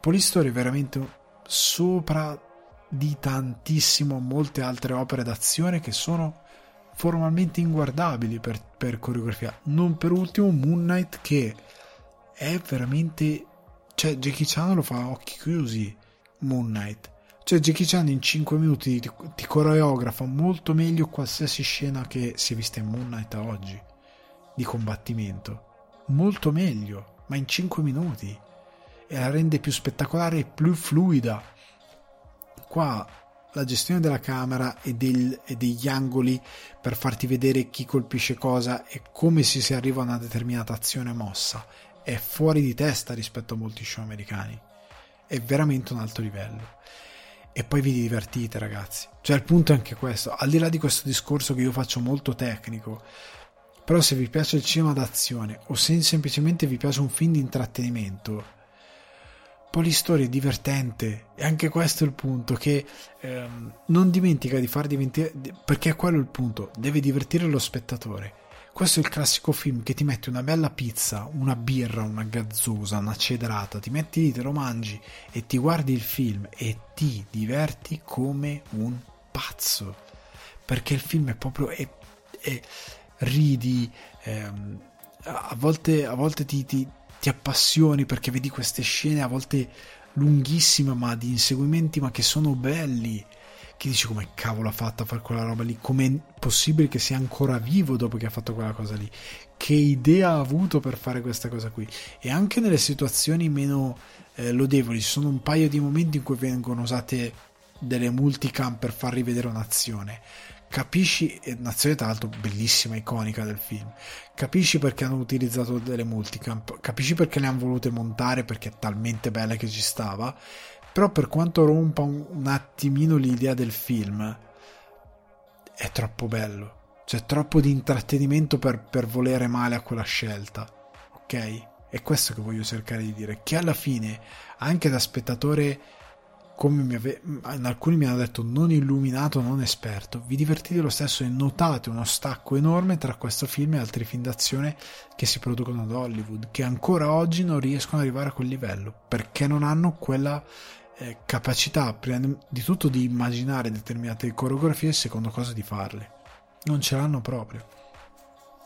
Polistory è veramente sopra di tantissimo molte altre opere d'azione che sono formalmente inguardabili per, per coreografia. Non per ultimo Moon Knight che è veramente... Cioè Jackie Chan lo fa a occhi chiusi Moon Knight. Cioè Jackie Chan in 5 minuti ti, ti coreografa molto meglio qualsiasi scena che si è vista in Moon Knight oggi di combattimento. Molto meglio, ma in 5 minuti e la rende più spettacolare e più fluida. Qua la gestione della camera e, del, e, degli angoli per farti vedere chi colpisce cosa e come si, si arriva a una determinata azione mossa è fuori di testa rispetto a molti show americani. È veramente un alto livello. E poi vi divertite ragazzi. Cioè il punto è anche questo, al di là di questo discorso che io faccio molto tecnico, però se vi piace il cinema d'azione o se semplicemente vi piace un film di intrattenimento, Polistoria è divertente. E anche questo è il punto che ehm, non dimentica di far diventare perché è quello il punto. Deve divertire lo spettatore questo è il classico film che ti metti una bella pizza una birra una gazzosa una cedrata ti metti lì te lo mangi e ti guardi il film e ti diverti come un pazzo. Perché il film è proprio è, è, ridi ehm, a volte, a volte ti, ti ti appassioni perché vedi queste scene a volte lunghissime ma di inseguimenti ma che sono belli che dici come cavolo ha fatto a fare quella roba lì? Com'è possibile che sia ancora vivo dopo che ha fatto quella cosa lì? Che idea ha avuto per fare questa cosa qui? E anche nelle situazioni meno eh, lodevoli ci sono un paio di momenti in cui vengono usate delle multicam per far rivedere un'azione. Capisci, un'azione tra l'altro bellissima, iconica del film, capisci perché hanno utilizzato delle multicamp, capisci perché le hanno volute montare? Perché è talmente bella che ci stava, però per quanto rompa un, un attimino l'idea del film, è troppo bello, c'è troppo di intrattenimento per, per volere male a quella scelta, ok? È questo che voglio cercare di dire, che alla fine, anche da spettatore come ave- alcuni mi hanno detto non illuminato, non esperto, vi divertite lo stesso e notate uno stacco enorme tra questo film e altri film d'azione che si producono ad Hollywood, che ancora oggi non riescono ad arrivare a quel livello, perché non hanno quella eh, capacità, prima di tutto, di immaginare determinate coreografie e secondo cosa di farle. Non ce l'hanno proprio.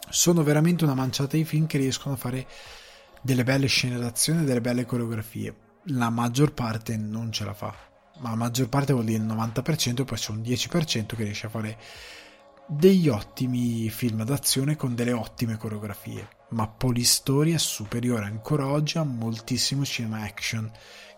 Sono veramente una manciata di film che riescono a fare delle belle scene d'azione delle belle coreografie la maggior parte non ce la fa. Ma la maggior parte vuol dire il 90% e poi c'è un 10% che riesce a fare degli ottimi film d'azione con delle ottime coreografie. Ma Polistory è superiore ancora oggi a moltissimo cinema action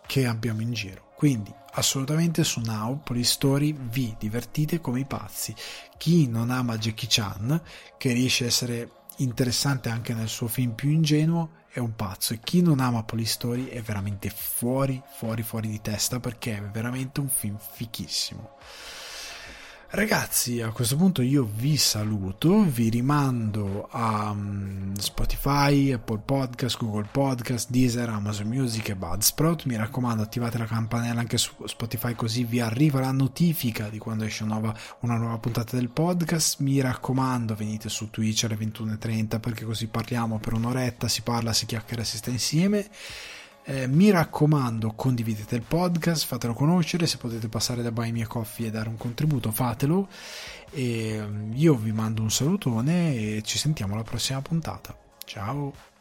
che abbiamo in giro. Quindi assolutamente su Now Polistory vi divertite come i pazzi. Chi non ama Jackie Chan, che riesce a essere interessante anche nel suo film più ingenuo, è un pazzo e chi non ama Polistory è veramente fuori, fuori, fuori di testa perché è veramente un film fichissimo. Ragazzi, a questo punto io vi saluto, vi rimando a um, Spotify, Apple Podcast, Google Podcast, Deezer, Amazon Music e Budsprout. Mi raccomando, attivate la campanella anche su Spotify così vi arriva la notifica di quando esce una nuova, una nuova puntata del podcast. Mi raccomando, venite su Twitch alle 21.30 perché così parliamo per un'oretta, si parla, si chiacchiera, si sta insieme. Eh, mi raccomando, condividete il podcast, fatelo conoscere, se potete passare da Buy Me Coffee e dare un contributo, fatelo. E mm, io vi mando un salutone e ci sentiamo alla prossima puntata. Ciao!